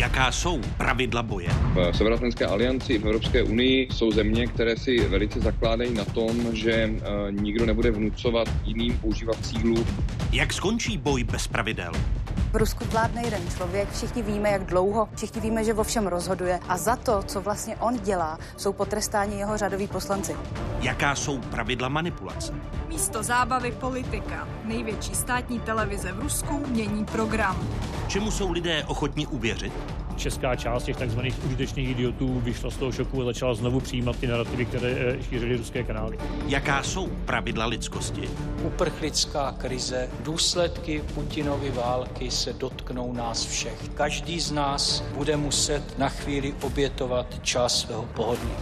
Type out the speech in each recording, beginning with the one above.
Jaká jsou pravidla boje? V Severoatlantické alianci v Evropské unii jsou země, které si velice zakládají na tom, že eh, nikdo nebude vnucovat jiným používat sílu. Jak skončí boj bez pravidel? V Rusku vládne jeden člověk, všichni víme, jak dlouho, všichni víme, že vo všem rozhoduje a za to, co vlastně on dělá, jsou potrestáni jeho řadoví poslanci. Jaká jsou pravidla manipulace? Místo zábavy politika. Největší státní televize v Rusku mění program. Čemu jsou lidé ochotni uvěřit? Česká část těch tzv. užitečných idiotů vyšla z toho šoku a začala znovu přijímat ty narrativy, které eh, šířily ruské kanály. Jaká jsou pravidla lidskosti? Uprchlická krize, důsledky Putinovy války se dotknou nás všech. Každý z nás bude muset na chvíli obětovat čas svého pohodlí.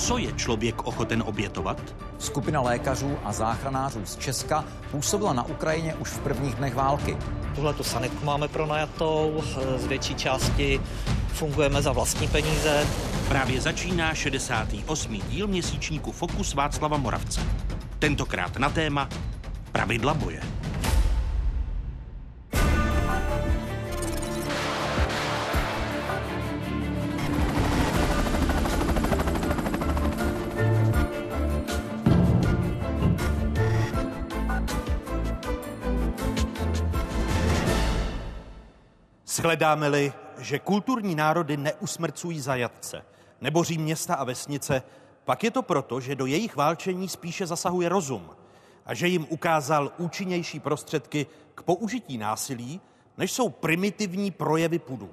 Co je člověk ochoten obětovat? Skupina lékařů a záchranářů z Česka působila na Ukrajině už v prvních dnech války. Tuhle tu sanitku máme pronajatou, z větší části fungujeme za vlastní peníze. Právě začíná 68. díl měsíčníku Fokus Václava Moravce. Tentokrát na téma Pravidla boje. Shledáme-li, že kulturní národy neusmrcují zajatce, neboří města a vesnice, pak je to proto, že do jejich válčení spíše zasahuje rozum a že jim ukázal účinnější prostředky k použití násilí, než jsou primitivní projevy pudů.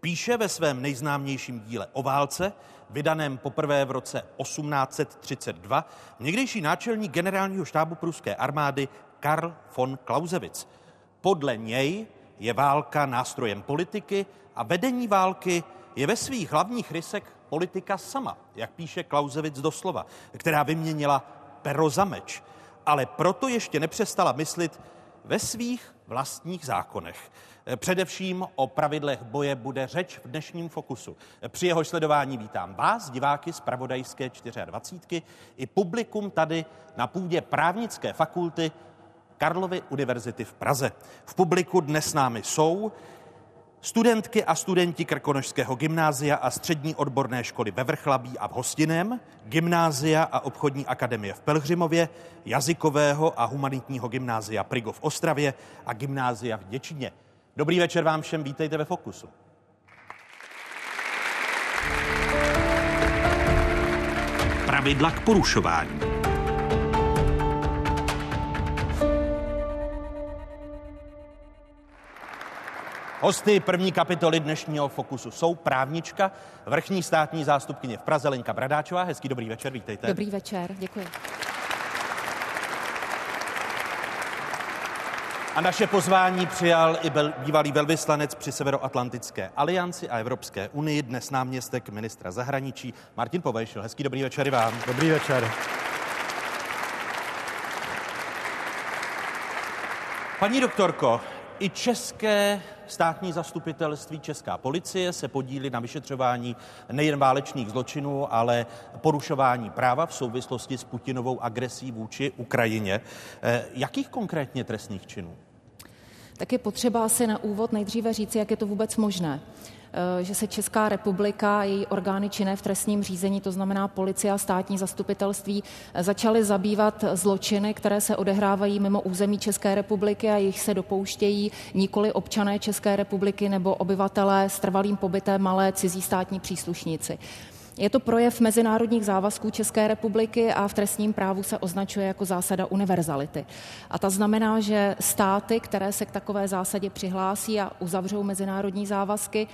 Píše ve svém nejznámějším díle o válce, vydaném poprvé v roce 1832, někdejší náčelník generálního štábu pruské armády Karl von Clausewitz. Podle něj je válka nástrojem politiky a vedení války je ve svých hlavních rysech politika sama, jak píše Klausevic doslova, která vyměnila pero za meč, ale proto ještě nepřestala myslit ve svých vlastních zákonech. Především o pravidlech boje bude řeč v dnešním fokusu. Při jeho sledování vítám vás, diváky z Pravodajské 24 i publikum tady na půdě právnické fakulty Karlovy univerzity v Praze. V publiku dnes s námi jsou studentky a studenti Krkonožského gymnázia a střední odborné školy ve Vrchlabí a v Hostinem, gymnázia a obchodní akademie v Pelhřimově, jazykového a humanitního gymnázia Prigo v Ostravě a gymnázia v Děčíně. Dobrý večer vám všem, vítejte ve Fokusu. Pravidla k porušování. Hosty první kapitoly dnešního Fokusu jsou právnička, vrchní státní zástupkyně v Praze Lenka Bradáčová. Hezký dobrý večer, vítejte. Dobrý večer, děkuji. A naše pozvání přijal i bel, bývalý velvyslanec při Severoatlantické alianci a Evropské unii, dnes náměstek ministra zahraničí Martin Povejšil. Hezký dobrý večer i vám. Dobrý večer. Paní doktorko, i české státní zastupitelství, česká policie se podílí na vyšetřování nejen válečných zločinů, ale porušování práva v souvislosti s Putinovou agresí vůči Ukrajině. Eh, jakých konkrétně trestných činů? Tak je potřeba asi na úvod nejdříve říci, jak je to vůbec možné. Eh, že se Česká republika, její orgány činné v trestním řízení, to znamená policie a státní zastupitelství, eh, začaly zabývat zločiny, které se odehrávají mimo území České republiky a jich se dopouštějí nikoli občané České republiky nebo obyvatelé s trvalým pobytem malé cizí státní příslušníci. Je to projev mezinárodních závazků České republiky a v trestním právu se označuje jako zásada univerzality. A ta znamená, že státy, které se k takové zásadě přihlásí a uzavřou mezinárodní závazky,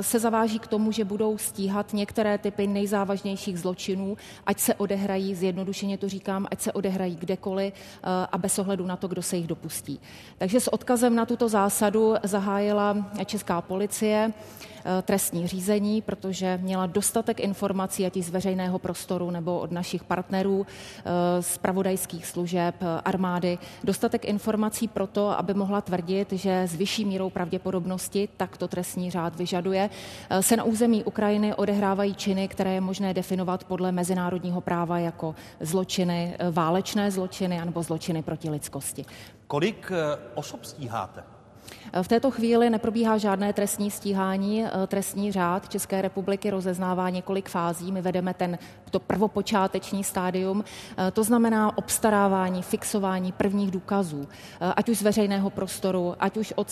se zaváží k tomu, že budou stíhat některé typy nejzávažnějších zločinů, ať se odehrají, zjednodušeně to říkám, ať se odehrají kdekoliv eh, a bez ohledu na to, kdo se jich dopustí. Takže s odkazem na tuto zásadu zahájila Česká policie Eh, trestní řízení, protože měla dostatek informací, ať z veřejného prostoru nebo od našich partnerů eh, z pravodajských služeb, eh, armády, dostatek informací pro to, aby mohla tvrdit, že s vyšší mírou pravděpodobnosti, tak to trestní řád vyžaduje, se na území Ukrajiny odehrávají činy, které je možné definovat podle mezinárodního práva jako zločiny, válečné zločiny anebo zločiny proti lidskosti. Kolik osob stíháte? V této chvíli neprobíhá žádné trestní stíhání. Trestní řád České republiky rozeznává několik fází. My vedeme ten, to prvopočáteční stádium, to znamená obstarávání, fixování prvních důkazů, ať už z veřejného prostoru, ať už od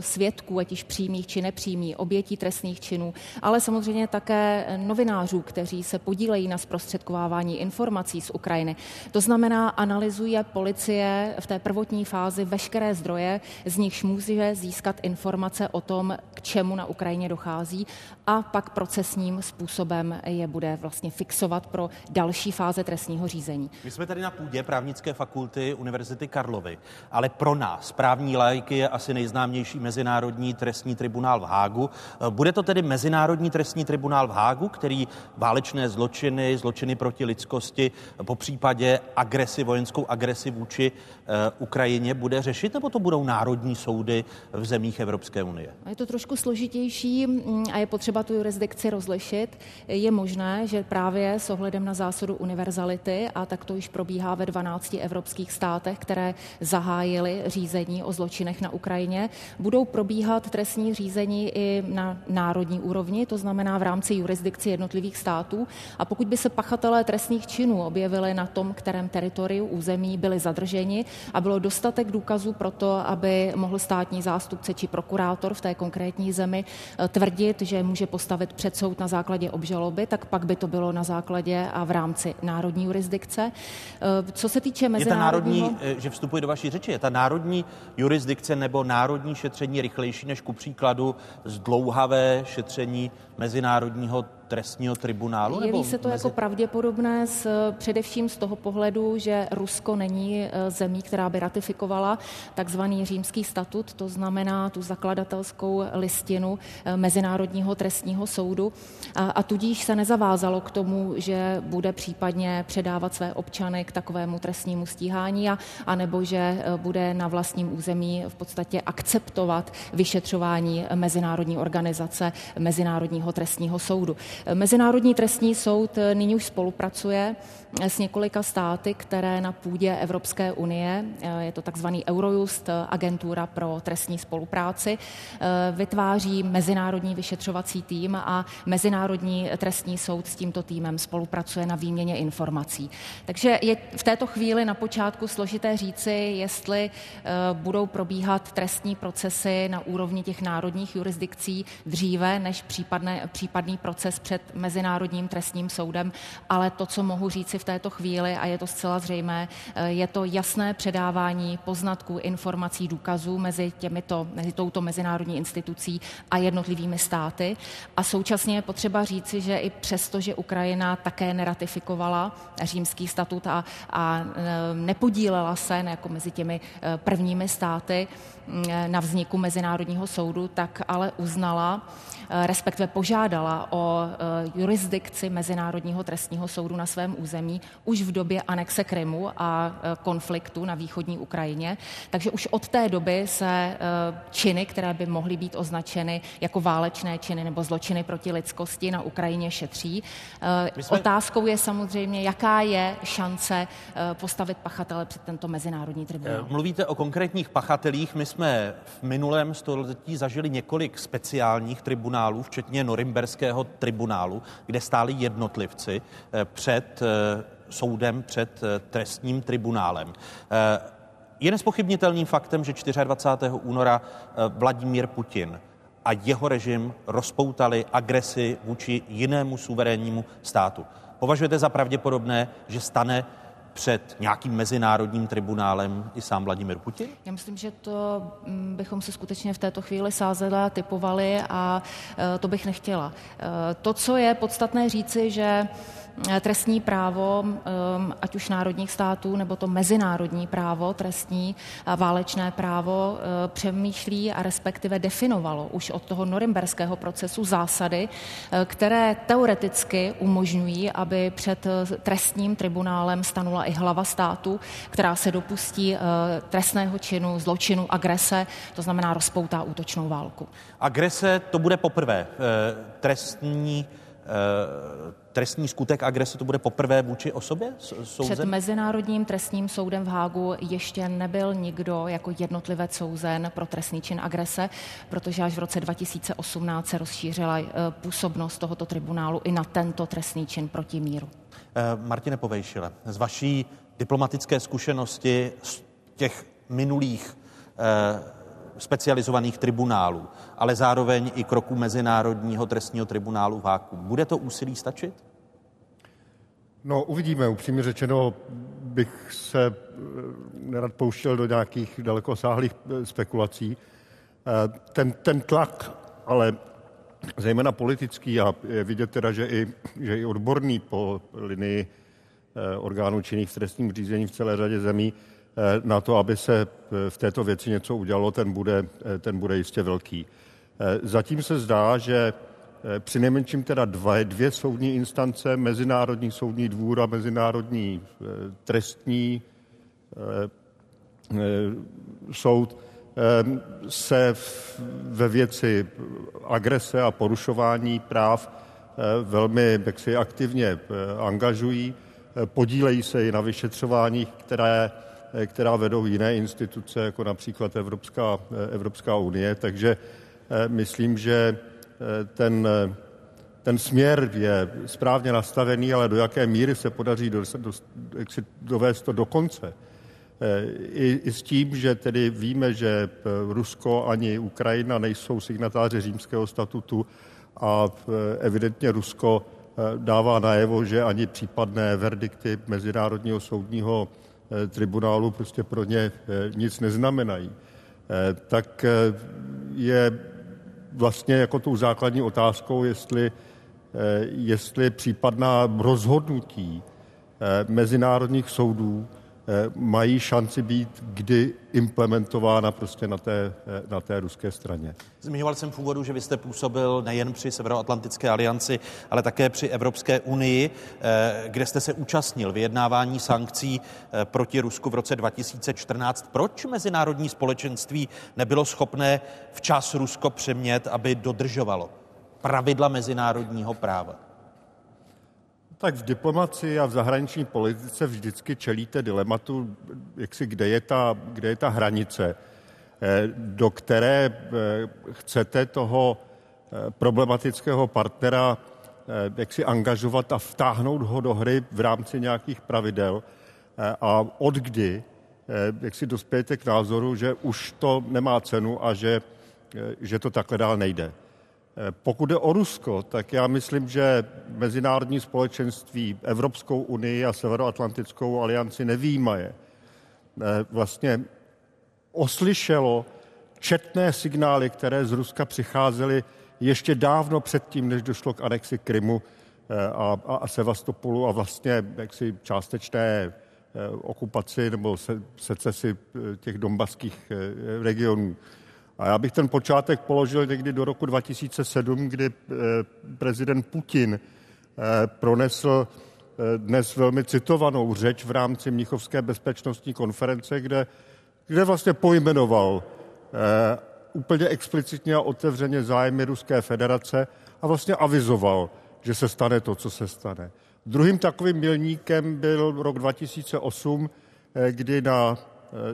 svědků, ať už přímých či nepřímých, obětí trestných činů, ale samozřejmě také novinářů, kteří se podílejí na zprostředkovávání informací z Ukrajiny. To znamená, analyzuje policie v té prvotní fázi veškeré zdroje, z nichž může získat informace o tom, k čemu na Ukrajině dochází a pak procesním způsobem je bude vlastně fixovat pro další fáze trestního řízení. My jsme tady na půdě právnické fakulty Univerzity Karlovy, ale pro nás, právní lajky, je asi nejznámější Mezinárodní trestní tribunál v Hágu. Bude to tedy Mezinárodní trestní tribunál v Hágu, který válečné zločiny, zločiny proti lidskosti, po případě agresi, vojenskou agresi vůči uh, Ukrajině bude řešit, nebo to budou národní soudy v zemích Evropské unie? Je to trošku složitější mm, a je potřeba tu jurisdikci rozlišit. Je možné, že právě s ohledem na zásadu univerzality, a tak to již probíhá ve 12 evropských státech, které zahájily řízení o zločinech na Ukrajině, budou probíhat trestní řízení i na národní úrovni, to znamená v rámci jurisdikci jednotlivých států. A pokud by se pachatelé trestných činů objevili na tom, kterém teritoriu území byli zadrženi a bylo dostatek důkazů pro to, aby mohl státní zástupce či prokurátor v té konkrétní zemi eh, tvrdit, že může postavit před soud na základě obžaloby, tak pak by to bylo na základě a v rámci národní jurisdikce. Eh, co se týče mezinárodního... Je ta národní, eh, že vstupuje do vaší řeči, je ta národní jurisdikce nebo národní šetření rychlejší než ku příkladu zdlouhavé šetření mezinárodního trestního tribunálu? Jeví se to mezi... jako pravděpodobné z, především z toho pohledu, že Rusko není e, zemí, která by ratifikovala takzvaný římský statut, to znamená tu zakladatelskou listinu e, Mezinárodního trestního soudu a, a tudíž se nezavázalo k tomu, že bude případně předávat své občany k takovému trestnímu stíhání a, a nebo že e, bude na vlastním území v podstatě akceptovat vyšetřování Mezinárodní organizace Mezinárodního trestního soudu. Mezinárodní trestní soud nyní už spolupracuje s několika státy, které na půdě Evropské unie, je to takzvaný Eurojust, agentura pro trestní spolupráci, vytváří mezinárodní vyšetřovací tým a Mezinárodní trestní soud s tímto týmem spolupracuje na výměně informací. Takže je v této chvíli na počátku složité říci, jestli eh, budou probíhat trestní procesy na úrovni těch národních jurisdikcí dříve než případné, případný proces před Mezinárodním trestním soudem, ale to, co mohu říci v této chvíli, a je to zcela zřejmé, eh, je to jasné předávání poznatků, informací, důkazů mezi, těmito, mezi touto mezinárodní institucí a jednotlivými státy. A současně je potřeba říci, že i přesto, že Ukrajina také neratifikovala římský statut a, a eh, nepodílela se jako mezi těmi eh, prvními státy na vzniku Mezinárodního soudu, tak ale uznala, respektive požádala o jurisdikci Mezinárodního trestního soudu na svém území už v době anexe Krymu a konfliktu na východní Ukrajině. Takže už od té doby se činy, které by mohly být označeny jako válečné činy nebo zločiny proti lidskosti na Ukrajině šetří. Jsme... Otázkou je samozřejmě, jaká je šance postavit pachatele před tento mezinárodní tribunál. Mluvíte o konkrétních pachatelích. My jsme v minulém století zažili několik speciálních tribunálů, včetně Norimberského tribunálu, kde stáli jednotlivci před soudem před eh, trestním tribunálem. Eh, je nespochybnitelným faktem, že 24. února eh, Vladimír Putin a jeho režim rozpoutali agresi vůči jinému suverénnímu státu. Považujete za pravděpodobné, že stane před nějakým mezinárodním tribunálem i sám Vladimir Putin? Já myslím, že to mm, bychom se skutečně v této chvíli sázeli a typovali a to bych nechtěla. To, co je podstatné říci, že trestní právo, eh, ať už národních států, nebo to mezinárodní právo trestní a válečné právo eh, přemýšlí a respektive definovalo už od toho norimberského procesu zásady, které teoreticky umožňují, aby před trestním tribunálem stanula i hlava státu, která se dopustí trestného činu, zločinu, agrese, to znamená rozpoutá útočnou válku. Agrese to bude poprvé. Trestní trestní skutek agrese to bude poprvé vůči osobě souzen? Před Mezinárodním trestním soudem v Hágu ještě nebyl nikdo jako jednotlivec souzen pro trestný čin agrese, protože až v roce 2018 se rozšířila působnost tohoto tribunálu i na tento trestný čin proti míru. Martine Povejšile, z vaší diplomatické zkušenosti z těch minulých specializovaných tribunálů, ale zároveň i kroku Mezinárodního trestního tribunálu v Háku. Bude to úsilí stačit? No, uvidíme. Upřímně řečeno bych se eh, nerad pouštěl do nějakých dalekosáhlých eh, spekulací. Eh, ten, ten tlak, ale zejména politický a je vidět teda, že i, že i odborný po linii orgánů činných v trestním řízení v celé řadě zemí, na to, aby se v této věci něco udělalo, ten bude, ten bude jistě velký. Zatím se zdá, že při nejmenším teda dva, dvě soudní instance, Mezinárodní soudní dvůr a Mezinárodní trestní soud, se ve věci agrese a porušování práv velmi jaksi aktivně angažují, podílejí se i na vyšetřováních, které Eh, která vedou jiné instituce, jako například Evropská, eh, Evropská unie. Takže eh, myslím, že ten, ten směr je správně nastavený, ale do jaké míry se podaří do, do, jak si dovést to do konce. I, I s tím, že tedy víme, že Rusko ani Ukrajina nejsou signatáři římského statutu a evidentně Rusko dává najevo, že ani případné verdikty Mezinárodního soudního Eh, tribunálu prostě pro ně eh, nic neznamenají, eh, tak je vlastně jako tou základní otázkou, jestli, jestli případná rozhodnutí mezinárodních soudů Eh, mají šanci být kdy implementována prostě na té, eh, na té ruské straně. Zmiňoval jsem v úvodu, že vy jste působil nejen při Severoatlantické alianci, ale také při Evropské unii, eh, kde jste se účastnil vyjednávání sankcí proti Rusku v roce 2014. Proč mezinárodní společenství nebylo schopné včas Rusko přemět, aby dodržovalo pravidla mezinárodního práva? Tak v diplomaci a v zahraniční politice vždycky čelíte dilematu, jak si, kde, je ta, kde je ta hranice, eh, do které eh, chcete toho eh, problematického partnera jak si angažovat a vtáhnout ho do hry v rámci nějakých pravidel a od kdy jak si dospějete k názoru, že už to nemá cenu a že, že to takhle dál nejde. Pokud jde o Rusko, tak já myslím, že mezinárodní společenství, Evropskou unii a Severoatlantickou alianci nevýmaje, vlastně oslyšelo četné signály, které z Ruska přicházely ještě dávno předtím, než došlo k anexi Krymu eh, a, a, a Sevastopolu a vlastně jaksi částečné eh, okupaci nebo se, secesi eh, těch dombaských regionů. A já bych ten počátek položil někdy do roku 2007, kdy eh, prezident Putin eh, pronesl eh, dnes velmi citovanou řeč v rámci Mnichovské bezpečnostní konference, kde, kde vlastně pojmenoval úplně explicitně a otevřeně zájmy Ruské federace a vlastně avizoval, že se stane to, co se stane. Druhým takovým milníkem byl rok 2008, kdy na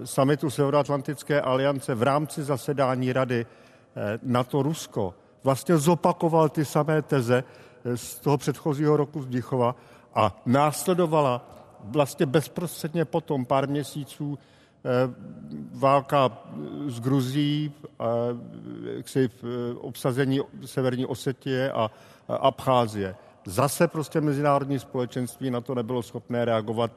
samitu Severoatlantické aliance v rámci zasedání Rady eh, NATO-Rusko vlastně zopakoval ty samé teze eh, z toho předchozího roku z Bdichova a následovala vlastně bezprostředně potom pár měsíců válka s Gruzí, obsazení severní Osetie a Abcházie. Zase prostě mezinárodní společenství na to nebylo schopné reagovat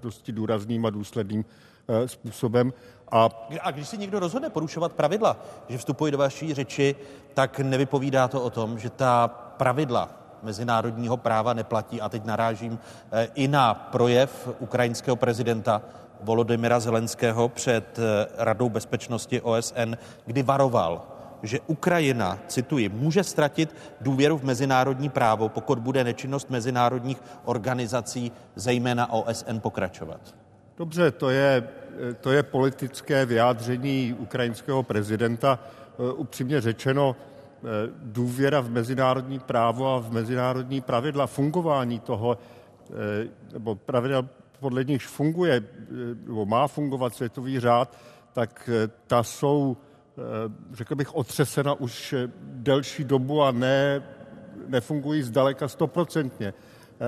dosti důrazným a důsledným Eh, způsobem. A... a když si někdo rozhodne porušovat pravidla, že vstupují do vaší řeči, tak nevypovídá to o tom, že ta pravidla mezinárodního práva neplatí. A teď narážím eh, i na projev ukrajinského prezidenta Volodymyra Zelenského před eh, Radou bezpečnosti OSN, kdy varoval, že Ukrajina, cituji, může ztratit důvěru v mezinárodní právo, pokud bude nečinnost mezinárodních organizací, zejména OSN, pokračovat. Dobře, to je, to je politické vyjádření ukrajinského prezidenta. Upřímně řečeno, důvěra v mezinárodní právo a v mezinárodní pravidla fungování toho, nebo pravidel, podle nichž funguje, nebo má fungovat světový řád, tak ta jsou, řekl bych, otřesena už delší dobu a ne, nefungují zdaleka stoprocentně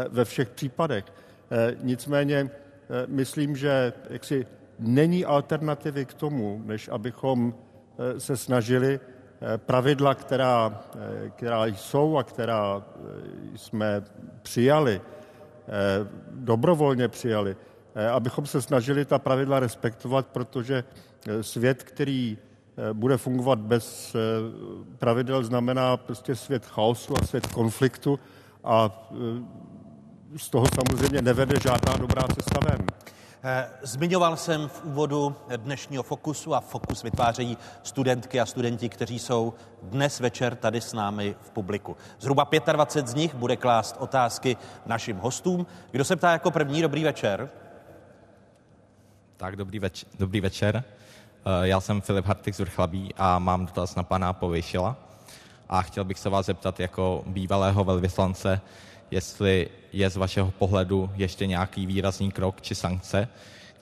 ve všech případech. Nicméně myslím, že jaksi není alternativy k tomu, než abychom eh, se snažili eh, pravidla, která, eh, která jsou a která jsme přijali, dobrovolně přijali, abychom se snažili ta pravidla respektovat, protože svět, který bude fungovat bez pravidel, znamená prostě svět chaosu a svět konfliktu a z toho samozřejmě nevede žádná dobrá cesta ven. Eh, zmiňoval jsem v úvodu dnešního Fokusu a Fokus vytvářejí studentky a studenti, kteří jsou dnes večer tady s námi v publiku. Zhruba 25 z nich bude klást otázky našim hostům. Kdo se ptá jako první? Dobrý večer. Tak, dobrý, več- dobrý večer. Eh, já jsem Filip Hartik z Vrchlabí a mám dotaz na pana Povyšila. A chtěl bych se vás zeptat jako bývalého velvyslance, jestli je z vašeho pohledu ještě nějaký výrazný krok či sankce,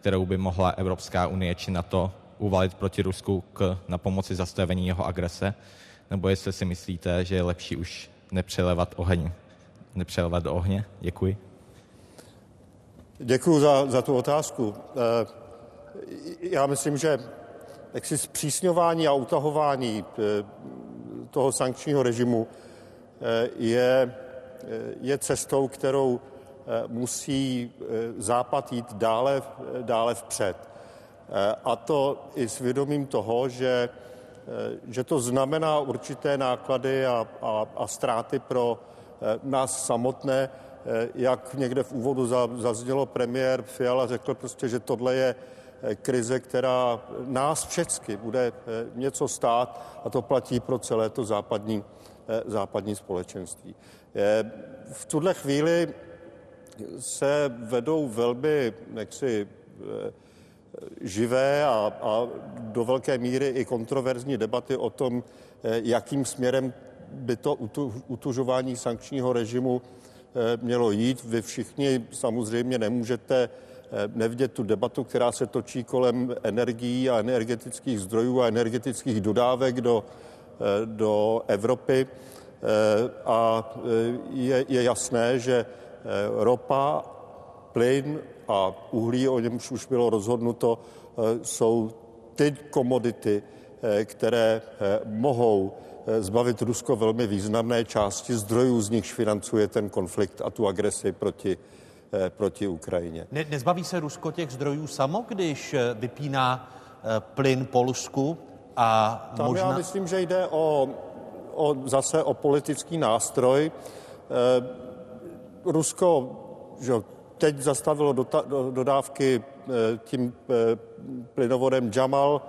kterou by mohla Evropská unie či NATO uvalit proti Rusku k, na pomoci zastavení jeho agrese, nebo jestli si myslíte, že je lepší už nepřelevat oheň, nepřelevat do ohně. Děkuji. Děkuji za, za tu otázku. Eh, já myslím, že jaksi zpřísňování a utahování eh, toho sankčního režimu eh, je je cestou, kterou eh, musí eh, Západ jít dále, dále vpřed. Eh, a to i s vědomím toho, že, že to znamená určité náklady a, a, a ztráty pro nás samotné. Jak někde v úvodu zaznělo premiér Fiala, řekl prostě, že tohle je krize, která nás všechny bude něco stát a to platí pro celé to západní, západní společenství. V tuhle chvíli se vedou velmi jaksi eh, živé a, a do velké míry i kontroverzní debaty o tom, eh, jakým směrem by to utužování sankčního režimu eh, mělo jít. Vy všichni samozřejmě nemůžete nevidět tu debatu, která se točí kolem energií a energetických zdrojů a energetických dodávek do, do Evropy. Eh, a eh, je, je jasné, že eh, ropa, plyn a uhlí, o němž už bylo rozhodnuto, jsou ty komodity, které mohou zbavit Rusko velmi významné části zdrojů, z nichž financuje ten konflikt a tu agresi proti, proti Ukrajině. Ne, nezbaví se Rusko těch zdrojů samo, když vypíná plyn Polsku a Tam možná... já myslím, že jde o o, zase o politický nástroj. Eh, Rusko že teď zastavilo dodávky eh, tím eh, plynovodem Jamal,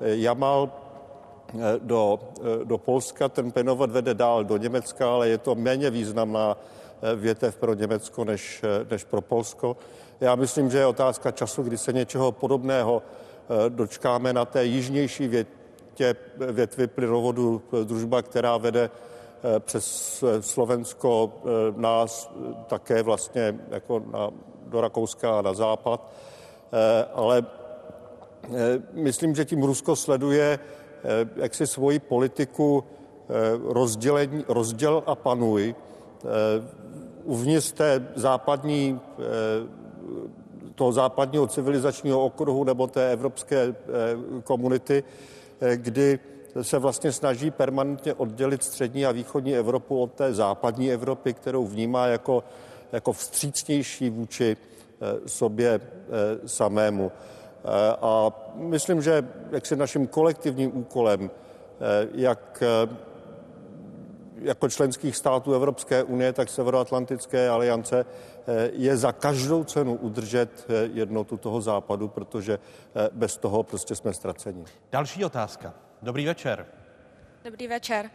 Jamal do, do Polska. Ten plynovod vede dál do Německa, ale je to méně významná větev pro Německo než, než pro Polsko. Já myslím, že je otázka času, kdy se něčeho podobného dočkáme na té jižnější tě větvy plynovodu eh, družba, která vede eh, přes eh, Slovensko nás také vlastně jako na, do Rakouska a na západ. Ale myslím, že tím Rusko sleduje jaksi svoji politiku rozdělení, rozděl a panuj uvnitř té západní, toho západního civilizačního okruhu nebo té evropské komunity Eh, kdy se vlastně snaží permanentně oddělit střední a východní Evropu od té západní Evropy, kterou vnímá jako, jako vstřícnější vůči eh, sobě eh, samému. A myslím, že jaksi naším kolektivním úkolem, jak jako členských států Evropské unie, tak Severoatlantické aliance je za každou cenu udržet jednotu toho západu, protože bez toho prostě jsme ztraceni. Další otázka. Dobrý večer. Dobrý večer.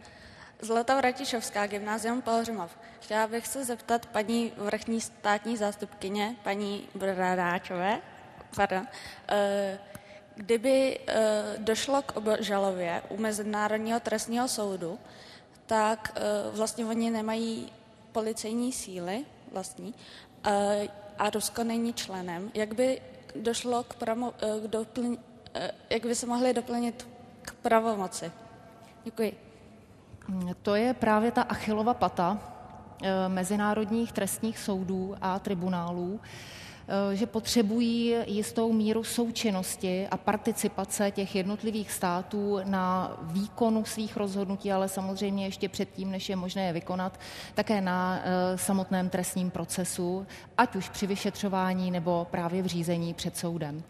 Zlata Vratišovská, gymnázium Pelhřimov. Chtěla bych se zeptat paní vrchní státní zástupkyně, paní Bradáčové, pardon, eh, kdyby eh, došlo k obžalově u Mezinárodního trestního soudu, tak eh, vlastně oni nemají policejní síly vlastní eh, a Rusko není členem. Jak by došlo k, pramo, k doplň, jak by se mohli doplnit k pravomoci? Děkuji. To je právě ta achilová pata mezinárodních trestních soudů a tribunálů, Eh, že potřebují jistou míru součinnosti a participace těch jednotlivých států na výkonu svých rozhodnutí, ale samozřejmě ještě předtím, než je možné je vykonat, také na eh, samotném trestním procesu, ať už při vyšetřování nebo právě v řízení před soudem.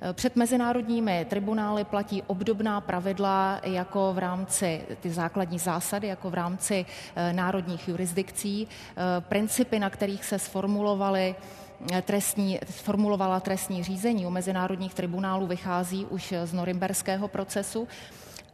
Eh, před mezinárodními tribunály platí obdobná pravidla jako v rámci ty základní zásady, jako v rámci národních jurisdikcí. Principy, na kterých se sformulovaly trestní, formulovala trestní řízení u mezinárodních tribunálů, vychází už z norimberského procesu.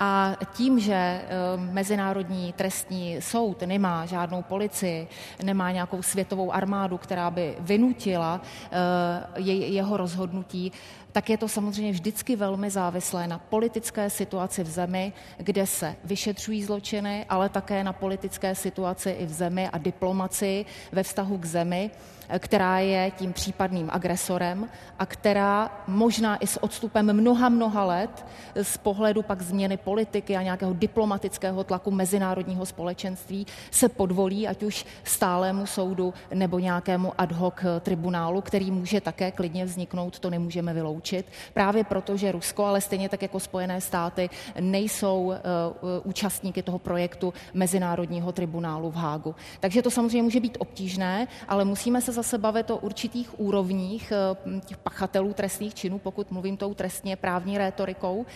A tím, že eh, Mezinárodní trestní soud nemá žádnou policii, nemá nějakou světovou armádu, která by vynutila eh, jeho rozhodnutí, tak je to samozřejmě vždycky velmi závislé na politické situaci v zemi, kde se vyšetřují zločiny, ale také na politické situaci i v zemi a diplomaci ve vztahu k zemi, která je tím případným agresorem a která možná i s odstupem mnoha, mnoha let z pohledu pak změny politiky a nějakého diplomatického tlaku mezinárodního společenství se podvolí, ať už stálému soudu nebo nějakému ad hoc tribunálu, který může také klidně vzniknout, to nemůžeme vyloučit. Právě proto, že Rusko, ale stejně tak jako Spojené státy, nejsou uh, účastníky toho projektu Mezinárodního tribunálu v Hágu. Takže to samozřejmě může být obtížné, ale musíme se zase bavit o určitých úrovních eh, těch pachatelů trestných činů, pokud mluvím tou trestně právní rétorikou,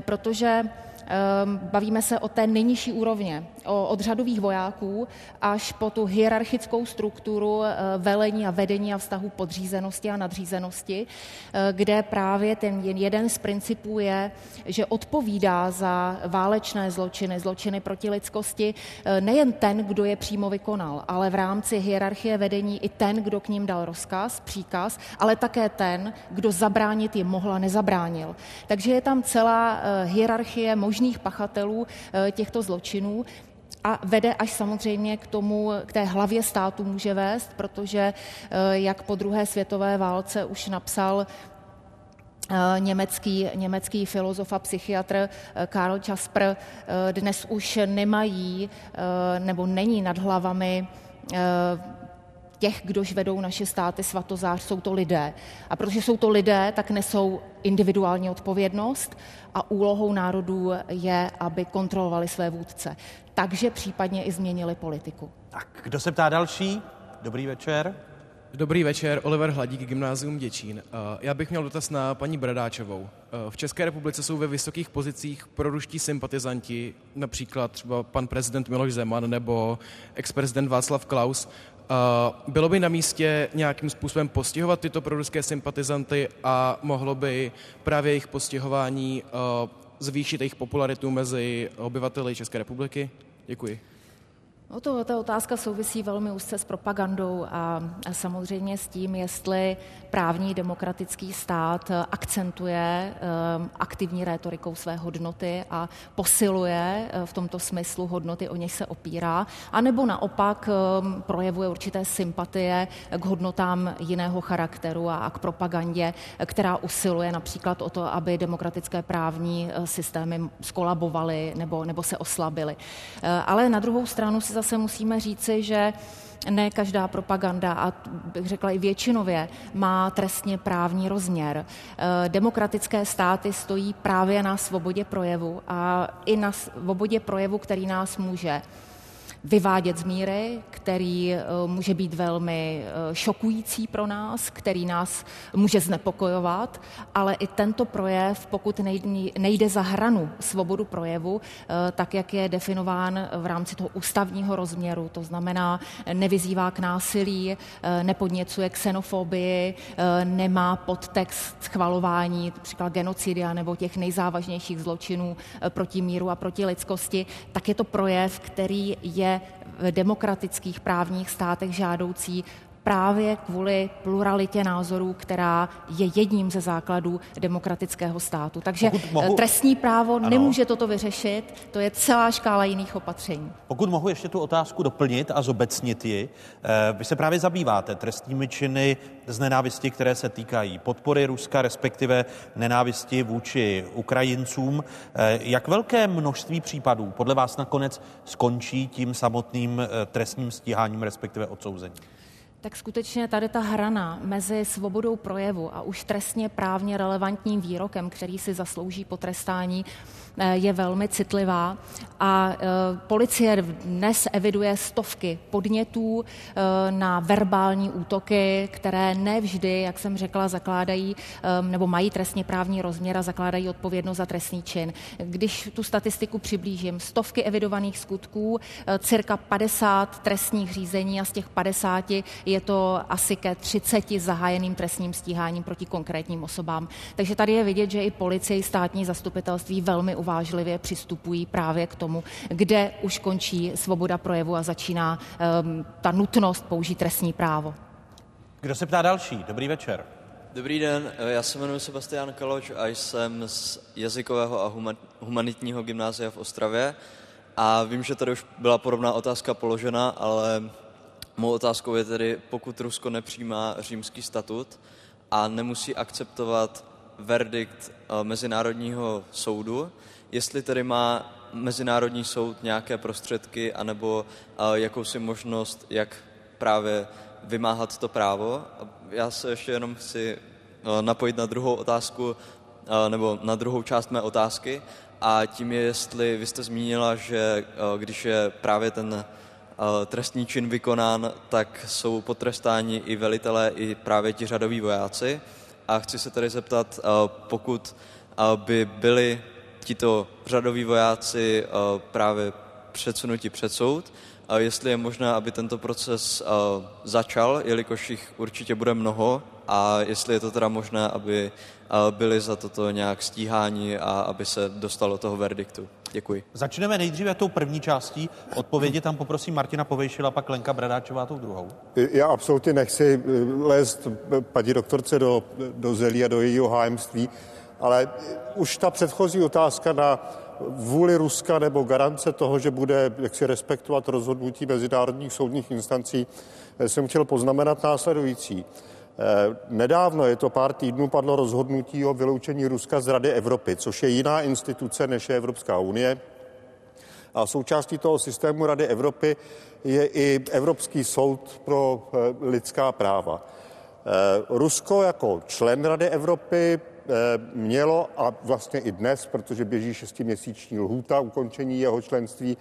protože Ehm, bavíme se o té nejnižší úrovně, o, od řadových vojáků až po tu hierarchickou strukturu eh, velení a vedení a vztahu podřízenosti a nadřízenosti, eh, kde právě ten jeden z principů je, že odpovídá za válečné zločiny, zločiny proti lidskosti eh, nejen ten, kdo je přímo vykonal, ale v rámci hierarchie vedení i ten, kdo k ním dal rozkaz, příkaz, ale také ten, kdo zabránit je mohla, nezabránil. Takže je tam celá hierarchie možných pachatelů eh, těchto zločinů a vede až samozřejmě k tomu, k té hlavě státu může vést, protože eh, jak po druhé světové válce už napsal eh, německý, německý filozof a psychiatr Karl Jasper dnes už nemají nebo není nad hlavami těch, kdož vedou naše státy svatozář, jsou to lidé. A protože jsou to lidé, tak nesou individuální odpovědnost a úlohou národů je, aby kontrolovali své vůdce. Takže případně i změnili politiku. Tak, kdo se ptá další? Dobrý večer. Dobrý večer, Oliver Hladík, Gymnázium Děčín. Eh, já bych měl dotaz na paní Bradáčovou. Eh, v České republice jsou ve vysokých pozicích proruští sympatizanti, například třeba pan prezident Miloš Zeman nebo ex-prezident Václav Klaus. Bylo by na místě nějakým způsobem postihovat tyto proruské sympatizanty a mohlo by právě jejich postihování zvýšit jejich popularitu mezi obyvateli České republiky? Děkuji. No to, ta otázka souvisí velmi úzce s propagandou a, a samozřejmě s tím, jestli právní demokratický stát akcentuje um, aktivní rétorikou své hodnoty a posiluje uh, v tomto smyslu hodnoty, o něž se opírá, anebo naopak um, projevuje určité sympatie k hodnotám jiného charakteru a, a k propagandě, která usiluje například o to, aby demokratické právní systémy skolabovaly nebo, nebo se oslabily. Uh, ale na druhou stranu si zase musíme říci, že ne každá propaganda, a bych řekla i většinově, má trestně právní rozměr. Eh, demokratické státy stojí právě na svobodě projevu a i na svobodě projevu, který nás může vyvádět z míry, který eh, může být velmi eh, šokující pro nás, který nás může znepokojovat, ale i tento projev, pokud nejde za hranu svobodu projevu, eh, tak jak je definován v rámci toho ústavního rozměru, to znamená nevyzývá k násilí, nepodněcuje xenofobii, nemá podtext schvalování například genocidia nebo těch nejzávažnějších zločinů proti míru a proti lidskosti, tak je to projev, který je v demokratických právních státech žádoucí právě kvůli pluralitě názorů, která je jedním ze základů demokratického státu. Takže mohu... trestní právo ano. nemůže toto vyřešit, to je celá škála jiných opatření. Pokud mohu ještě tu otázku doplnit a zobecnit ji, vy se právě zabýváte trestními činy z nenávisti, které se týkají podpory Ruska, respektive nenávisti vůči Ukrajincům. Jak velké množství případů podle vás nakonec skončí tím samotným trestním stíháním, respektive odsouzením? Tak skutečně tady ta hrana mezi svobodou projevu a už trestně právně relevantním výrokem, který si zaslouží potrestání, Eh, je velmi citlivá a eh, policie dnes eviduje stovky podnětů eh, na verbální útoky, které nevždy, jak jsem řekla, zakládají nebo mají trestně právní rozměr a zakládají odpovědnost za trestný čin. Když tu statistiku přiblížím, stovky evidovaných skutků, cirka 50 trestních řízení a z těch 50 je to asi ke 30 zahájeným trestním stíháním proti konkrétním osobám. Takže tady je vidět, že i policie, i státní zastupitelství velmi uvážlivě přistupují právě k tomu, kde už končí svoboda projevu a začíná um, ta nutnost použít trestní právo. Kdo se ptá další? Dobrý večer. Dobrý den, já se jmenuji Sebastian Kaloč a jsem z jazykového a humanitního gymnázia v Ostravě. A vím, že tady už byla podobná otázka položena, ale mou otázkou je tedy, pokud Rusko nepřijímá římský statut a nemusí akceptovat verdikt eh, Mezinárodního soudu, jestli tedy má Mezinárodní soud nějaké prostředky anebo uh, jakousi možnost, jak právě vymáhat to právo. Já se ještě jenom chci uh, napojit na druhou otázku, uh, nebo na druhou část mé otázky, a tím je, jestli vy jste zmínila, že když je právě ten trestní čin vykonán, tak jsou potrestáni i velitelé, i právě ti řadoví vojáci. A chci se tady zeptat, pokud by byli tito řadoví vojáci eh, právě předsunuti před soud, a jestli je možné, aby tento proces eh, začal, jelikož jich určitě bude mnoho, a jestli je to teda možné, aby eh, byli za toto nějak stíháni a aby se dostalo toho verdiktu. Děkuji. Začneme nejdříve tou první částí. Odpovědi tam poprosím Martina Povejšila, pak Lenka Bradáčová tou druhou. Já absolutně nechci lézt paní doktorce do, do zelí a do jejího hájemství. Ale už ta předchozí otázka na vůli Ruska nebo garance toho, že bude jaksi respektovat rozhodnutí mezinárodních soudních instancí, eh, jsem chtěl poznamenat následující. Eh, nedávno, je to pár týdnů, padlo rozhodnutí o vyloučení Ruska z Rady Evropy, což je jiná instituce než je Evropská unie. A součástí toho systému Rady Evropy je i Evropský soud pro eh, lidská práva. Rusko jako člen Rady Evropy mělo a vlastně i dnes, protože běží šestiměsíční lhůta ukončení jeho členství,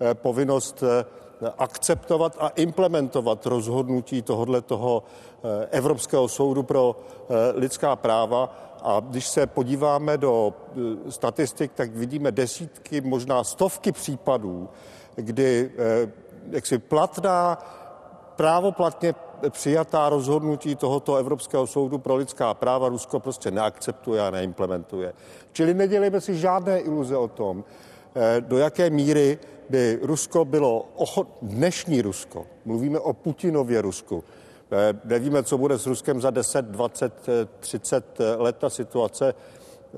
eh, povinnost eh, akceptovat a implementovat rozhodnutí tohoto toho Evropského soudu pro lidská práva. A když se podíváme do statistik, tak vidíme desítky, možná stovky případů, kdy jaksi platná, právoplatně přijatá rozhodnutí tohoto Evropského soudu pro lidská práva Rusko prostě neakceptuje a neimplementuje. Čili nedělejme si žádné iluze o tom, eh, do jaké míry by Rusko bylo ochot, dnešní Rusko, mluvíme o Putinově Rusku, eh, nevíme, co bude s Ruskem za 10, 20, 30 let, ta situace eh,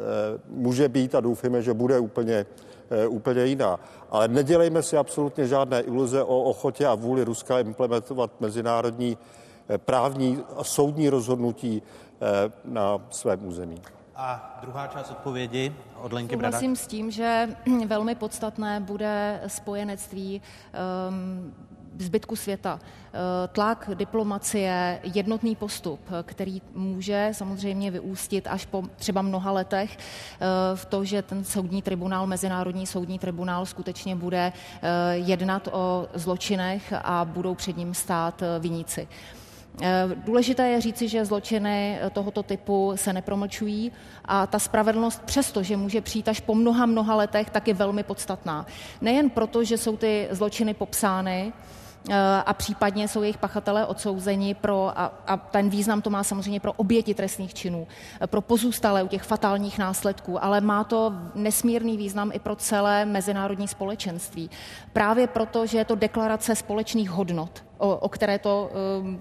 může být a doufíme, že bude úplně úplně jiná. Ale nedělejme si absolutně žádné iluze o ochotě a vůli Ruska implementovat mezinárodní eh, právní a soudní rozhodnutí eh, na svém území. A druhá část odpovědi od Lenky Souhlasím s tím, že velmi podstatné bude spojenectví um, zbytku světa. Eh, tlak, diplomacie, jednotný postup, který může samozřejmě vyústit až po třeba mnoha letech eh, v to, že ten soudní tribunál, Mezinárodní soudní tribunál skutečně bude eh, jednat o zločinech a budou před ním stát viníci. Důležité je říci, že zločiny tohoto typu se nepromlčují a ta spravedlnost přesto, že může přijít až po mnoha, mnoha letech, tak je velmi podstatná. Nejen proto, že jsou ty zločiny popsány, Eh, a případně jsou jejich pachatelé odsouzeni pro, a, a ten význam to má samozřejmě pro oběti trestných činů, eh, pro pozůstalé u těch fatálních následků, ale má to nesmírný význam i pro celé mezinárodní společenství. Právě proto, že je to deklarace společných hodnot, o, o které to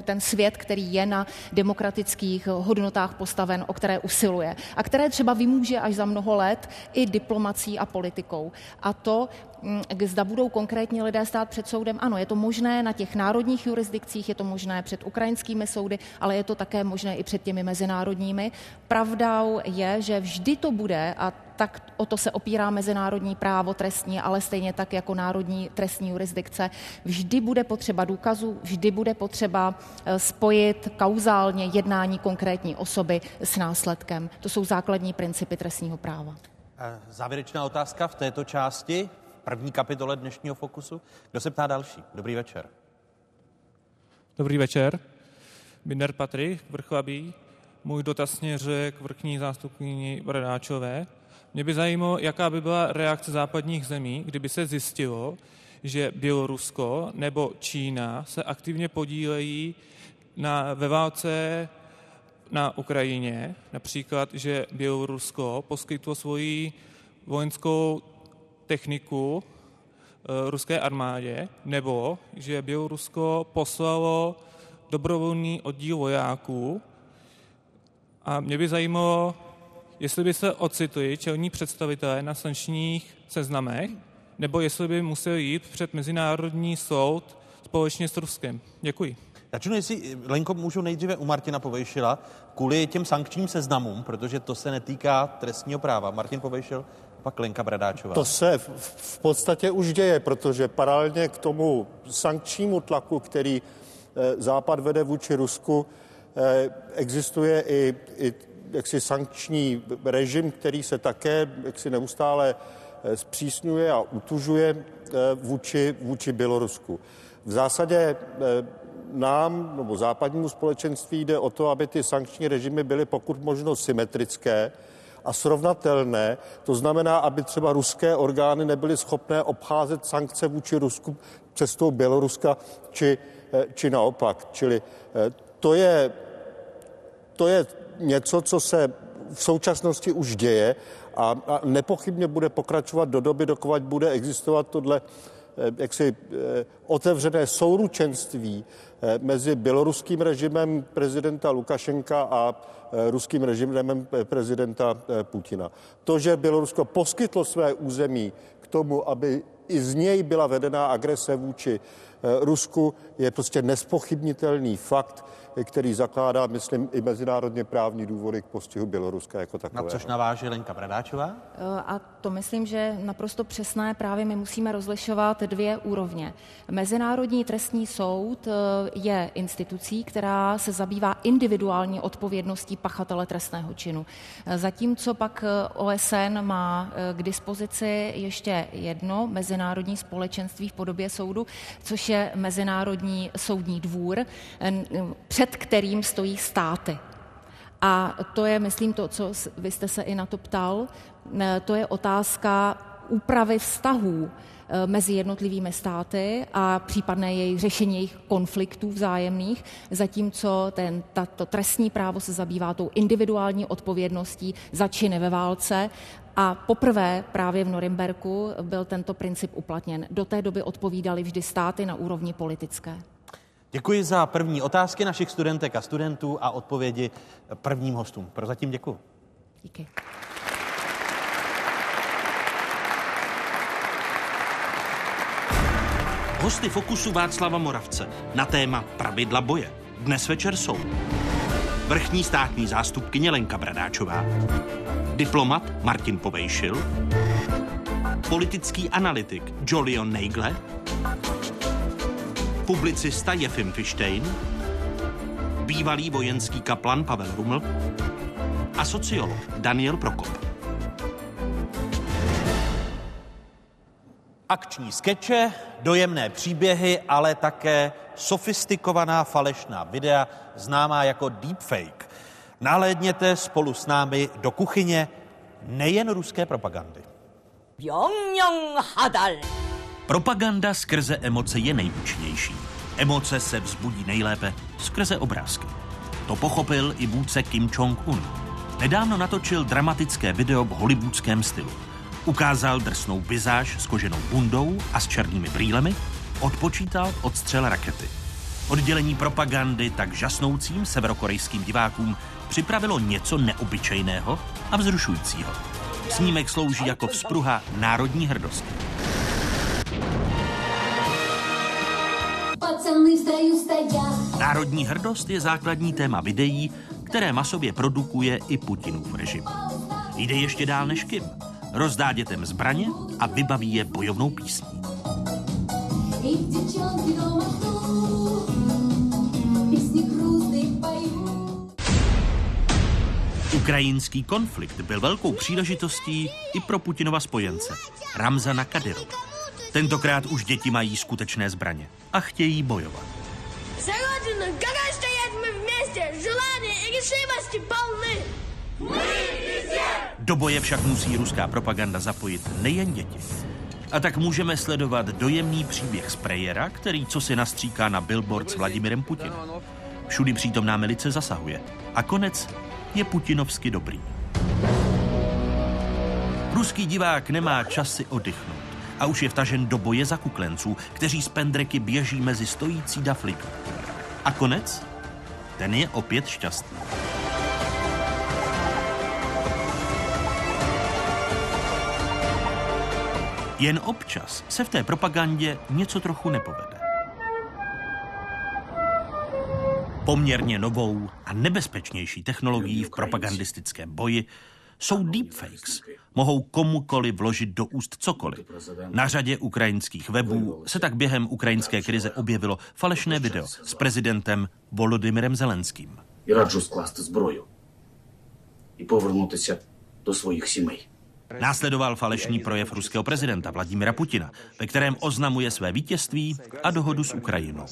ten svět, který je na demokratických hodnotách postaven, o které usiluje a které třeba vymůže až za mnoho let i diplomací a politikou. A to Mm, zda budou konkrétní lidé stát před soudem. Ano, je to možné na těch národních jurisdikcích, je to možné před ukrajinskými soudy, ale je to také možné i před těmi mezinárodními. Pravdou je, že vždy to bude, a tak o to se opírá mezinárodní právo trestní, ale stejně tak jako národní trestní jurisdikce. Vždy bude potřeba důkazů, vždy bude potřeba eh, spojit kauzálně jednání konkrétní osoby s následkem. To jsou základní principy trestního práva. Závěrečná otázka v této části první kapitole dnešního Fokusu. Kdo se ptá další? Dobrý večer. Dobrý večer. Binder Patrik, Vrchlabí. Můj dotaz směřuje k vrchní zástupkyni Bradáčové. Mě by zajímalo, jaká by byla reakce západních zemí, kdyby se zjistilo, že Bělorusko nebo Čína se aktivně podílejí na, ve válce na Ukrajině, například, že Bělorusko poskytlo svoji vojenskou techniku eh, ruské armádě, nebo že Bělorusko poslalo dobrovolný oddíl vojáků. A mě by zajímalo, jestli by se ocitli čelní představitelé na sankčních seznamech, nebo jestli by museli jít před Mezinárodní soud společně s Ruskem. Děkuji. Začnu, jestli, Lenko, můžu nejdříve u Martina Povejšila, kvůli těm sankčním seznamům, protože to se netýká trestního práva. Martin Povejšil pak Lenka Bradáčová. To se v, v podstatě už děje, protože paralelně k tomu sankčnímu tlaku, který eh, Západ vede vůči Rusku, eh, existuje i, i jaksi sankční režim, který se také jaksi neustále eh, zpřísňuje a utužuje vůči, vůči Bělorusku. V zásadě nám nebo západnímu společenství jde o to, aby ty sankční režimy byly pokud možno symetrické, a srovnatelné. To znamená, aby třeba ruské orgány nebyly schopné obcházet sankce vůči Rusku cestou Běloruska či, eh, či naopak. Čili eh, to je, to je něco, co se v současnosti už děje a, a nepochybně bude pokračovat do doby, dokud bude existovat tohle eh, jaksi otevřené souručenství mezi běloruským režimem prezidenta Lukašenka a Eh, ruským režimem prezidenta eh, Putina. To, že Bělorusko poskytlo své území k tomu, aby i z něj byla vedená agrese vůči eh, Rusku, je prostě nespochybnitelný fakt, který zakládá, myslím, i mezinárodně právní důvody k postihu Běloruska jako takové. Na což naváže Lenka Bradáčová? A to myslím, že naprosto přesné právě my musíme rozlišovat dvě úrovně. Mezinárodní trestní soud je institucí, která se zabývá individuální odpovědností pachatele trestného činu. Zatímco pak OSN má k dispozici ještě jedno mezinárodní společenství v podobě soudu, což je Mezinárodní soudní dvůr, před kterým stojí státy. A to je, myslím, to, co vy jste se i na to ptal, to je otázka úpravy vztahů Eh, mezi jednotlivými státy a případné jejich řešení jejich konfliktů vzájemných, zatímco ten, tato trestní právo se zabývá tou individuální odpovědností za činy ve válce a poprvé právě v Norimberku byl tento princip uplatněn. Do té doby odpovídali vždy státy na úrovni politické. Děkuji za první otázky našich studentek a studentů a odpovědi prvním hostům. Prozatím děkuji. Díky. Hosty Fokusu Václava Moravce na téma pravidla boje. Dnes večer jsou vrchní státní zástupkyně Lenka Bradáčová, diplomat Martin Povejšil, politický analytik Jolion Neigle, publicista Jefim Fištejn, bývalý vojenský kaplan Pavel Ruml a sociolog Daniel Prokop. Akční skeče, dojemné příběhy, ale také sofistikovaná falešná videa, známá jako deepfake. Nalédněte spolu s námi do kuchyně nejen ruské propagandy. Propaganda skrze emoce je nejúčinnější. Emoce se vzbudí nejlépe skrze obrázky. To pochopil i vůdce Kim Jong-un. Nedávno natočil dramatické video v hollywoodském stylu. Ukázal drsnou vizáž s koženou bundou a s černými brýlemi, odpočítal odstřel rakety. Oddělení propagandy tak žasnoucím severokorejským divákům připravilo něco neobyčejného a vzrušujícího. Snímek slouží jako vzpruha národní hrdosti. Národní hrdost je základní téma videí, které masově produkuje i Putinův režim. Jde ještě dál než Kim. Rozdá dětem zbraně a vybaví je bojovnou písní. Ukrajinský konflikt byl velkou příležitostí i pro Putinova spojence, Ramzana Kadyrova. Tentokrát už děti mají skutečné zbraně a chtějí bojovat. Do boje však musí ruská propaganda zapojit nejen děti. A tak můžeme sledovat dojemný příběh sprejera, který co si nastříká na billboard s Vladimirem Putinem. Všudy přítomná milice zasahuje. A konec je putinovsky dobrý. Ruský divák nemá čas si oddychnout a už je vtažen do boje za kuklenců, kteří z pendreky běží mezi stojící dafliky. A konec? Ten je opět šťastný. Jen občas se v té propagandě něco trochu nepovede. Poměrně novou a nebezpečnější technologií v propagandistickém boji jsou deepfakes. Mohou komukoli vložit do úst cokoliv. Na řadě ukrajinských webů se tak během ukrajinské krize objevilo falešné video s prezidentem Volodymyrem Zelenským. І раджу скласти зброю і повернутися до своїх сімей. Následoval falešný projev ruského prezidenta Vladimira Putina, ve kterém oznamuje své vítězství a dohodu s Ukrajinou.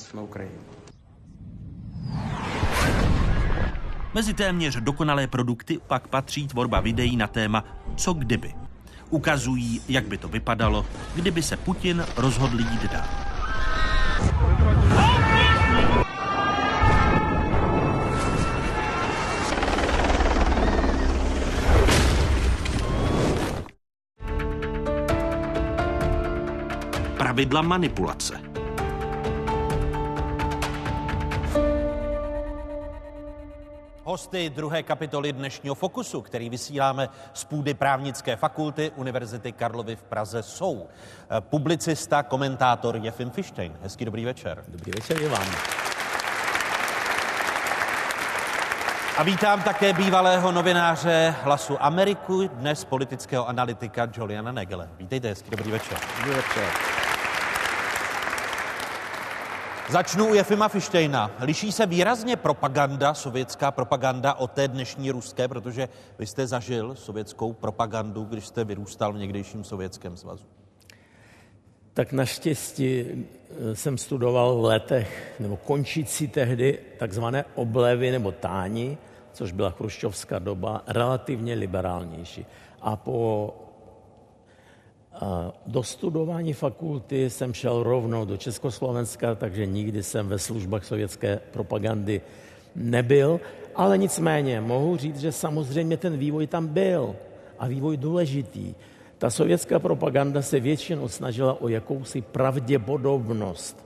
Mezi téměř dokonalé produkty pak patří tvorba videí na téma Co kdyby. Ukazují, jak by to vypadalo, kdyby se Putin rozhodl jít dál. Pravidla manipulace. Hosty druhé kapitoly dnešního Fokusu, který vysíláme z půdy právnické fakulty Univerzity Karlovy v Praze, jsou publicista, komentátor Jefim Fištejn. Hezký dobrý večer. Dobrý večer je vám. A vítám také bývalého novináře Hlasu Ameriku, dnes politického analytika Juliana Negele. Vítejte, hezký dobrý večer. Dobrý večer. Začnu u Jefima Fištejna. Liší se výrazně propaganda, sovětská propaganda od té dnešní ruské, protože vy jste zažil sovětskou propagandu, když jste vyrůstal v někdejším sovětském svazu. Tak naštěstí jsem studoval v letech, nebo končící tehdy, takzvané oblevy nebo táni, což byla chruščovská doba, relativně liberálnější. A po do studování fakulty jsem šel rovnou do Československa, takže nikdy jsem ve službách sovětské propagandy nebyl, ale nicméně mohu říct, že samozřejmě ten vývoj tam byl a vývoj důležitý. Ta sovětská propaganda se většinou snažila o jakousi pravděpodobnost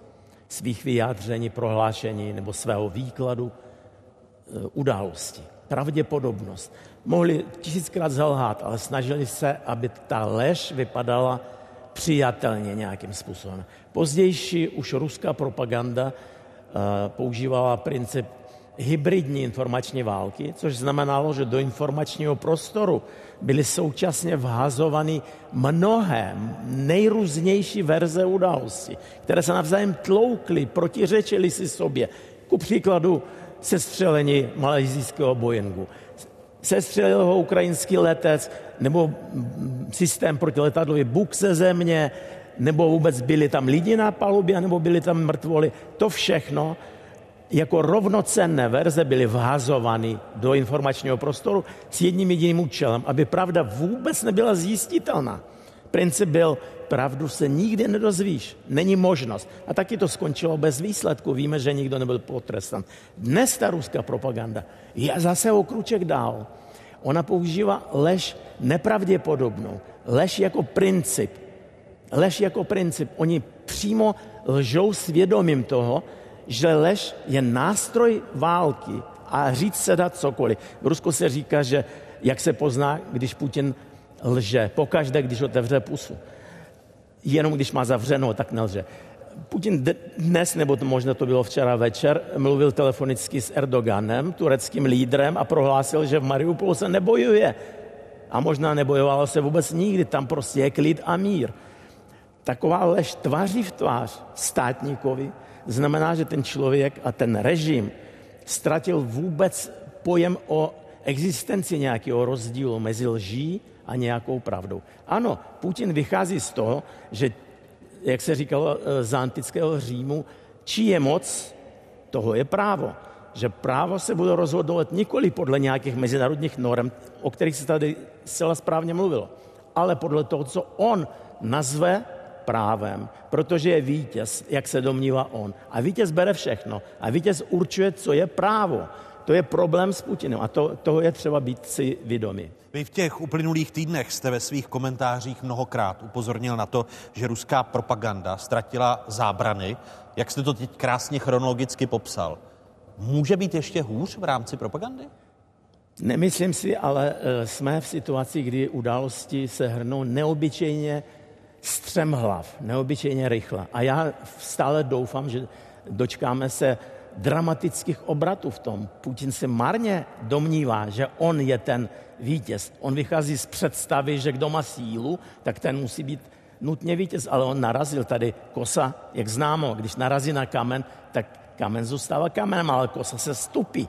svých vyjádření, prohlášení nebo svého výkladu e, události. Pravděpodobnost mohli tisíckrát zalhát, ale snažili se, aby ta lež vypadala přijatelně nějakým způsobem. Pozdější už ruská propaganda uh, používala princip hybridní informační války, což znamenalo, že do informačního prostoru byly současně vhazovány mnohé nejrůznější verze události, které se navzájem tloukly, protiřečily si sobě. Ku příkladu sestřelení malajzijského Boeingu sestřelil ho ukrajinský letec, nebo systém protiletadlový Buk ze země, nebo vůbec byli tam lidi na palubě, nebo byli tam mrtvoli. To všechno jako rovnocenné verze byly vhazovány do informačního prostoru s jedním jediným účelem, aby pravda vůbec nebyla zjistitelná. Princip byl, pravdu se nikdy nedozvíš, není možnost. A taky to skončilo bez výsledku, víme, že nikdo nebyl potrestan. Dnes ta ruská propaganda je zase o kruček dál. Ona používá lež nepravděpodobnou, lež jako princip. Lež jako princip. Oni přímo lžou svědomím toho, že lež je nástroj války a říct se dá cokoliv. V Rusku se říká, že jak se pozná, když Putin lže. Pokaždé, když otevře pusu. Jenom když má zavřenou, tak nelže. Putin dnes, nebo možná to bylo včera večer, mluvil telefonicky s Erdoganem, tureckým lídrem a prohlásil, že v Mariupolu se nebojuje. A možná nebojovalo se vůbec nikdy, tam prostě je klid a mír. Taková lež tváří v tvář státníkovi znamená, že ten člověk a ten režim ztratil vůbec pojem o existenci nějakého rozdílu mezi lží a nějakou pravdou. Ano, Putin vychází z toho, že, jak se říkalo eh, z antického Římu, čí je moc, toho je právo. Že právo se bude rozhodovat nikoli podle nějakých mezinárodních norm, o kterých se tady zcela správně mluvilo, ale podle toho, co on nazve právem, protože je vítěz, jak se domnívá on. A vítěz bere všechno. A vítěz určuje, co je právo. To je problém s Putinem a to, toho je třeba být si vědomi. Vy v těch uplynulých týdnech jste ve svých komentářích mnohokrát upozornil na to, že ruská propaganda ztratila zábrany, jak jste to teď krásně chronologicky popsal. Může být ještě hůř v rámci propagandy? Nemyslím si, ale eh, jsme v situaci, kdy události se hrnou neobyčejně střemhlav, neobyčejně rychle. A já stále doufám, že dočkáme se dramatických obratů v tom. Putin se marně domnívá, že on je ten vítěz. On vychází z představy, že kdo má sílu, tak ten musí být nutně vítěz, ale on narazil tady kosa, jak známo, když narazí na kamen, tak kamen zůstává kamenem, ale kosa se stupí.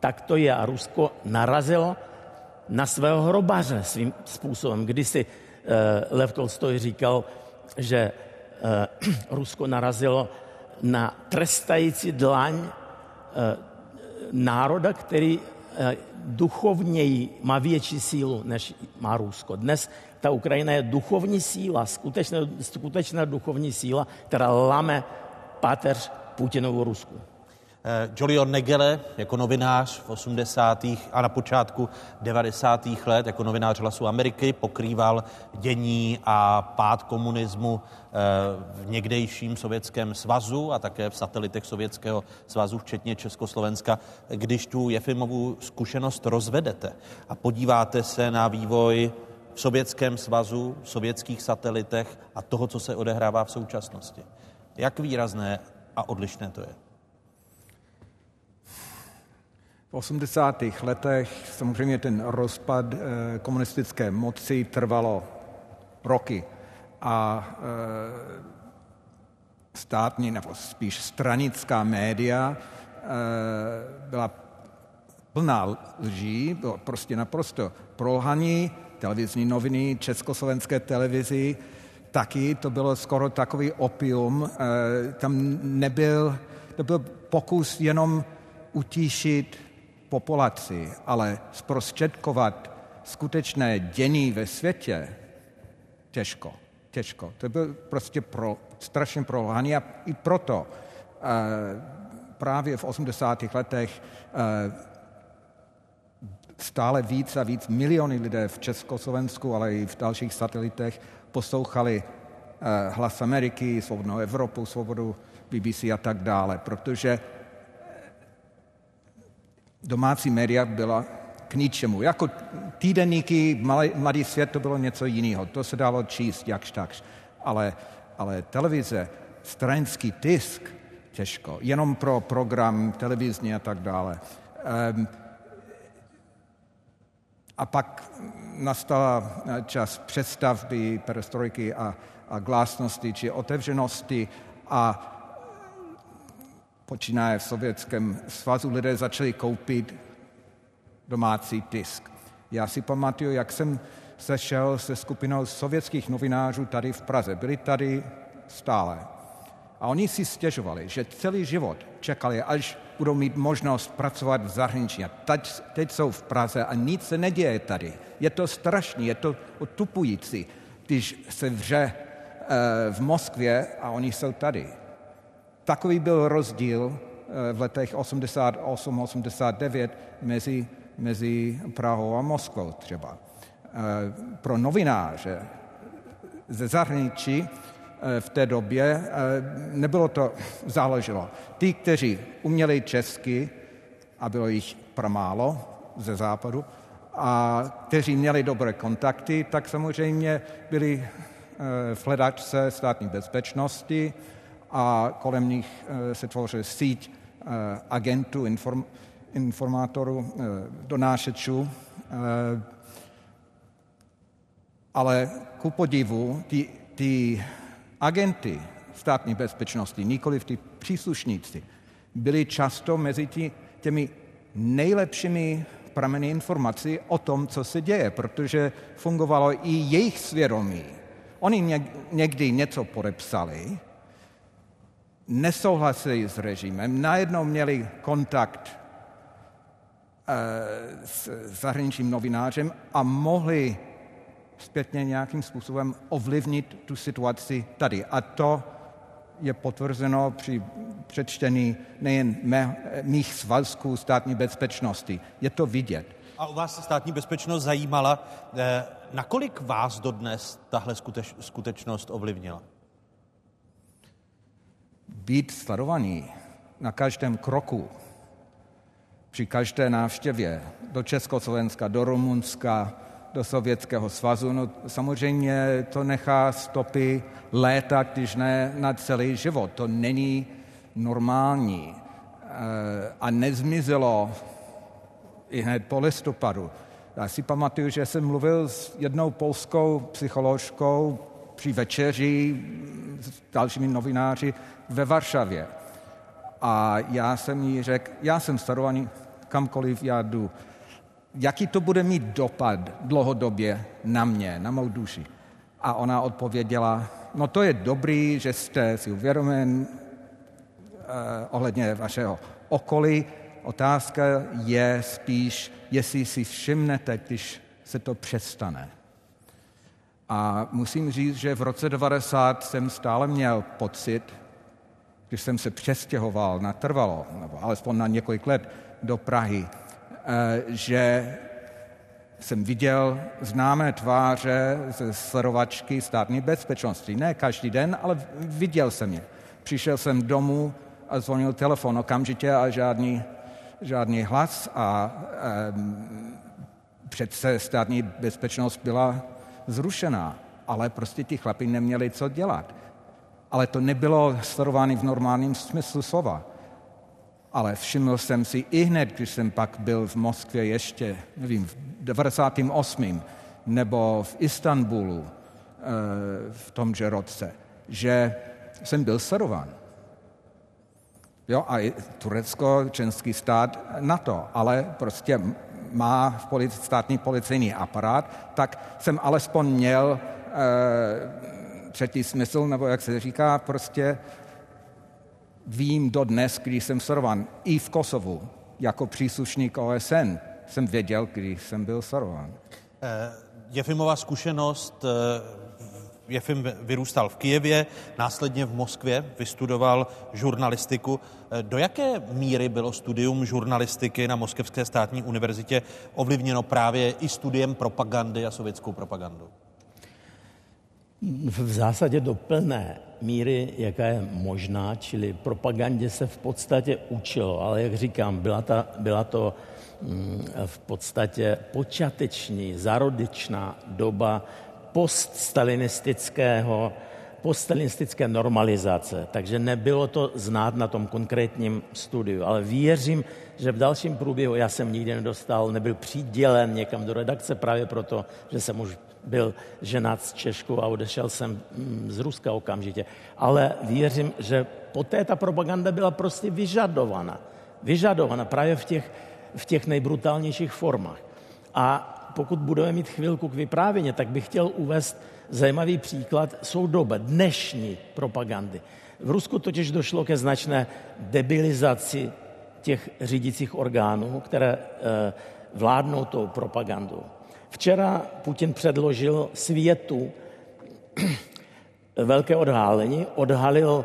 Tak to je a Rusko narazilo na svého hrobaře svým způsobem. Když si uh, Lev Tolstoj říkal, že uh, Rusko narazilo na trestající dlaň eh, národa, který eh, duchovněji má větší sílu, než má Rusko. Dnes ta Ukrajina je duchovní síla, skutečná, skutečná duchovní síla, která lame páteř Putinovu Rusku. Eh, Jolion Negele jako novinář v 80. a na počátku 90. let jako novinář Hlasu Ameriky pokrýval dění a pád komunismu eh, v někdejším sovětském svazu a také v satelitech sovětského svazu, včetně Československa. Když tu Jefimovu zkušenost rozvedete a podíváte se na vývoj v sovětském svazu, v sovětských satelitech a toho, co se odehrává v současnosti. Jak výrazné a odlišné to je? V 80. letech samozřejmě ten rozpad eh, komunistické moci trvalo roky a eh, státní nebo spíš stranická média eh, byla plná lží, bylo prostě naprosto prolhaní, televizní noviny, československé televizi, taky to bylo skoro takový opium. Tam nebyl, to byl pokus jenom utíšit populaci, ale zprostředkovat skutečné dění ve světě, těžko, těžko. To byl prostě pro, strašně prolhaný a i proto uh, právě v 80. letech uh, stále víc a víc miliony lidé v Československu, ale i v dalších satelitech poslouchali uh, hlas Ameriky, svobodnou Evropu, svobodu BBC a tak dále, protože domácí média byla k ničemu. Jako týdenníky, Mladý svět, to bylo něco jiného. To se dalo číst jakž takž. Ale, ale televize, stranický tisk, těžko. Jenom pro program televizní a tak dále. Um, a pak nastala čas přestavby, perestrojky a, a glásnosti či otevřenosti a počínaje v Sovětském svazu, lidé začali koupit domácí tisk. Já si pamatuju, jak jsem sešel se skupinou sovětských novinářů tady v Praze. Byli tady stále. A oni si stěžovali, že celý život čekali, až budou mít možnost pracovat v zahraničí. A teď, teď jsou v Praze a nic se neděje tady. Je to strašný, je to otupující, když se vře eh, v Moskvě a oni jsou tady. Takový byl rozdíl eh, v letech 88-89 mezi, mezi Prahou a Moskvou třeba. Eh, pro novináře ze zahraničí v té době. Nebylo to, záleželo. Ty, kteří uměli česky, a bylo jich pramálo ze západu, a kteří měli dobré kontakty, tak samozřejmě byli v hledačce státní bezpečnosti a kolem nich se tvořil síť agentů, inform, informátorů, donášečů. Ale ku podivu, ty, ty agenty státní bezpečnosti, nikoli ty příslušníci, byli často mezi tí, těmi nejlepšími prameny informací o tom, co se děje, protože fungovalo i jejich svědomí. Oni někdy něco podepsali, nesouhlasili s režimem, najednou měli kontakt s zahraničním novinářem a mohli zpětně nějakým způsobem ovlivnit tu situaci tady. A to je potvrzeno při přečtení nejen mé, mých svazků státní bezpečnosti. Je to vidět. A u vás státní bezpečnost zajímala, eh, nakolik vás dodnes tahle skuteč, skutečnost ovlivnila? Být sledovaný na každém kroku, při každé návštěvě do Československa, do Rumunska, do Sovětského svazu, no samozřejmě to nechá stopy léta, když ne na celý život. To není normální eh, a nezmizelo i hned po listopadu. Já si pamatuju, že jsem mluvil s jednou polskou psycholožkou při večeři s dalšími novináři ve Varšavě. A já jsem jí řekl, já jsem starovaný, kamkoliv já jdu, jaký to bude mít dopad dlouhodobě na mě, na mou duši. A ona odpověděla, no to je dobrý, že jste si uvědomen eh, ohledně vašeho okolí. Otázka je spíš, jestli si všimnete, když se to přestane. A musím říct, že v roce 90 jsem stále měl pocit, když jsem se přestěhoval natrvalo, nebo alespoň na několik let do Prahy, Eh, že jsem viděl známé tváře ze sledovačky státní bezpečnosti. Ne každý den, ale viděl jsem je. Přišel jsem domů a zvonil telefon okamžitě a žádný, žádný hlas a um, přece státní bezpečnost byla zrušená, ale prostě ti chlapi neměli co dělat. Ale to nebylo sledováno v normálním smyslu slova ale všiml jsem si i hned, když jsem pak byl v Moskvě ještě, nevím, v 98. nebo v Istanbulu eh, v tomže roce, že jsem byl sledován. Jo, a Turecko, členský stát, na to, ale prostě má v polici, státní policejní aparát, tak jsem alespoň měl e, třetí smysl, nebo jak se říká, prostě vím dodnes, když jsem sledován i v Kosovu jako příslušník OSN. Jsem věděl, když jsem byl sledován. Eh, Jefimová zkušenost, eh, Jefim vyrůstal v Kijevě, následně v Moskvě, vystudoval žurnalistiku. Do jaké míry bylo studium žurnalistiky na Moskevské státní univerzitě ovlivněno právě i studiem propagandy a sovětskou propagandu? V zásadě do plné míry, jaká je možná, čili propagandě se v podstatě učilo, ale jak říkám, byla, ta, byla to mm, v podstatě počáteční, zarodičná doba poststalinistického, poststalinistické normalizace, takže nebylo to znát na tom konkrétním studiu, ale věřím, že v dalším průběhu, já jsem nikdy nedostal, nebyl přidělen někam do redakce právě proto, že jsem už byl ženat z Češku a odešel jsem mm, z Ruska okamžitě. Ale věřím, že poté ta propaganda byla prostě vyžadovaná. Vyžadovaná právě v těch, v těch nejbrutálnějších formách. A pokud budeme mít chvilku k vyprávění, tak bych chtěl uvést zajímavý příklad soudobe, dnešní propagandy. V Rusku totiž došlo ke značné debilizaci těch řídících orgánů, které eh, vládnou tou propagandou. Včera Putin předložil světu velké odhálení, odhalil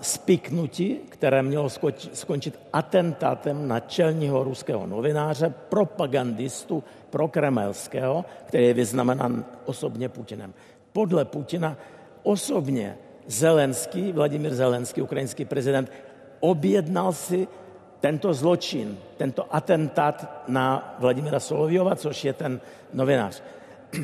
spiknutí, které mělo skončit atentátem na čelního ruského novináře, propagandistu prokremelského, který je vyznamenán osobně Putinem. Podle Putina osobně Zelenský, Vladimír Zelenský, ukrajinský prezident, objednal si tento zločin, tento atentát na Vladimira Soloviova, což je ten novinář.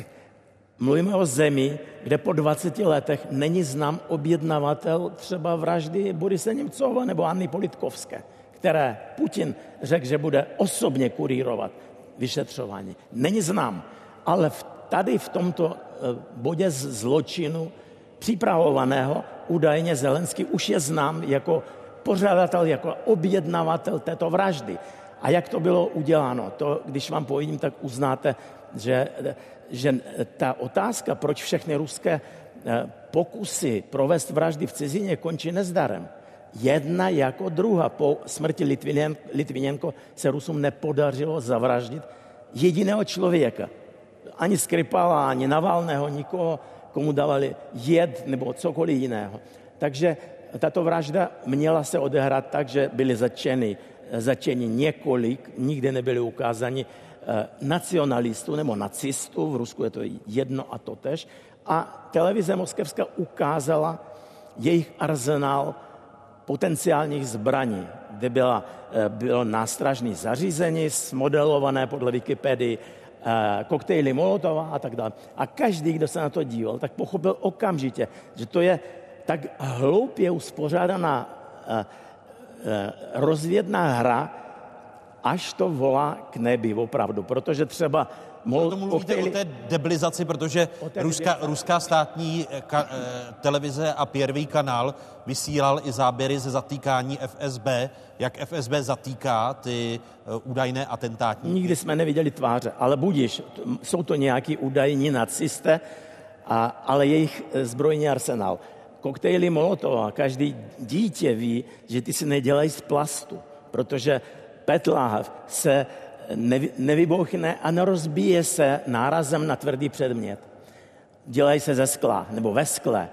Mluvíme o zemi, kde po 20 letech není znám objednavatel třeba vraždy Borise Němcova nebo Anny Politkovské, které Putin řekl, že bude osobně kurírovat vyšetřování. Není znám, ale v, tady v tomto eh, bodě zločinu připravovaného údajně Zelenský už je znám jako pořadatel, jako objednavatel této vraždy. A jak to bylo uděláno, to, když vám povím, tak uznáte, že, že ta otázka, proč všechny ruské eh, pokusy provést vraždy v cizině končí nezdarem. Jedna jako druhá. Po smrti Litvinenko se Rusům nepodařilo zavraždit jediného člověka. Ani Skripala, ani Navalného, nikoho, komu dávali jed nebo cokoliv jiného. Takže tato vražda měla se odehrát tak, že byli začeny, začeni několik, nikdy nebyli ukázáni eh, nacionalistů nebo nacistů, v Rusku je to jedno a to tež, a televize Moskevská ukázala jejich arzenál potenciálních zbraní, kde byla, eh, bylo nástražné zařízení, smodelované podle Wikipedii, eh, koktejly Molotova a tak dále. A každý, kdo se na to díval, tak pochopil okamžitě, že to je tak hloupě uspořádaná eh, rozvědná hra, až to volá k nebi opravdu. Protože třeba mohl... To mluvíte koktejly... o té debilizaci, protože ruská, ruská státní eh, ka, eh, televize a Pěrvý kanál vysílal i záběry ze zatýkání FSB, jak FSB zatýká ty eh, údajné atentátní. Nikdy jsme neviděli tváře, ale budíš, jsou to nějaký údajní nacisté, a, ale jejich zbrojní arsenál. Koktejly Molotova, každý dítě ví, že ty si nedělají z plastu, protože petláv se nevy, a nerozbíje se nárazem na tvrdý předmět. Dělají se ze skla nebo ve skle.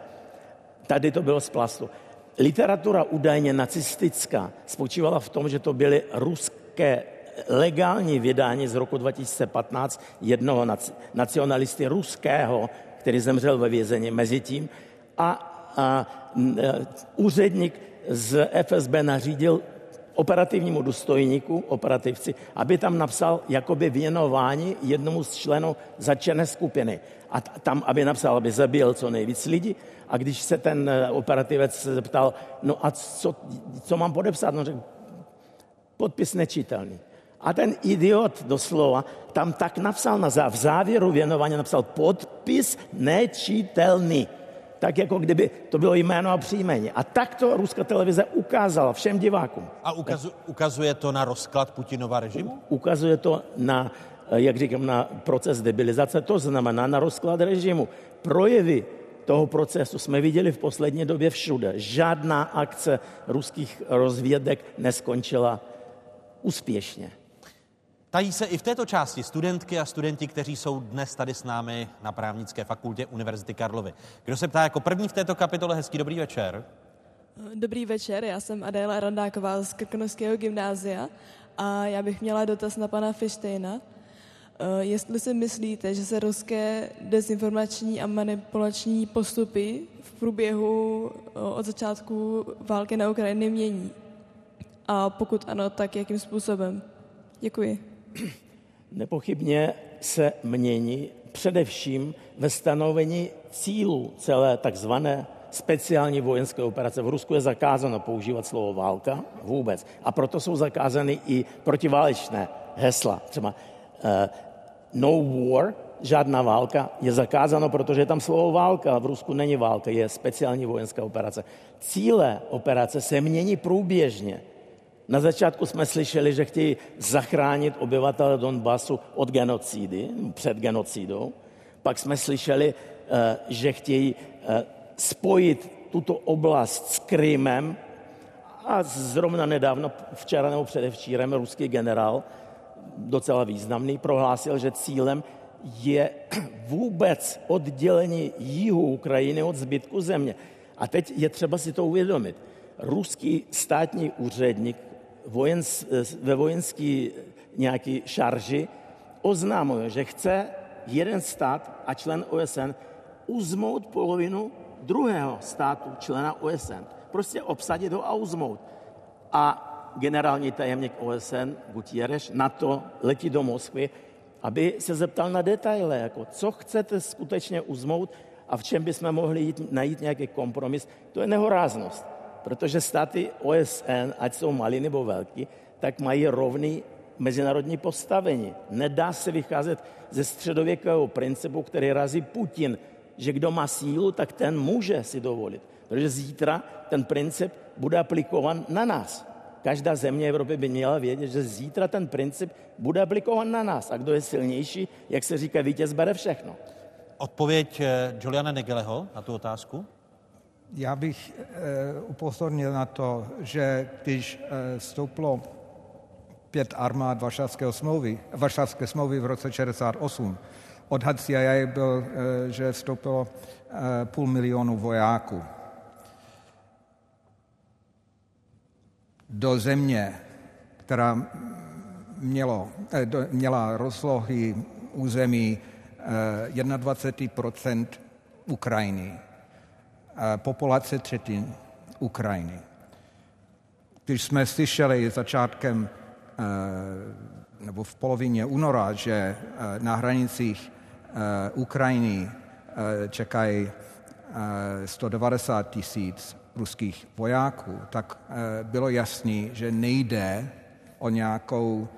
Tady to bylo z plastu. Literatura údajně nacistická spočívala v tom, že to byly ruské legální vydání z roku 2015 jednoho nacionalisty ruského, který zemřel ve vězení mezi tím a, a úředník z FSB nařídil operativnímu důstojníku, operativci, aby tam napsal jakoby věnování jednomu z členů začené skupiny. A tam, aby napsal, aby zabil co nejvíc lidí. A když se ten eh, operativec zeptal, no a co, co mám podepsat? No řekl, podpis nečitelný. A ten idiot doslova tam tak napsal na v závěru věnování, napsal podpis nečitelný tak jako kdyby to bylo jméno a příjmení. A tak to ruská televize ukázala všem divákům. A ukazu, ukazuje to na rozklad Putinova režimu? Ukazuje to na, jak říkám, na proces debilizace, to znamená na rozklad režimu. Projevy toho procesu jsme viděli v poslední době všude. Žádná akce ruských rozvědek neskončila úspěšně. Tají se i v této části studentky a studenti, kteří jsou dnes tady s námi na právnické fakultě Univerzity Karlovy. Kdo se ptá jako první v této kapitole, hezký dobrý večer. Dobrý večer, já jsem Adéla Randáková z Krkonoského gymnázia a já bych měla dotaz na pana Fištejna. Eh, jestli si myslíte, že se ruské dezinformační a manipulační postupy v průběhu od začátku války na Ukrajině mění? A pokud ano, tak jakým způsobem? Děkuji. Nepochybně se mění především ve stanovení cílu celé takzvané speciální vojenské operace. V Rusku je zakázáno používat slovo válka vůbec. A proto jsou zakázány i protiválečné hesla. Třeba uh, no war, žádná válka, je zakázáno, protože je tam slovo válka. V Rusku není válka, je speciální vojenská operace. Cíle operace se mění průběžně. Na začátku jsme slyšeli, že chtějí zachránit obyvatele Donbasu od genocidy, před genocidou. Pak jsme slyšeli, eh, že chtějí eh, spojit tuto oblast s Krymem a zrovna nedávno, včera nebo předevčírem, ruský generál, docela významný, prohlásil, že cílem je vůbec oddělení jihu Ukrajiny od zbytku země. A teď je třeba si to uvědomit. Ruský státní úředník vojens, ve vojenský nějaký šarži oznámuje, že chce jeden stát a člen OSN uzmout polovinu druhého státu, člena OSN. Prostě obsadit ho a uzmout. A generální tajemník OSN Gutierrez na to letí do Moskvy, aby se zeptal na detaily, jako co chcete skutečně uzmout a v čem bychom mohli jít, najít nějaký kompromis. To je nehoráznost, protože státy OSN, ať jsou malý nebo velký, tak mají rovný mezinárodní postavení. Nedá se vycházet ze středověkého principu, který razí Putin, že kdo má sílu, tak ten může si dovolit. Protože zítra ten princip bude aplikovan na nás. Každá země Evropy by měla vědět, že zítra ten princip bude aplikovan na nás. A kdo je silnější, jak se říká, vítěz bere všechno. Odpověď eh, Juliana Negeleho na tu otázku? Já bych e, upozornil na to, že když e, stouplo pět armád Varšavské smlouvy, Varšavské smlouvy v roce 68, odhad CIA byl, e, že vstoupilo půl milionu vojáků. Do země, která mělo, měla rozlohy území 21% Ukrajiny, populace třetin Ukrajiny. Když jsme slyšeli začátkem nebo v polovině února, že na hranicích Ukrajiny čekají 190 tisíc ruských vojáků, tak bylo jasný, že nejde o nějakou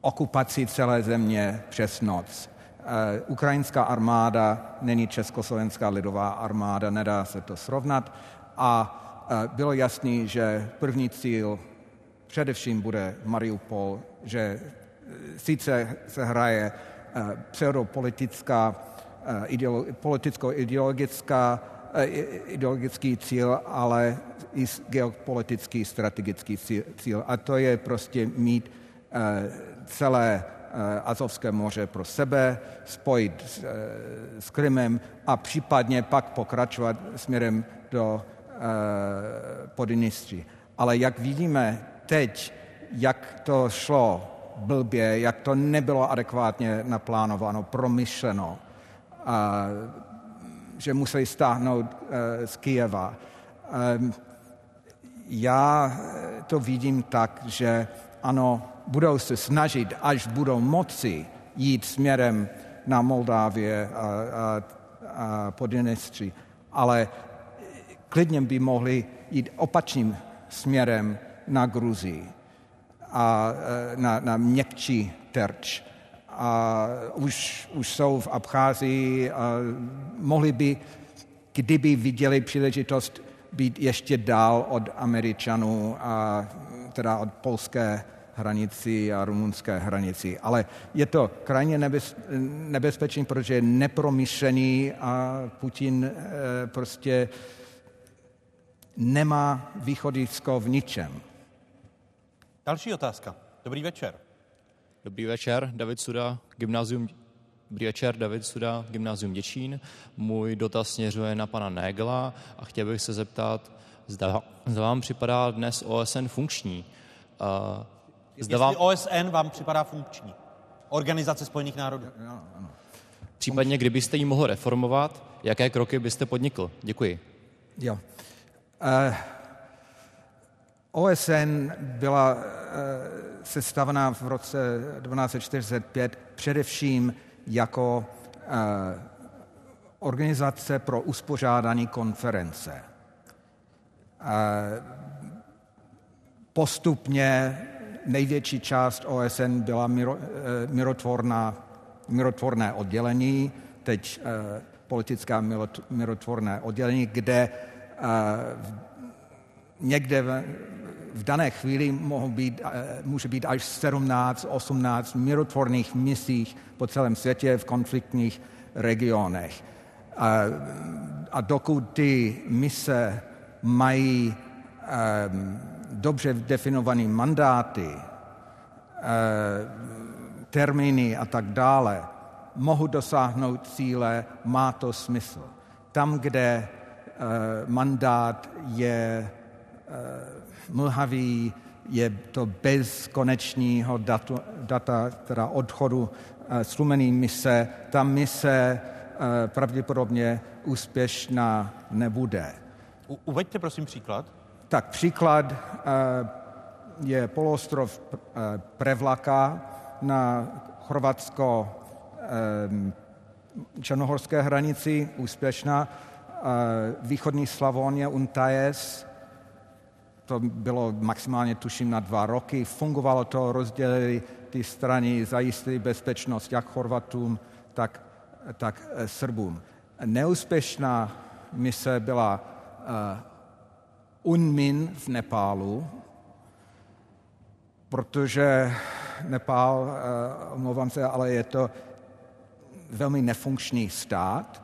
okupaci celé země přes noc. Eh, ukrajinská armáda není československá lidová armáda, nedá se to srovnat. A eh, bylo jasný, že první cíl především bude Mariupol, že eh, sice se hraje pseudopolitická, politicko-ideologická ideologický cíl, ale i geopolitický strategický cíl. A to je prostě mít celé Azovské moře pro sebe, spojit s, eh, s Krymem a případně pak pokračovat směrem do eh, Podinistří. Ale jak vidíme teď, jak to šlo blbě, jak to nebylo adekvátně naplánováno, promyšleno, a, že museli stáhnout z Kijeva. Já to vidím tak, že ano, budou se snažit, až budou moci jít směrem na Moldávie a, a, a Podinestří, ale klidně by mohli jít opačným směrem na Gruzii a e, na, na měkčí terč. A už, už jsou v Abcházii a mohli by, kdyby viděli příležitost, být ještě dál od Američanů a teda od polské hranici a rumunské hranici. Ale je to krajně nebez, nebezpečný, protože je nepromyšlený a Putin e, prostě nemá východisko v ničem. Další otázka. Dobrý večer. Dobrý večer, David Suda, gymnázium Dobrý večer, David Suda, Gymnázium Děčín. Můj dotaz směřuje na pana Négla a chtěl bych se zeptat, zda, zda vám připadá dnes OSN funkční. Uh, Zda vám... OSN vám připadá funkční. Organizace spojených národů. Ano, ano. Případně, kdybyste ji mohl reformovat, jaké kroky byste podnikl? Děkuji. Jo. Uh, eh, OSN byla uh, sestavená v roce 1245 především jako uh, organizace pro uspořádání konference. Uh, postupně největší část OSN byla miro, eh, mirotvorná, mirotvorné oddělení, teď eh, politická mirotvorné oddělení, kde eh, někde v, v dané chvíli mohou být, může být až 17, 18 mirotvorných misích po celém světě v konfliktních regionech. A, a dokud ty mise mají dobře definované mandáty, eh, termíny a tak dále, mohu dosáhnout cíle, má to smysl. Tam, kde eh, mandát je eh, mlhavý, je to bez konečního datu, data, teda odchodu slumený mise, ta mise pravděpodobně úspěšná nebude. U, uveďte prosím příklad. Tak příklad je poloostrov Prevlaka na chorvatsko černohorské hranici, úspěšná. Východní Slavonie, Untajes, to bylo maximálně tuším na dva roky. Fungovalo to, rozdělili ty strany, zajistili bezpečnost jak Chorvatům, tak, tak eh, Srbům. Neúspěšná mise byla UNMIN v Nepálu, protože Nepál, uh, omlouvám se, ale je to velmi nefunkční stát,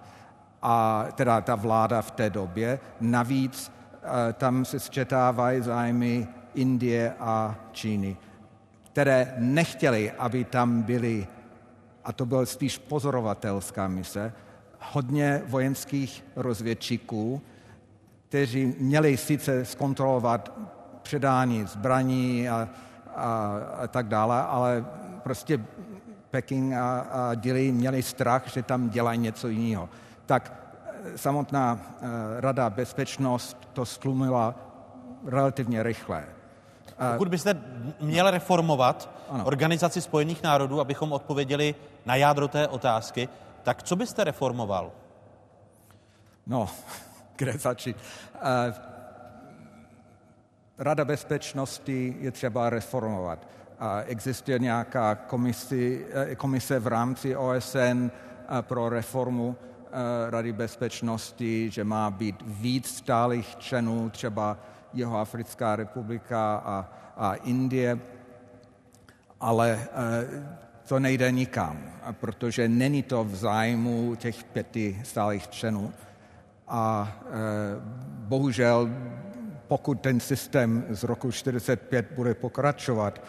a teda ta vláda v té době. Navíc eh, tam se sčetávají zájmy Indie a Číny, které nechtěli, aby tam byly, a to byla spíš pozorovatelská mise, hodně vojenských rozvědčíků, kteří měli sice zkontrolovat předání zbraní a, a, a tak dále, ale prostě Peking a, a Dili měli strach, že tam dělají něco jiného. Tak eh, samotná eh, Rada bezpečnost to stlumila relativně rychle. Pokud byste měl reformovat ano. Organizaci spojených národů, abychom odpověděli na jádro té otázky, tak co byste reformoval? No, kde začít? Uh, Rada bezpečnosti je třeba reformovat existuje nějaká komisi, eh, komise v rámci OSN eh, pro reformu eh, Rady bezpečnosti, že má být víc stálých členů, třeba Jihoafrická republika a, a Indie, ale to nejde nikam, protože není to v zájmu těch pěti stálých členů. A bohužel, pokud ten systém z roku 1945 bude pokračovat,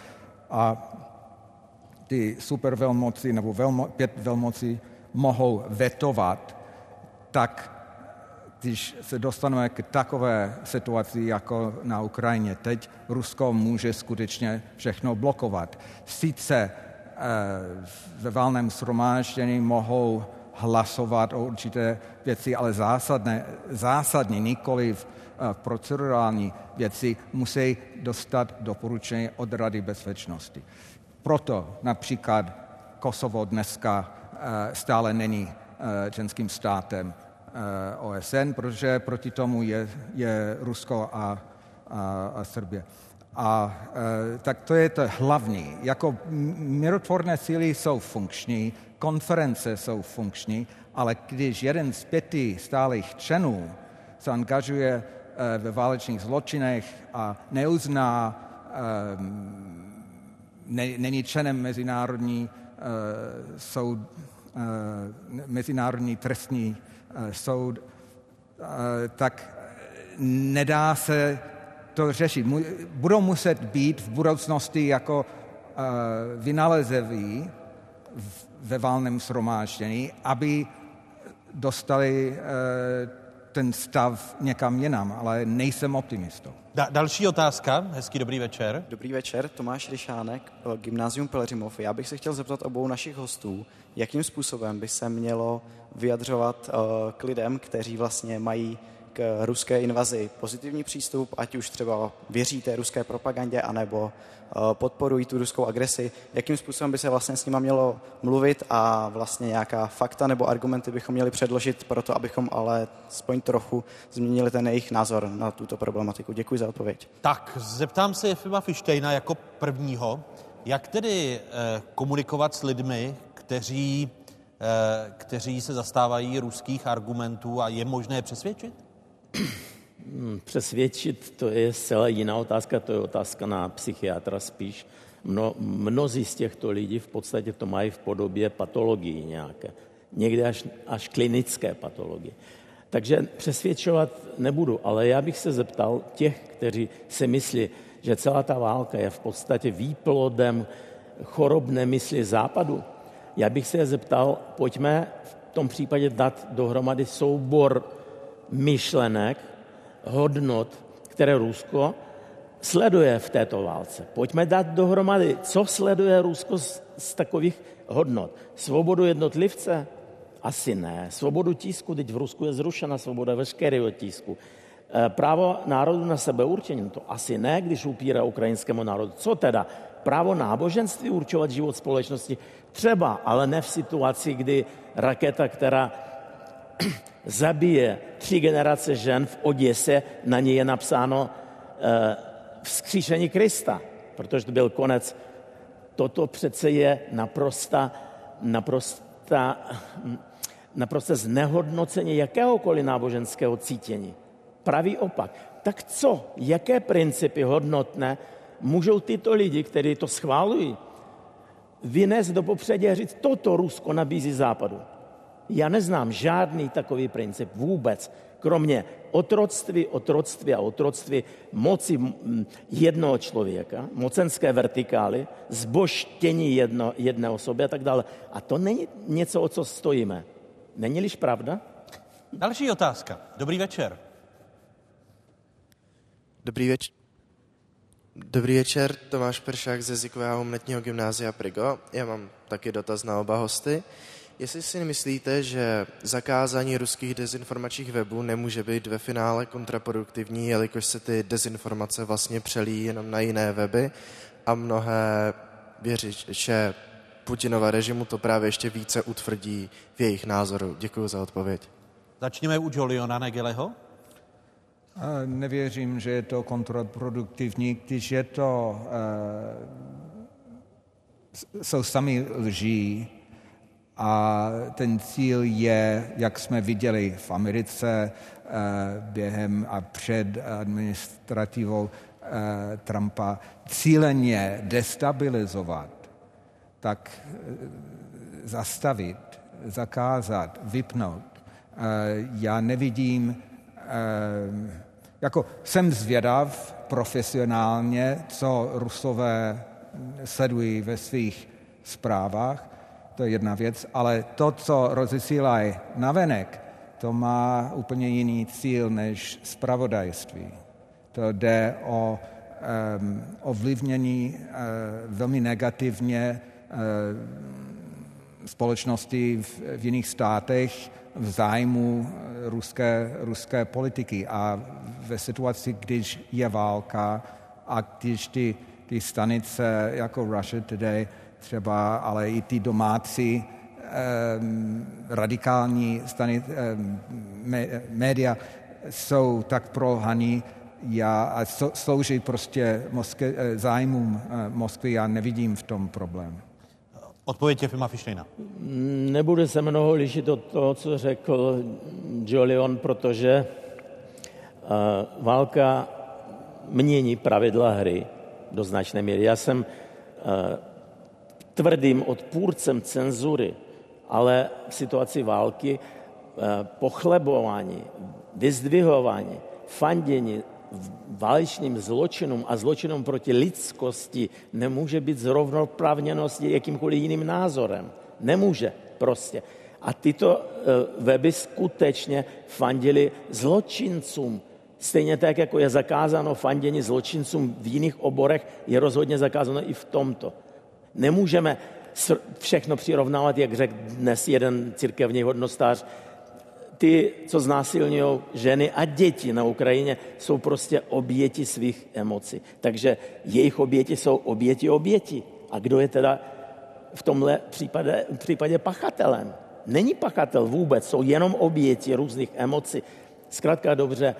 a ty supervelmoci nebo velmo, pět velmocí mohou vetovat, tak když se dostaneme k takové situaci jako na Ukrajině teď, Rusko může skutečně všechno blokovat. Sice eh, ve válném shromáždění mohou hlasovat o určité věci, ale zásadné, zásadní, nikoli v Eh, procedurální věci musí dostat doporučení od Rady bezpečnosti. Proto například Kosovo dneska eh, stále není eh, členským státem OSN, protože proti tomu je, je Rusko a, a, a Srbě. A e, tak to je to hlavní. Jako mirotvorné síly jsou funkční, konference jsou funkční, ale když jeden z pěti stálých členů se angažuje Eh, ve válečných zločinech a neuzná, eh, ne, není členem mezinárodní eh, soud, mezinárodní trestní soud, tak nedá se to řešit. Budou muset být v budoucnosti jako vynalezeví ve válném shromáždění, aby dostali ten stav někam jinam, ale nejsem optimistou. Da- další otázka. Hezký dobrý večer. Dobrý večer, Tomáš Ryšánek, eh, Gymnázium Pelřimov. Já bych se chtěl zeptat obou našich hostů, jakým způsobem by se mělo vyjadřovat uh, k lidem, kteří vlastně mají k ruské invazi pozitivní přístup, ať už třeba věří té ruské propagandě, anebo eh, podporují tu ruskou agresi, jakým způsobem by se vlastně s nima mělo mluvit a vlastně nějaká fakta nebo argumenty bychom měli předložit pro to, abychom ale aspoň trochu změnili ten jejich názor na tuto problematiku. Děkuji za odpověď. Tak, zeptám se Jefima Fištejna jako prvního, jak tedy eh, komunikovat s lidmi, kteří, eh, kteří se zastávají ruských argumentů a je možné přesvědčit? Hmm, přesvědčit, to je zcela jiná otázka, to je otázka na psychiatra spíš. Mno, mnozí z těchto lidí v podstatě to mají v podobě patologii nějaké. Někdy až, až klinické patologie. Takže přesvědčovat nebudu, ale já bych se zeptal těch, kteří si myslí, že celá ta válka je v podstatě výplodem chorobné mysli západu. Já bych se je zeptal, pojďme v tom případě dát dohromady soubor myšlenek, hodnot, které Rusko sleduje v této válce. Pojďme dát dohromady, co sleduje Rusko z, z takových hodnot. Svobodu jednotlivce, Asi ne. Svobodu tisku, teď v Rusku je zrušena svoboda veškerého tisku. Eh, právo národu na sebeurčení, to asi ne, když upírá ukrajinskému národu. Co teda? Právo náboženství určovat život společnosti? Třeba, ale ne v situaci, kdy raketa, která zabije tři generace žen v Oděse, na ní je napsáno eh, vzkříšení Krista, protože to byl konec. Toto přece je naprosta, naprosta, naprosto znehodnocení jakéhokoliv náboženského cítění. Pravý opak. Tak co, jaké principy hodnotné můžou tyto lidi, kteří to schválují, vynést do popředí a říct, toto Rusko nabízí západu. Já neznám žádný takový princip vůbec, kromě otroctví, otroctví a otroctví moci jednoho člověka, mocenské vertikály, zboštění jedno, jedné osoby a tak dále. A to není něco, o co stojíme. Není-liž pravda? Další otázka. Dobrý večer. Dobrý večer. Dobrý večer, Tomáš Peršák z jazykového umětního gymnázia Prigo. Já mám taky dotaz na oba hosty. Jestli si myslíte, že zakázání ruských dezinformačních webů nemůže být ve finále kontraproduktivní, jelikož se ty dezinformace vlastně přelí jenom na jiné weby a mnohé věřiče Putinova režimu to právě ještě více utvrdí v jejich názoru. Děkuji za odpověď. Začněme u Joliona Negeleho. Nevěřím, že je to kontraproduktivní, když je to, uh, jsou sami lží a ten cíl je, jak jsme viděli v Americe uh, během a před administrativou uh, Trumpa, cíleně destabilizovat, tak zastavit, zakázat, vypnout. Já nevidím jako jsem zvědav profesionálně, co Rusové sledují ve svých zprávách, to je jedna věc, ale to, co rozesílají navenek, to má úplně jiný cíl než spravodajství. To jde o um, ovlivnění uh, velmi negativně uh, společnosti v, v jiných státech v zájmu ruské, ruské politiky. A ve situaci, když je válka a když ty, ty stanice jako Russia Today třeba, ale i ty domácí um, radikální stani, um, média jsou tak prolhaný já, a slouží prostě Moskve, eh, zájmům eh, Moskvy, já nevidím v tom problém. Odpověď je Fima Fištejna. Nebude se mnoho lišit od toho, co řekl Jolion, protože uh, válka mění pravidla hry do značné míry. Já jsem tvrdým odpůrcem cenzury, ale v situaci války uh, pochlebování, vyzdvihování, fandění válečným zločinům a zločinům proti lidskosti nemůže být zrovnoprávněno s jakýmkoliv jiným názorem. Nemůže prostě. A tyto eh, weby skutečně fandili zločincům. Stejně tak, jako je zakázáno fandění zločincům v jiných oborech, je rozhodně zakázáno i v tomto. Nemůžeme všechno přirovnávat, jak řekl dnes jeden církevní hodnostář, ty, co znásilňují ženy a děti na Ukrajině, jsou prostě oběti svých emocí. Takže jejich oběti jsou oběti oběti. A kdo je teda v tomhle případě, případě pachatelem? Není pachatel vůbec, jsou jenom oběti různých emocí. Zkrátka dobře,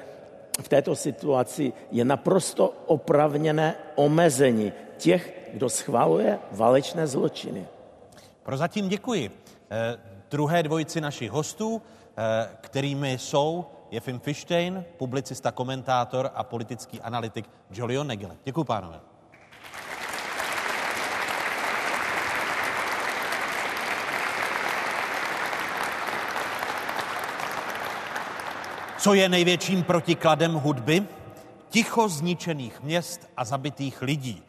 v této situaci je naprosto opravněné omezení těch, kdo schvaluje válečné zločiny. Prozatím děkuji. Eh, druhé dvojici našich hostů, Eh, kterými jsou Jefim Fištejn, publicista, komentátor a politický analytik Jolion Negele. Děkuji, pánové. Co je největším protikladem hudby? Ticho zničených měst a zabitých lidí.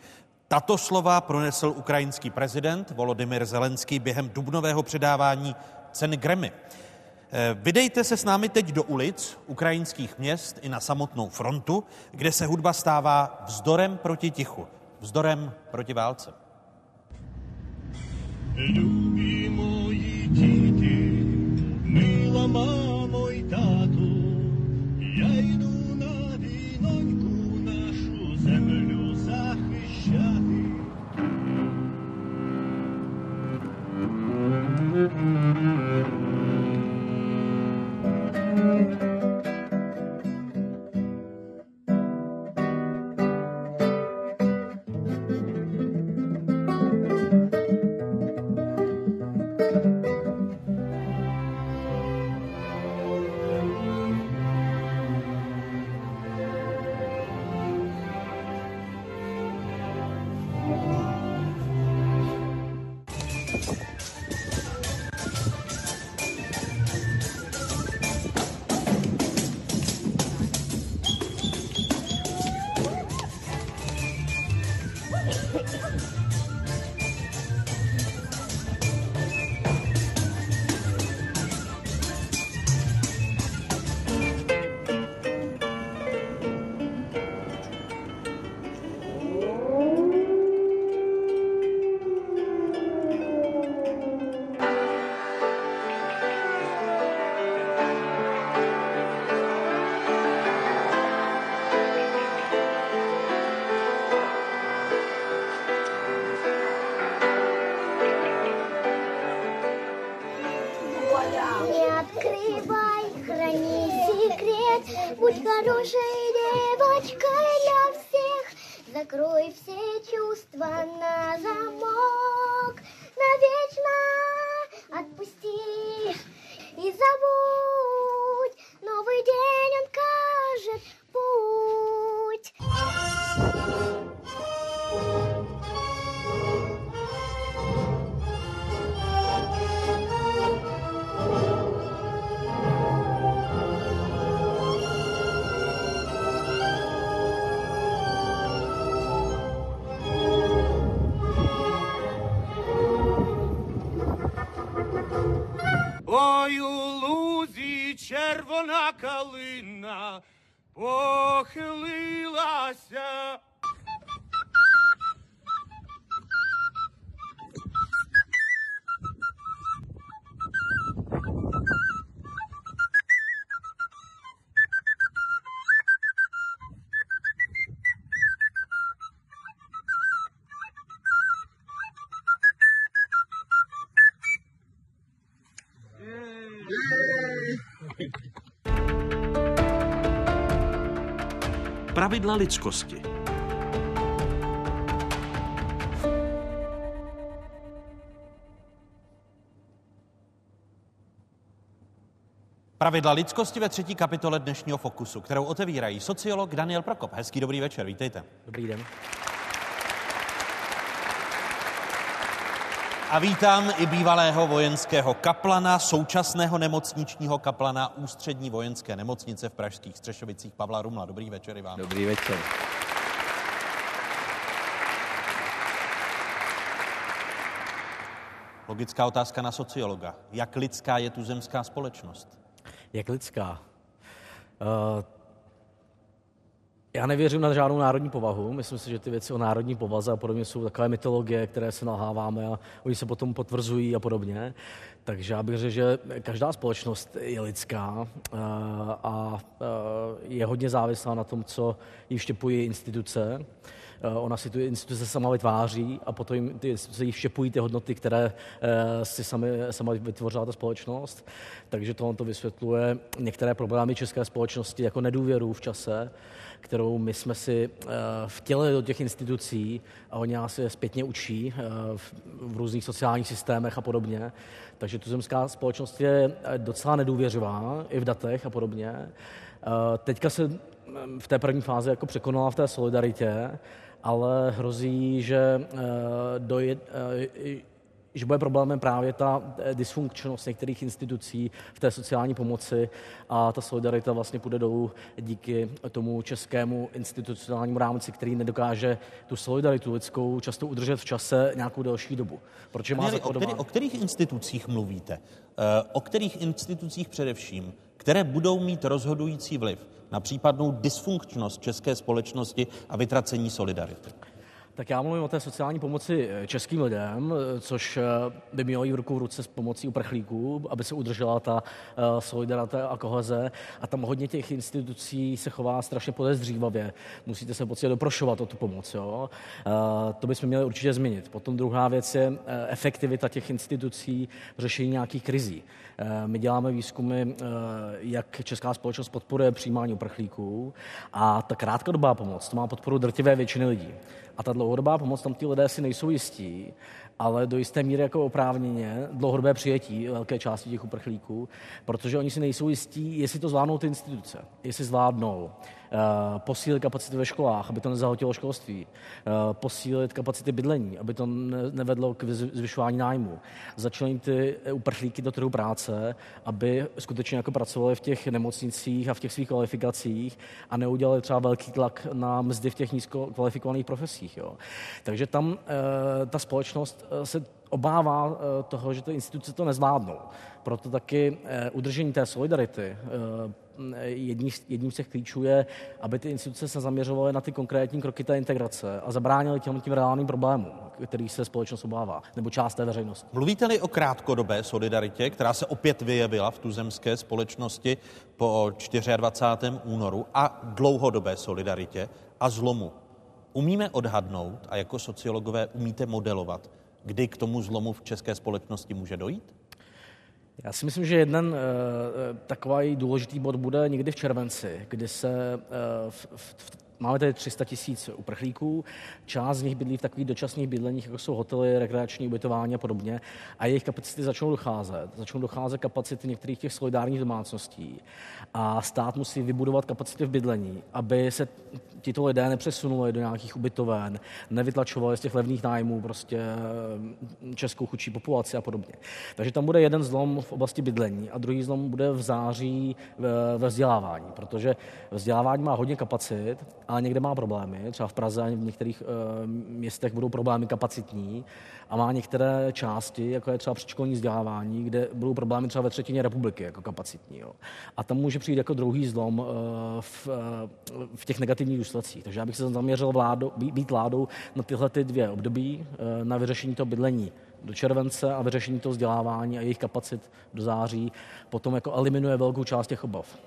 Tato slova pronesl ukrajinský prezident Volodymyr Zelenský během dubnového předávání ceny Grammy. Eh, vydejte se s námi teď do ulic ukrajinských měst i na samotnou frontu, kde se hudba stává vzdorem proti tichu, vzdorem proti válce. Любі мої діти, мамо й Pravidla lidskosti. Pravidla lidskosti ve třetí kapitole dnešního Fokusu, kterou otevírají sociolog Daniel Prokop. Hezký dobrý večer, vítejte. Dobrý den. A vítám i bývalého vojenského kaplana, současného nemocničního kaplana Ústřední vojenské nemocnice v Pražských Střešovicích Pavla Rumla. Dobrý večer i vám. Dobrý večer. Logická otázka na sociologa. Jak lidská je tuzemská společnost? Jak lidská? Uh, já nevěřím na žádnou národní povahu. Myslím si, že ty věci o národní povaze a podobně jsou takové mytologie, které se nalháváme a oni se potom potvrzují a podobně. Takže já bych řekl, že každá společnost je lidská uh, a uh, je hodně závislá na tom, co jí vštěpují instituce. Uh, ona si tu instituce sama vytváří a potom jim ty instituce jí vštěpují ty hodnoty, které si sami, sama vytvořila ta společnost. Takže tohle to vysvětluje některé problémy české společnosti jako nedůvěru v čase, kterou my jsme si uh, vtělili do těch institucí a oni nás je zpětně učí uh, v, různých sociálních systémech a podobně. Takže tuzemská společnost je docela nedůvěřivá i v datech a podobně. Teďka se v té první fázi jako překonala v té solidaritě, ale hrozí, že dojde, že bude problémem právě ta dysfunkčnost některých institucí v té sociální pomoci a ta solidarita vlastně půjde dolů díky tomu českému institucionálnímu rámci, který nedokáže tu solidaritu lidskou často udržet v čase nějakou delší dobu. Protože má Měli, o, který, o kterých institucích mluvíte? O kterých institucích především, které budou mít rozhodující vliv na případnou dysfunkčnost české společnosti a vytracení solidarity? Tak já mluvím o té sociální pomoci eh, českým lidem, eh, což eh, by mělo jít v ruku v ruce s pomocí uprchlíků, aby se udržela ta solidarita a koheze. A tam hodně těch institucí se chová strašně podezřívavě. Musíte se pocit doprošovat o tu pomoc. Jo? To bychom měli určitě změnit. Potom druhá věc je efektivita těch institucí v řešení nějakých krizí. My děláme výzkumy, jak česká společnost podporuje přijímání uprchlíků a ta krátkodobá pomoc, to má podporu drtivé většiny lidí. A ta dlouhodobá pomoc, tam ti lidé si nejsou jistí, ale do jisté míry jako oprávněně dlouhodobé přijetí velké části těch uprchlíků, protože oni si nejsou jistí, jestli to zvládnou ty instituce, jestli zvládnou Eh, posílit kapacity ve školách, aby to nezahltilo školství, eh, posílit kapacity bydlení, aby to nevedlo k zvyšování nájmu, začlenit ty uprchlíky do trhu práce, aby skutečně jako pracovali v těch nemocnicích a v těch svých kvalifikacích a neudělali třeba velký tlak na mzdy v těch nízko kvalifikovaných profesích. Jo. Takže tam eh, ta společnost se obává toho, že ty instituce to nezvládnou. Proto taky udržení té solidarity jedním, jedním z těch klíčů je, aby ty instituce se zaměřovaly na ty konkrétní kroky té integrace a zabránili těm tím reálným problémům, který se společnost obává, nebo část té veřejnosti. Mluvíte-li o krátkodobé solidaritě, která se opět vyjevila v tuzemské společnosti po 24. únoru a dlouhodobé solidaritě a zlomu, umíme odhadnout a jako sociologové umíte modelovat, kdy k tomu zlomu v české společnosti může dojít? Já si myslím, že jeden uh, takový důležitý bod bude někdy v červenci, kdy se uh, v, v, Máme tady 300 tisíc uprchlíků, část z nich bydlí v takových dočasných bydleních, jako jsou hotely, rekreační ubytování a podobně, a jejich kapacity začnou docházet. Začnou docházet kapacity některých těch solidárních domácností a stát musí vybudovat kapacity v bydlení, aby se tito lidé nepřesunuli do nějakých ubytoven, nevytlačovali z těch levných nájmů prostě eh, českou chudší populaci a podobně. Takže tam bude jeden zlom v oblasti bydlení a druhý zlom bude v září ve vzdělávání, protože vzdělávání má hodně kapacit ale někde má problémy. Třeba v Praze a v některých uh, městech budou problémy kapacitní a má některé části, jako je třeba předškolní vzdělávání, kde budou problémy třeba ve třetině republiky jako kapacitní. Jo. A tam může přijít jako druhý zlom uh, v, uh, v těch negativních důsledcích. Takže já bych se zaměřil vládu, být, vládou na tyhle ty dvě období, na vyřešení toho bydlení do července a vyřešení toho vzdělávání a jejich kapacit do září potom jako eliminuje velkou část těch obav.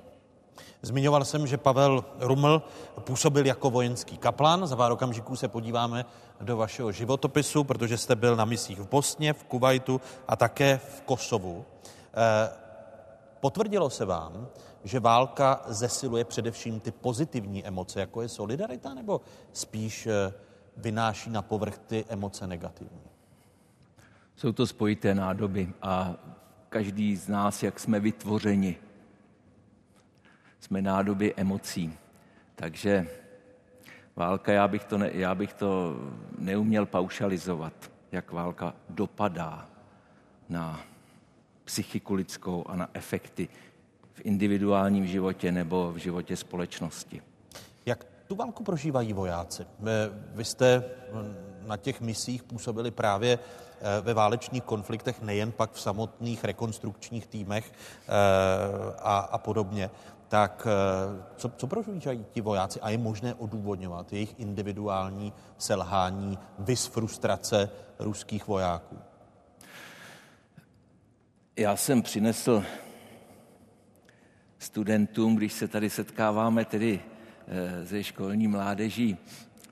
Zmiňoval jsem, že Pavel Ruml působil jako vojenský kaplan. Za pár okamžiků se podíváme do vašeho životopisu, protože jste byl na misích v Bosně, v Kuwaitu a také v Kosovu. Eh, potvrdilo se vám, že válka zesiluje především ty pozitivní emoce, jako je solidarita, nebo spíš eh, vynáší na povrch ty emoce negativní? Jsou to spojité nádoby a každý z nás, jak jsme vytvořeni, jsme nádoby emocí. Takže válka, já bych to, ne, já bych to neuměl paušalizovat, jak válka dopadá na psychiku lidskou a na efekty v individuálním životě nebo v životě společnosti. Jak tu válku prožívají vojáci? Vy jste na těch misích působili právě eh, ve válečných konfliktech, nejen pak v samotných rekonstrukčních týmech eh, a, a podobně tak eh, co, co prožívají ti vojáci a je možné odůvodňovat jejich individuální selhání, vys frustrace ruských vojáků? Já jsem přinesl studentům, když se tady setkáváme tedy ze školní mládeží,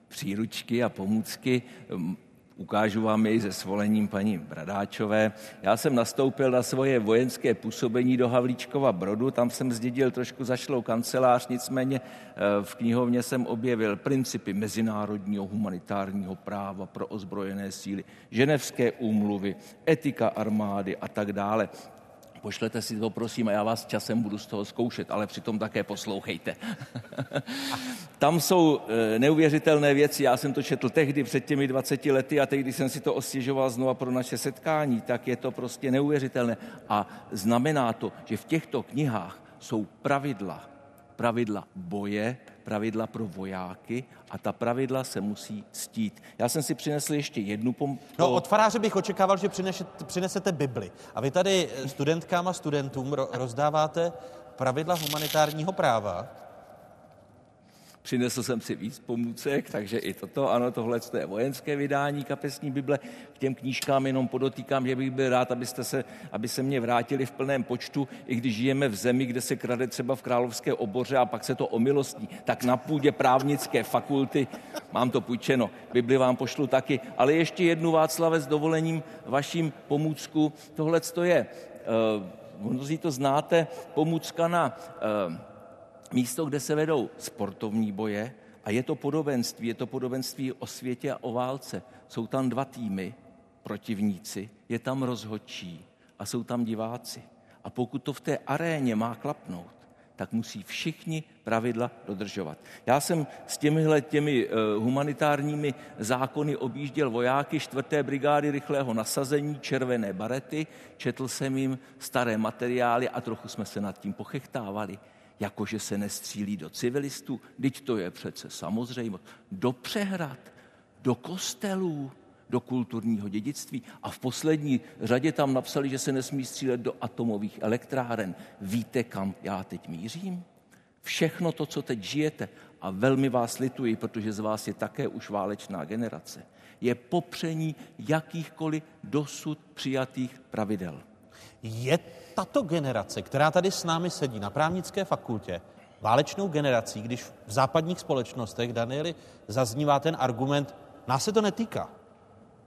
příručky a pomůcky Ukážu vám jej se svolením paní Bradáčové. Já jsem nastoupil na svoje vojenské působení do Havlíčkova Brodu, tam jsem zdědil trošku zašlou kancelář, nicméně eh, v knihovně jsem objevil principy mezinárodního humanitárního práva pro ozbrojené síly, ženevské úmluvy, etika armády a tak dále. Pošlete si to, prosím, a já vás časem budu z toho zkoušet, ale přitom také poslouchejte. Tam jsou e, neuvěřitelné věci, já jsem to četl tehdy před těmi 20 lety a teď, když jsem si to ostěžoval znova pro naše setkání, tak je to prostě neuvěřitelné. A znamená to, že v těchto knihách jsou pravidla, pravidla boje, pravidla pro vojáky a ta pravidla se musí stít. Já jsem si přinesl ještě jednu pom... No, od faráře bych očekával, že přinesete, přinesete Bibli. A vy tady studentkám a studentům rozdáváte pravidla humanitárního práva. Přinesl jsem si víc pomůcek, takže i toto, ano, tohle je vojenské vydání kapesní Bible. K těm knížkám jenom podotýkám, že bych byl rád, abyste se, aby se mě vrátili v plném počtu, i když žijeme v zemi, kde se krade třeba v královské oboře a pak se to omilostní, tak na půdě právnické fakulty mám to půjčeno. Bibli vám pošlu taky. Ale ještě jednu Václave s dovolením vaším pomůcku. Tohle to je, uh, mnozí to znáte, pomůcka na uh, místo, kde se vedou sportovní boje a je to podobenství, je to podobenství o světě a o válce. Jsou tam dva týmy, protivníci, je tam rozhodčí a jsou tam diváci. A pokud to v té aréně má klapnout, tak musí všichni pravidla dodržovat. Já jsem s těmihle těmi uh, humanitárními zákony objížděl vojáky 4. brigády rychlého nasazení, červené barety, četl jsem jim staré materiály a trochu jsme se nad tím pochechtávali jako že se nestřílí do civilistů, teď to je přece samozřejmost, do přehrad, do kostelů, do kulturního dědictví. A v poslední řadě tam napsali, že se nesmí střílet do atomových elektráren. Víte, kam já teď mířím? Všechno to, co teď žijete, a velmi vás lituji, protože z vás je také už válečná generace, je popření jakýchkoliv dosud přijatých pravidel. Je tato generace, která tady s námi sedí na právnické fakultě, válečnou generací, když v západních společnostech, Danieli, zaznívá ten argument, nás se to netýká.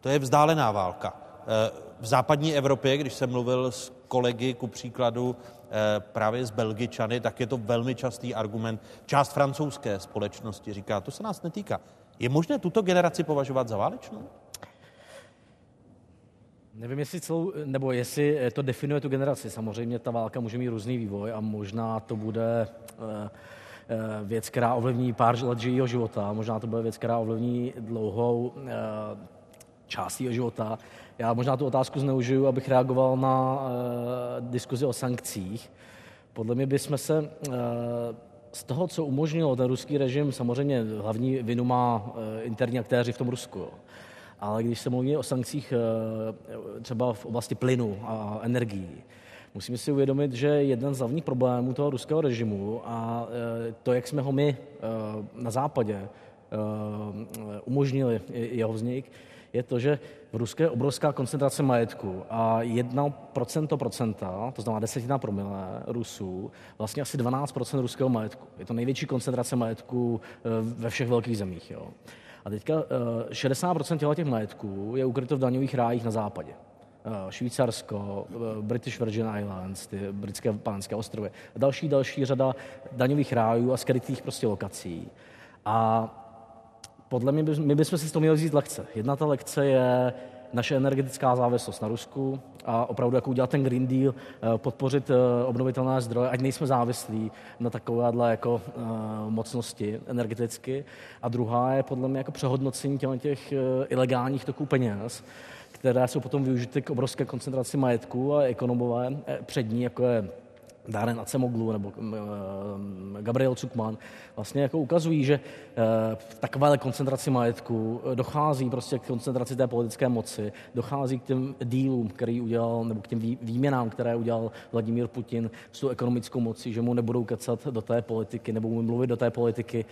To je vzdálená válka. Eh, v západní Evropě, když jsem mluvil s kolegy, ku příkladu eh, právě z Belgičany, tak je to velmi častý argument. Část francouzské společnosti říká, to se nás netýká. Je možné tuto generaci považovat za válečnou? Nevím, jestli celou, nebo jestli to definuje tu generaci. Samozřejmě ta válka může mít různý vývoj a možná to bude eh, eh, věc, která ovlivní pár let jejího života, možná to bude věc, která ovlivní dlouhou eh, část jeho života. Já možná tu otázku zneužiju, abych reagoval na diskuzi o sankcích. Podle mě bychom se z toho, co umožnilo ten ruský režim, samozřejmě hlavní vinu má interní aktéři v tom Rusku. Ale když se mluví o sankcích eh, třeba v oblasti plynu a energií, musíme si uvědomit, že jeden z hlavních problémů toho ruského režimu a eh, to, jak jsme ho my eh, na západě umožnili jeho vznik, je to, že v Ruské je obrovská koncentrace majetku a 1% procenta, to znamená desetina promile Rusů, vlastně asi 12% ruského majetku. Je to největší koncentrace majetku ve všech velkých zemích. Jo. A teďka 60% eh, těch majetků je ukryto v daňových rájích na západě. Eh, Švýcarsko, eh, British Virgin Islands, ty britské pánské ostrovy, další, další řada daňových rájů a skrytých prostě lokací. A podle mě, my bychom si toho měli vzít lekce. Jedna ta lekce je naše energetická závislost na Rusku a opravdu jako udělat ten Green Deal, eh, podpořit eh, obnovitelné zdroje, ať nejsme závislí na takovéhle jako eh, mocnosti energeticky. A druhá je podle mě jako přehodnocení těch ilegálních toků peněz, které jsou potom využity k obrovské koncentraci majetku a ekonomové přední, jako je Dáren Acemoglu nebo eh, Gabriel Cukman vlastně jako ukazují, že eh, v takovéhle koncentraci majetku eh, dochází prostě k koncentraci té politické moci, dochází k těm dílům, který udělal, nebo k těm výměnám, které udělal Vladimír Putin s tou ekonomickou mocí, že mu nebudou kecat do té politiky, nebo mu mluvit do té politiky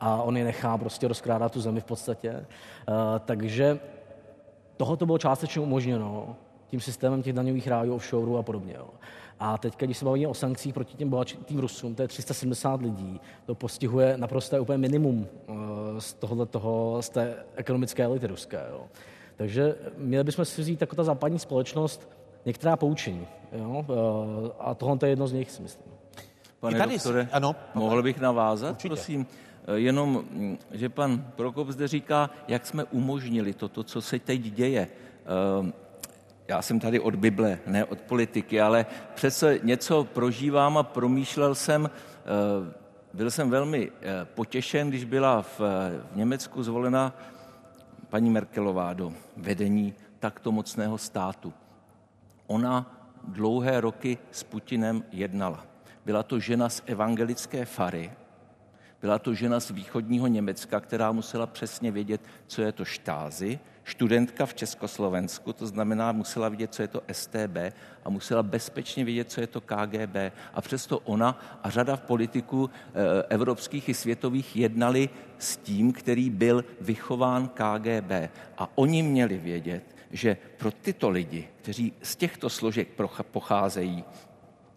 a on je nechá prostě rozkrádat tu zemi v podstatě. Takže tohoto bylo částečně umožněno tím systémem těch daňových rájů, offshore a podobně. Jo. A teď, když se bavíme o sankcích proti těm bohatým Rusům, to je 370 lidí, to postihuje naprosto úplně minimum eh, z tohohle toho, z té ekonomické elity ruské. Jo. Takže měli bychom si vzít jako ta západní společnost některá poučení. Jo? Eh, a tohle je jedno z nich, si myslím. Pane tady, doktore, ano, mohl bych navázat, Určitě. prosím? Eh, jenom, hm, že pan Prokop zde říká, jak jsme umožnili toto, co se teď děje já jsem tady od Bible, ne od politiky, ale přece něco prožívám a promýšlel jsem, eh, byl jsem velmi eh, potěšen, když byla v, v Německu zvolena paní Merkelová do vedení takto mocného státu. Ona dlouhé roky s Putinem jednala. Byla to žena z evangelické fary, Byla to žena z východního Německa, která musela přesně vědět, co je to štázy, studentka v Československu, to znamená, musela vidět, co je to STB a musela bezpečně vědět, co je to KGB. A přesto ona a řada politiků eh, evropských i světových jednali s tím, který byl vychován KGB. A oni měli vědět, že pro tyto lidi, kteří z těchto složek pocházejí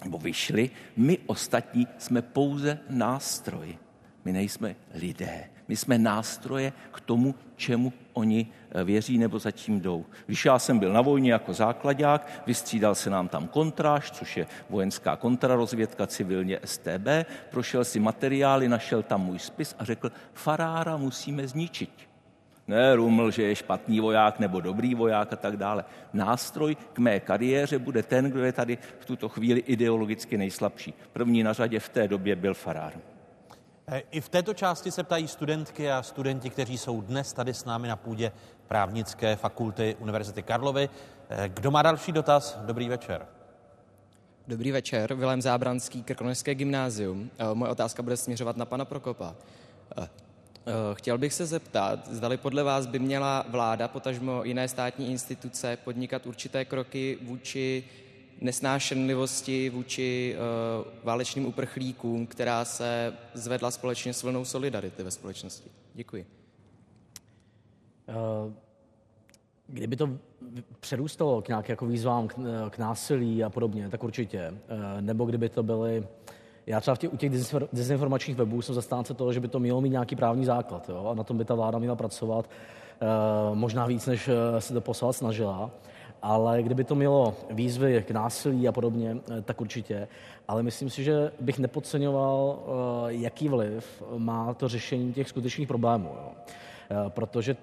nebo vyšli, my ostatní jsme pouze nástroj. My nejsme lidé. My jsme nástroje k tomu, čemu oni eh, věří nebo zatím jdou. Když já jsem byl na vojně jako základák, vystřídal se nám tam kontráž, což je vojenská kontrarozvědka, civilně STB, prošel si materiály, našel tam můj spis a řekl, farára musíme zničit. Ne, ruml, že je špatný voják nebo dobrý voják a tak dále. Nástroj k mé kariéře bude ten, kdo je tady v tuto chvíli ideologicky nejslabší. První na řadě v té době byl farár. Eh, I v této části se ptají studentky a studenti, kteří jsou dnes tady s námi na půdě právnické fakulty Univerzity Karlovy. Eh, kdo má další dotaz? Dobrý večer. Dobrý večer, Vilém Zábranský, Krkonožské gymnázium. Eh, moje otázka bude směřovat na pana Prokopa. Chtěl bych se zeptat, zdali podle vás by měla vláda, potažmo jiné státní instituce, podnikat určité kroky vůči nesnášenlivosti vůči uh, válečným uprchlíkům, která se zvedla společně s vlnou solidarity ve společnosti. Děkuji. Uh, kdyby to přerůstalo k nějakým jako výzvám k, k násilí a podobně, tak určitě. Nebo kdyby to byly já třeba v těch, u těch dezinformačních webů jsem zastánce toho, že by to mělo mít nějaký právní základ jo? a na tom by ta vláda měla pracovat možná víc, než se to poslat snažila ale kdyby to mělo výzvy k násilí a podobně, eh, tak určitě. Ale myslím si, že bych nepodceňoval, eh, jaký vliv má to řešení těch skutečných problémů. Jo. Eh, protože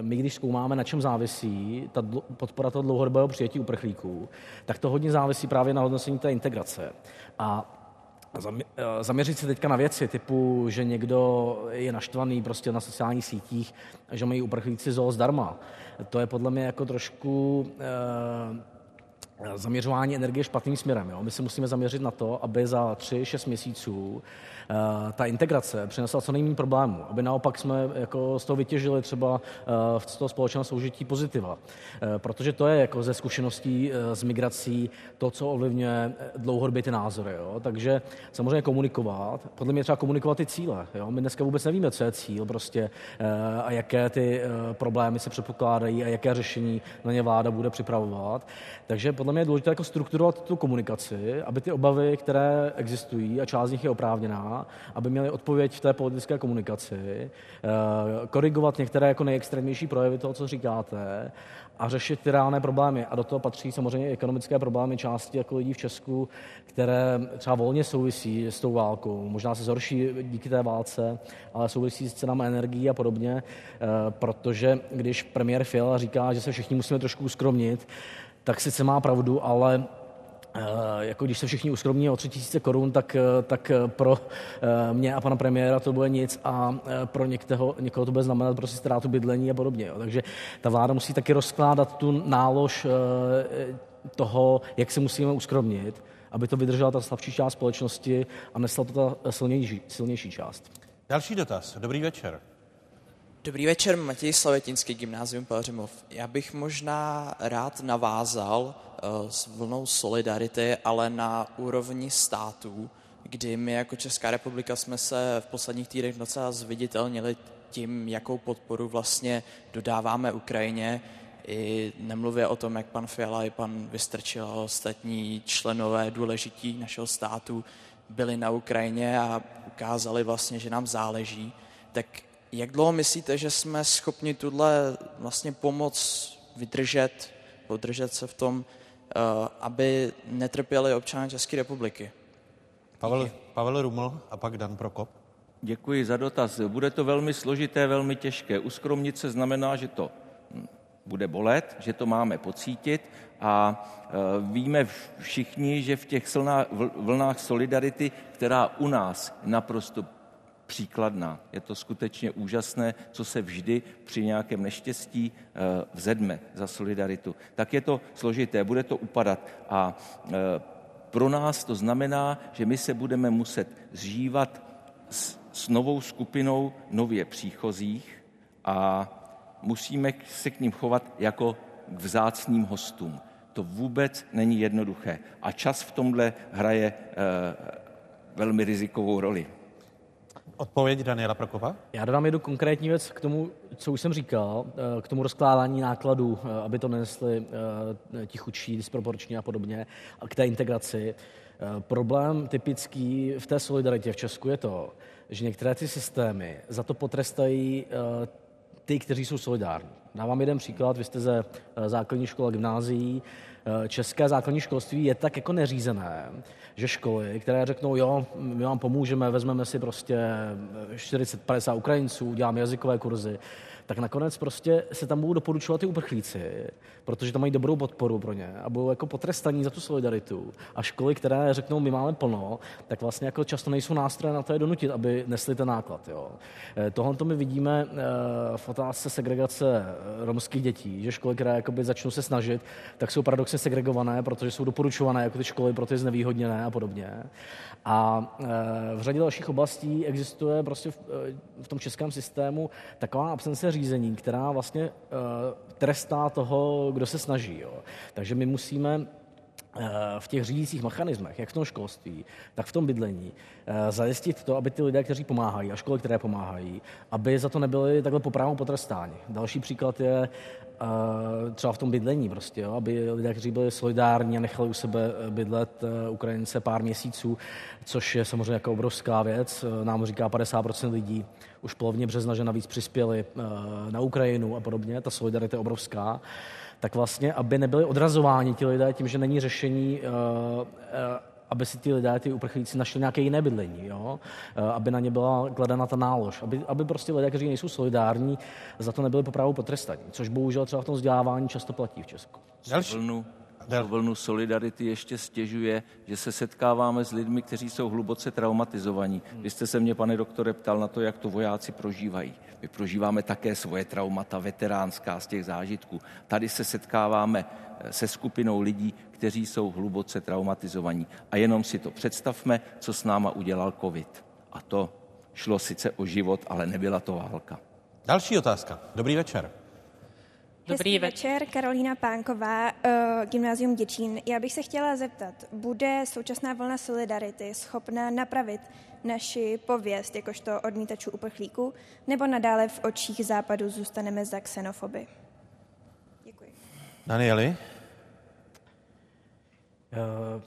my, když zkoumáme, na čem závisí ta podpora toho dlouhodobého přijetí uprchlíků, tak to hodně závisí právě na hodnocení té integrace. A zaměřit se teďka na věci typu, že někdo je naštvaný prostě na sociálních sítích, že mají uprchlíci zoo zdarma, to je podle mě jako trošku eh, zaměřování energie špatným směrem. Jo? My se musíme zaměřit na to, aby za 3-6 měsíců ta integrace přinesla co nejméně problémů, aby naopak jsme jako z toho vytěžili třeba v eh, toho společného soužití pozitiva. Eh, protože to je jako ze zkušeností s migrací to, co ovlivňuje dlouhodobě ty názory. Jo? Takže samozřejmě komunikovat, podle mě třeba komunikovat ty cíle. Jo? My dneska vůbec nevíme, co je cíl prostě a jaké ty problémy se předpokládají a jaké řešení na ně vláda bude připravovat. Takže podle mě je důležité jako strukturovat tu komunikaci, aby ty obavy, které existují, a část z nich je oprávněná, aby měli odpověď v té politické komunikaci, eh, korigovat některé jako nejextrémnější projevy toho, co říkáte a řešit ty reálné problémy. A do toho patří samozřejmě ekonomické problémy části jako lidí v Česku, které třeba volně souvisí s tou válkou. Možná se zhorší díky té válce, ale souvisí s cenami energií a podobně, eh, protože když premiér Fiala říká, že se všichni musíme trošku uskromnit, tak sice má pravdu, ale jako když se všichni uskromní o 3000 korun, tak, eh, tak eh, pro mě a pana premiéra to bude nic a pro někoho, někoho to bude znamenat prostě ztrátu bydlení a podobně. Jo. Takže ta vláda musí taky rozkládat tu nálož toho, jak se musíme uskromnit, aby to vydržela ta slabší část společnosti a nesla to ta silnější, silnější část. Další dotaz. Dobrý večer. Dobrý večer, Matěj Slavetinský, Gymnázium Pelřimov. Já bych možná rád navázal uh, s vlnou solidarity, ale na úrovni států, kdy my jako Česká republika jsme se v posledních týdnech docela zviditelnili tím, jakou podporu vlastně dodáváme Ukrajině. I nemluvě o tom, jak pan Fiala i pan Vystrčil a ostatní členové důležití našeho státu byli na Ukrajině a ukázali vlastně, že nám záleží. Tak jak dlouho myslíte, že jsme schopni tuhle vlastně pomoc vydržet, podržet se v tom, eh, aby netrpěli občané České republiky? Pavel, Pavel Ruml a pak Dan Prokop. Děkuji za dotaz. Bude to velmi složité, velmi těžké. Uskromnit se znamená, že to bude bolet, že to máme pocítit a eh, víme všichni, že v těch vlnách solidarity, která u nás naprosto příkladná. Je to skutečně úžasné, co se vždy při nějakém neštěstí eh, vzedme za solidaritu. Tak je to složité, bude to upadat a eh, pro nás to znamená, že my se budeme muset zžívat s s novou skupinou nově příchozích a musíme se k ním chovat jako k vzácným hostům. To vůbec není jednoduché. A čas v tomhle hraje e, velmi rizikovou roli. Odpověď Daniela Prokopa? Já dodám jednu konkrétní věc k tomu, co už jsem říkal, eh, k tomu rozkládání nákladů, eh, aby to nesli ti chudší disproporčně a podobně, a k té integraci. Problém typický v té solidaritě v Česku je to, že některé ty systémy za to potrestají ty, kteří jsou solidární. Dávám jeden příklad, vy jste ze základní školy a gymnázií, české základní školství je tak jako neřízené, že školy, které řeknou, jo, my vám pomůžeme, vezmeme si prostě 40-50 Ukrajinců, děláme jazykové kurzy, tak nakonec prostě se tam budou doporučovat ty uprchlíci, protože tam mají dobrou podporu pro ně a budou jako potrestaní za tu solidaritu. A školy, které řeknou, my máme plno, tak vlastně jako často nejsou nástroje na to je donutit, aby nesli ten náklad. Jo. Eh, tohle to my vidíme eh, v otázce segregace eh, romských dětí, že školy, které jakoby začnou se snažit, tak jsou paradoxně segregované, protože jsou doporučované jako ty školy pro ty znevýhodněné a podobně. A v řadě dalších oblastí existuje prostě v, v tom českém systému taková absence řízení, která vlastně trestá toho, kdo se snaží. Jo. Takže my musíme v těch řídících mechanismech, jak v tom školství, tak v tom bydlení, zajistit to, aby ty lidé, kteří pomáhají a školy, které pomáhají, aby za to nebyli takhle po právu potrestáni. Další příklad je třeba v tom bydlení prostě, jo, aby lidé, kteří byli solidární a nechali u sebe bydlet Ukrajince pár měsíců, což je samozřejmě jako obrovská věc. Nám říká 50% lidí už polovně března, že navíc přispěli e, na Ukrajinu a podobně. Ta solidarita je obrovská tak vlastně, aby nebyli odrazováni ti lidé tím, že není řešení aby si ty lidé, ty uprchlíci, našli nějaké jiné bydlení, jo? Eh, aby na ně byla kladena ta nálož, aby, aby prostě lidé, kteří nejsou solidární, za to nebyli poprávu potrestaní, což bohužel třeba v tom vzdělávání často platí v Česku. Další. Vlnu, vlnu solidarity ještě stěžuje, že se setkáváme s lidmi, kteří jsou hluboce traumatizovaní. Vy jste se mě, pane doktore, ptal na to, jak to vojáci prožívají. My prožíváme také svoje traumata veteránská z těch zážitků. Tady se setkáváme eh, se skupinou lidí, kteří jsou hluboce traumatizovaní. A jenom si to představme, co s náma udělal covid. A to šlo sice o život, ale nebyla to válka. Další otázka. Dobrý večer. Dobrý Hezký večer, Karolína Pánková, uh, Gymnázium Děčín. Já bych se chtěla zeptat, bude současná vlna solidarity schopná napravit naši pověst jakožto odmítačů uprchlíků, nebo nadále v očích západu zůstaneme za xenofoby? Děkuji. Danieli? Uh,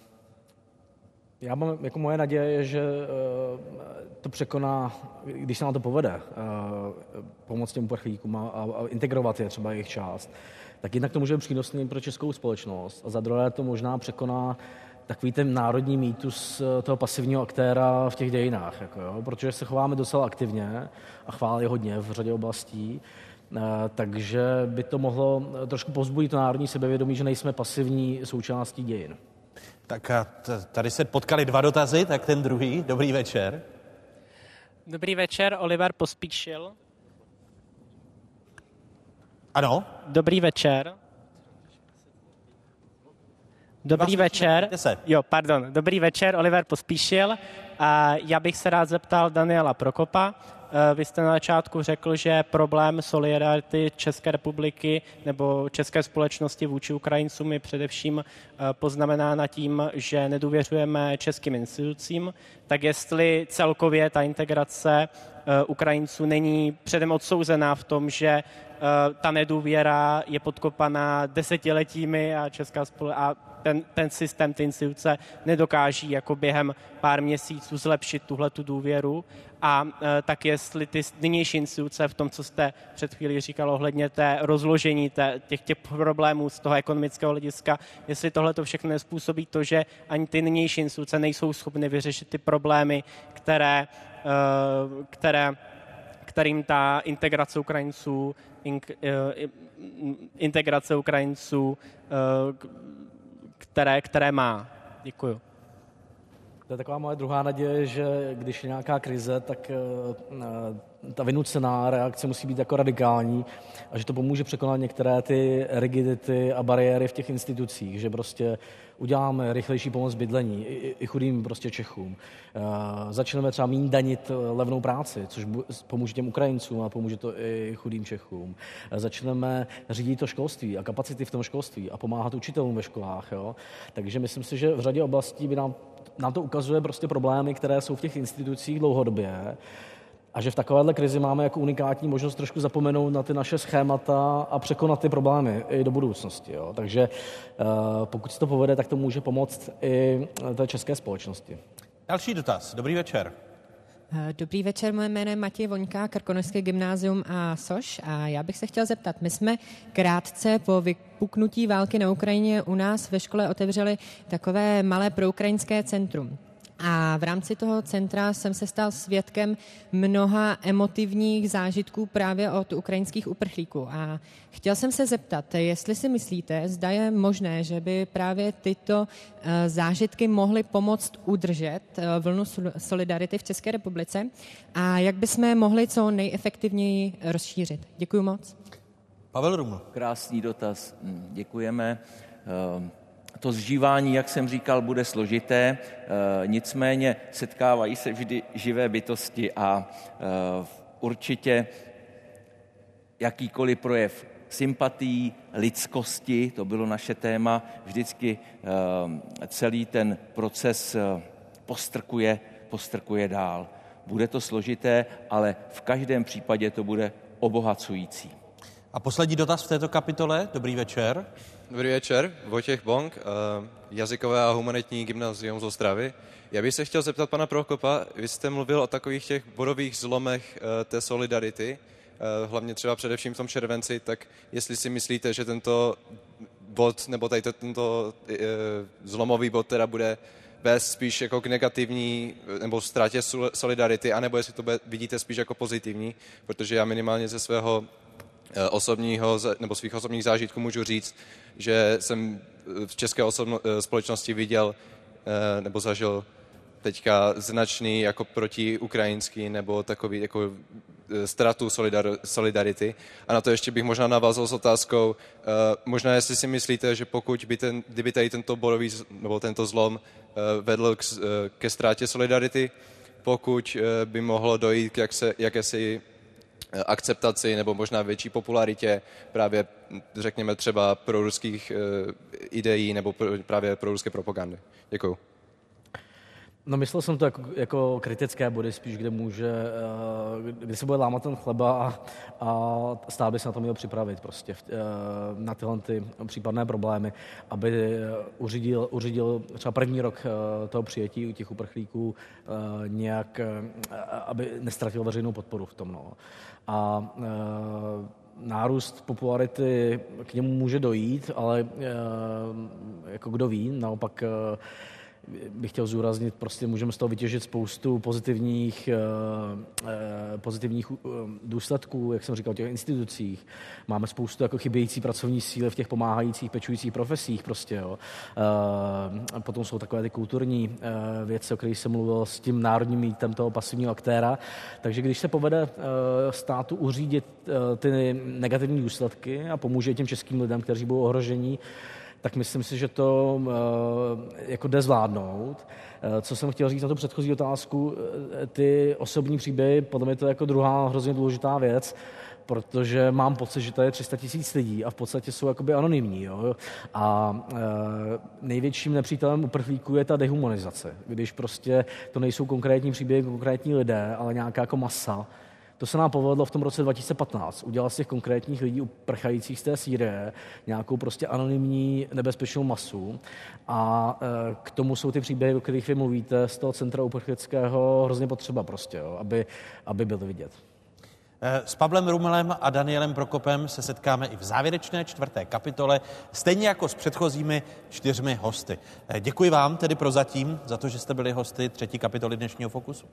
já mám, jako moje naděje že uh, to překoná, když se nám to povede, uh, pomoct těm uprchlíkům a, a, integrovat je třeba jejich část, tak jednak to může být přínosný pro českou společnost a za druhé to možná překoná takový ten národní mýtus toho pasivního aktéra v těch dějinách, jako jo, protože se chováme docela aktivně a chválí hodně v řadě oblastí, takže by to mohlo trošku pozbudit to národní sebevědomí, že nejsme pasivní součástí dějin. Tak a tady se potkali dva dotazy, tak ten druhý. Dobrý večer. Dobrý večer, Oliver Pospíšil. Ano. Dobrý večer. Dobrý večer. Jo, pardon. Dobrý večer, Oliver Pospíšil. A já bych se rád zeptal Daniela Prokopa. Eh, vy jste na začátku řekl, že problém solidarity České republiky nebo české společnosti vůči Ukrajincům je především eh, poznamenána tím, že nedůvěřujeme českým institucím, tak jestli celkově ta integrace eh, Ukrajinců není předem odsouzená v tom, že ta nedůvěra je podkopaná desetiletími a česká spole- a ten, ten systém, ty instituce nedokáží jako během pár měsíců zlepšit tuhle tu důvěru. A e, tak jestli ty nynější instituce v tom, co jste před chvílí říkal ohledně té rozložení té, těch, těch problémů z toho ekonomického hlediska, jestli tohle to všechno nespůsobí to, že ani ty nynější instituce nejsou schopny vyřešit ty problémy, které, e, které kterým ta integrace Ukrajinců, in, e, integrace Ukrajinců které, které má. Děkuju. To je taková moje druhá naděje, že když je nějaká krize, tak eh, ta vynucená reakce musí být jako radikální a že to pomůže překonat některé ty rigidity a bariéry v těch institucích, že prostě uděláme rychlejší pomoc bydlení i, chudým prostě Čechům. Uh, začneme třeba méně danit levnou práci, což pomůže těm Ukrajincům a pomůže to i chudým Čechům. Začneme řídit to školství a kapacity v tom školství a pomáhat učitelům ve školách. Jo? Takže myslím si, že v řadě oblastí by nám nám to ukazuje prostě problémy, které jsou v těch institucích dlouhodobě a že v takovéhle krizi máme jako unikátní možnost trošku zapomenout na ty naše schémata a překonat ty problémy i do budoucnosti. Jo. Takže eh, pokud se to povede, tak to může pomoct i té české společnosti. Další dotaz. Dobrý večer. Eh, dobrý večer, moje jméno je Matěj Voňka, Krkonožské gymnázium a SOŠ a já bych se chtěl zeptat, my jsme krátce po vypuknutí války na Ukrajině u nás ve škole otevřeli takové malé proukrajinské centrum. A v rámci toho centra jsem se stal svědkem mnoha emotivních zážitků právě od ukrajinských uprchlíků. A chtěl jsem se zeptat, jestli si myslíte, zda je možné, že by právě tyto eh, zážitky mohly pomoct udržet eh, vlnu solidarity v České republice a jak bychom mohli co nejefektivněji rozšířit. Děkuji moc. Pavel Ruml. Krásný dotaz. Hm, děkujeme. To zžívání, jak jsem říkal, bude složité, eh, nicméně setkávají se vždy živé bytosti a eh, určitě jakýkoliv projev sympatí, lidskosti, to bylo naše téma, vždycky eh, celý ten proces postrkuje, postrkuje dál. Bude to složité, ale v každém případě to bude obohacující. A poslední dotaz v této kapitole. Dobrý večer. Dobrý večer, Vojtěch Bong, eh, jazykové a humanitní gymnázium z Ostravy. Já bych se chtěl zeptat pana Prokopa, vy jste mluvil o takových těch bodových zlomech eh, té solidarity, eh, hlavně třeba především v tom červenci, tak jestli si myslíte, že tento bod, nebo tady tento zlomový bod teda bude vést spíš jako k negativní nebo ztrátě solidarity, anebo jestli to vidíte spíš jako pozitivní, protože já minimálně ze svého osobního nebo svých osobních zážitků můžu říct, že jsem v české osobno, eh, společnosti viděl eh, nebo zažil teďka značný jako protiukrajinský nebo takový jako eh, ztratu solidar, solidarity. A na to ještě bych možná navázal s otázkou, možná jestli si myslíte, že pokud by ten, kdyby tady tento borový nebo tento zlom vedl k, ke ztrátě solidarity, pokud by mohlo dojít k jak se, jakési Eh, akceptaci nebo možná větší popularitě právě, řekněme, třeba pro ruských eh, ideí nebo právě pro ruské propagandy. Děkuju. No myslel jsem to jako, jako kritické body spíš, kde může, eh, kde se bude lámat ten chleba a, a stát by se na to měl připravit prostě na tyhle ty případné problémy, aby uřídil, uřídil třeba první rok toho přijetí u těch uprchlíků nějak, aby nestratil veřejnou podporu v tom. No a nárůst popularity k němu může dojít, ale jako kdo ví, naopak bych chtěl zúraznit, prostě můžeme z toho vytěžit spoustu pozitivních, eh, eh, pozitivních eh, důsledků, jak jsem říkal, těch institucích. Máme spoustu jako chybějící pracovní síly v těch pomáhajících, pečujících profesích prostě, jo. Potom jsou takové ty kulturní věci, o kterých jsem mluvil s tím národním mítem toho pasivního aktéra. Takže když se povede státu uřídit ty negativní důsledky a pomůže těm českým lidem, kteří budou ohrožení, tak myslím si, že to eh, jako jde zvládnout. Eh, co jsem chtěl říct na tu předchozí otázku, eh, ty osobní příběhy, podle mě to je jako druhá hrozně důležitá věc, protože mám pocit, že to je 300 tisíc lidí a v podstatě jsou jakoby anonymní. Jo? A e, největším nepřítelem uprchlíků je ta dehumanizace, když prostě to nejsou konkrétní příběhy, konkrétní lidé, ale nějaká jako masa, to se nám povedlo v tom roce 2015. Udělat z těch konkrétních lidí uprchajících z té Sýrie nějakou prostě anonymní nebezpečnou masu. A e, k tomu jsou ty příběhy, o kterých vy mluvíte, z toho centra uprchlického hrozně potřeba prostě, jo, aby, aby byly vidět. E, s Pavlem Rumelem a Danielem Prokopem se setkáme i v závěrečné čtvrté kapitole, stejně jako s předchozími čtyřmi hosty. E, děkuji vám tedy prozatím za to, že jste byli hosty třetí kapitoly dnešního Fokusu.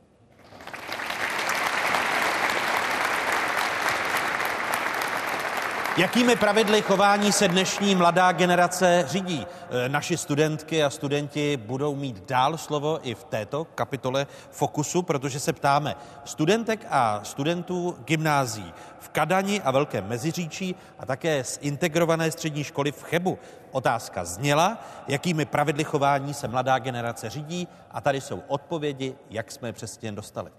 Jakými pravidly chování se dnešní mladá generace řídí? E, naši studentky a studenti budou mít dál slovo i v této kapitole Fokusu, protože se ptáme studentek a studentů gymnází v Kadani a Velkém Meziříčí a také z integrované střední školy v Chebu. Otázka zněla, jakými pravidly chování se mladá generace řídí a tady jsou odpovědi, jak jsme je přesně dostali.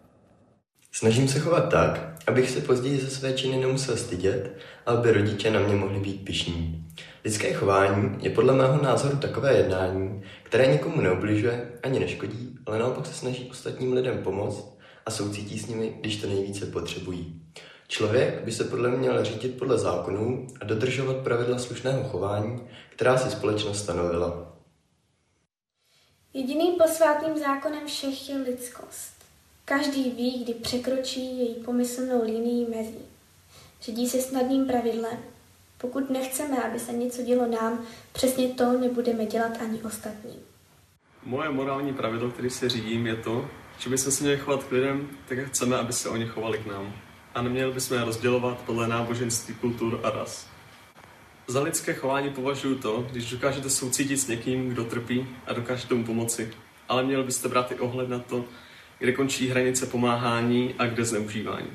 Snažím se chovat tak, abych se později ze své činy nemusel stydět aby rodiče na mě mohli být pišní. Lidské chování je podle mého názoru takové jednání, které nikomu neubližuje ani neškodí, ale naopak se snaží ostatním lidem pomoct a soucítí s nimi, když to nejvíce potřebují. Člověk by se podle mě měl řídit podle zákonů a dodržovat pravidla slušného chování, která si společnost stanovila. Jediným posvátným zákonem všech je lidskost. Každý ví, kdy překročí její pomyslnou linii mezí. Řídí se snadným pravidlem. Pokud nechceme, aby se něco dělo nám, přesně to nebudeme dělat ani ostatním. Moje morální pravidlo, který se řídím, je to, že bychom se měli chovat k lidem tak, jak chceme, aby se oni chovali k nám. A neměli bychom je rozdělovat podle náboženství, kultur a ras. Za lidské chování považuji to, když dokážete soucítit s někým, kdo trpí a dokážete mu pomoci. Ale měli byste brát i ohled na to, kde končí hranice pomáhání a kde zneužívání.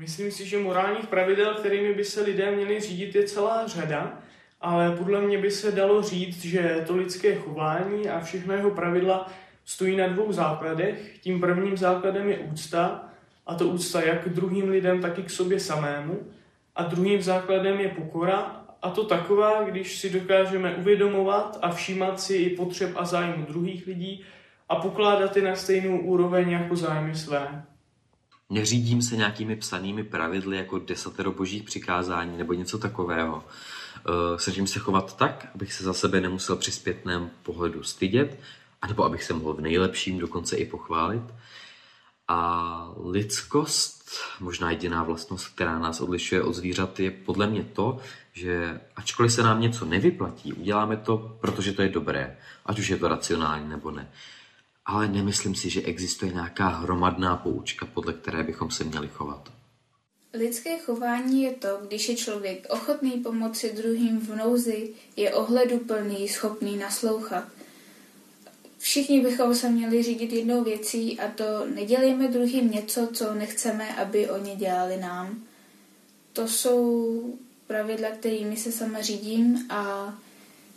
Myslím si, že morálních pravidel, kterými by se lidé měli řídit, je celá řada, ale podle mě by se dalo říct, že to lidské chování a všechno jeho pravidla stojí na dvou základech. Tím prvním základem je úcta, a to úcta jak k druhým lidem, tak i k sobě samému. A druhým základem je pokora, a to taková, když si dokážeme uvědomovat a všímat si i potřeb a zájmu druhých lidí a pokládat je na stejnou úroveň jako zájmy své. Neřídím se nějakými psanými pravidly jako desatero božích přikázání nebo něco takového. Eh, snažím se chovat tak, abych se za sebe nemusel při zpětném pohledu stydět, anebo abych se mohl v nejlepším dokonce i pochválit. A lidskost, možná jediná vlastnost, která nás odlišuje od zvířat, je podle mě to, že ačkoliv se nám něco nevyplatí, uděláme to, protože to je dobré, ať už je to racionální nebo ne ale nemyslím si, že existuje nějaká hromadná poučka, podle které bychom se měli chovat. Lidské chování je to, když je člověk ochotný pomoci druhým v nouzi, je ohleduplný, schopný naslouchat. Všichni bychom se měli řídit jednou věcí a to nedělejme druhým něco, co nechceme, aby oni dělali nám. To jsou pravidla, kterými se sama řídím a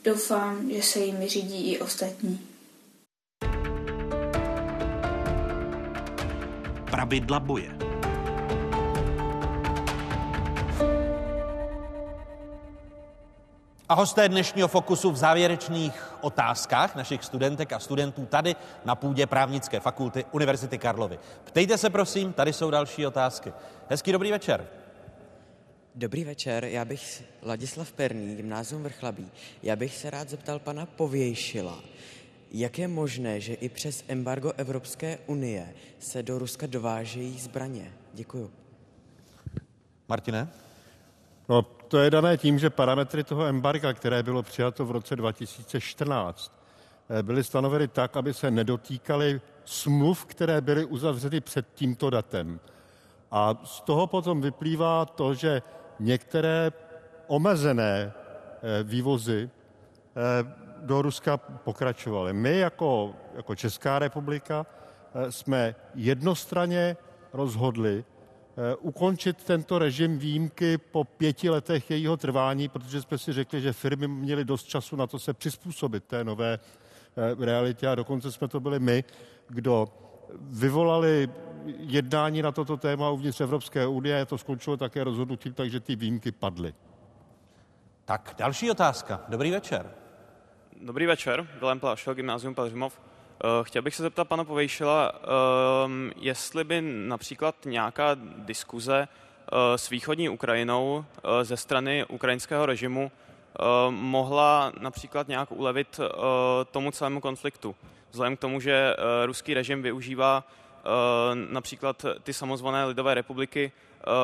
doufám, že se jimi řídí i ostatní. Pravidla boje. A hosté dnešního fokusu v závěrečných otázkách našich studentek a studentů tady na půdě právnické fakulty Univerzity Karlovy. Ptejte se prosím, tady jsou další otázky. Hezký dobrý večer. Dobrý večer, já bych Ladislav Perný, gymnázium Vrchlabí. Já bych se rád zeptal pana Povějšila, jak je možné, že i přes embargo Evropské unie se do Ruska dovážejí zbraně? Děkuju. Martine? No, to je dané tím, že parametry toho embarga, které bylo přijato v roce 2014, eh, byly stanoveny tak, aby se nedotýkaly smluv, které byly uzavřeny před tímto datem. A z toho potom vyplývá to, že některé omezené eh, vývozy eh, do Ruska pokračovaly. My jako, jako Česká republika eh, jsme jednostranně rozhodli eh, ukončit tento režim výjimky po pěti letech jejího trvání, protože jsme si řekli, že firmy měly dost času na to se přizpůsobit té nové eh, realitě a dokonce jsme to byli my, kdo vyvolali jednání na toto téma uvnitř Evropské unie a to skončilo také rozhodnutím, takže ty výjimky padly. Tak další otázka. Dobrý večer. Dobrý večer, Vilém Plášel, Gymnázium Pelřimov. Eh, chtěl bych se zeptat pana Povejšila, ehm, jestli by například nějaká diskuze eh, s východní Ukrajinou eh, ze strany ukrajinského režimu mohla například nějak ulevit tomu celému konfliktu. Vzhledem k tomu, že ruský režim využívá například ty samozvané lidové republiky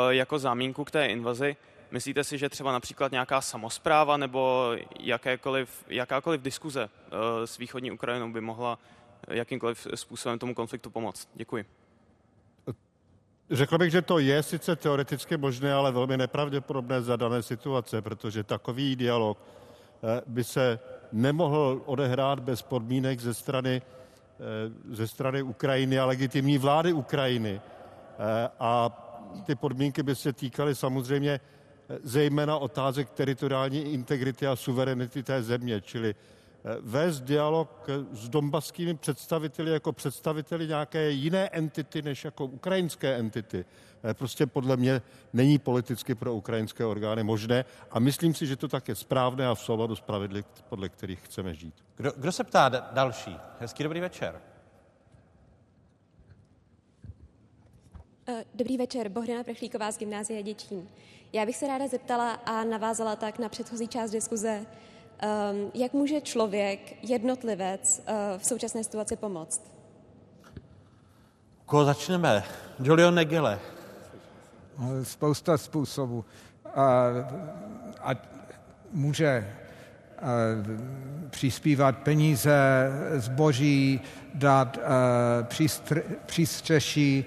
jako zámínku k té invazi, Myslíte si, že třeba například nějaká samozpráva nebo jakékoliv, jakákoliv diskuze eh, s východní Ukrajinou by mohla jakýmkoliv způsobem tomu konfliktu pomoct? Děkuji. Řekl bych, že to je sice teoreticky možné, ale velmi nepravděpodobné za dané situace, protože takový dialog eh, by se nemohl odehrát bez podmínek ze strany, eh, ze strany Ukrajiny a legitimní vlády Ukrajiny. A ty podmínky by se týkaly samozřejmě zejména otázek teritoriální integrity a suverenity té země, čili vést dialog s dombaskými představiteli jako představiteli nějaké jiné entity než jako ukrajinské entity. Prostě podle mě není politicky pro ukrajinské orgány možné a myslím si, že to tak je správné a v souladu s pravidly, podle kterých chceme žít. Kdo, kdo se ptá další? Hezký dobrý večer. Eh, dobrý večer, Bohdana Prechlíková z Gymnázie Děčín. Já bych se ráda zeptala a navázala tak na předchozí část diskuze, Um, jak může člověk, jednotlivec uh, v současné situaci pomoct? Koho začneme? Julian Negele. Spousta způsobů. A, a může a, přispívat peníze, zboží, dát přístřeší,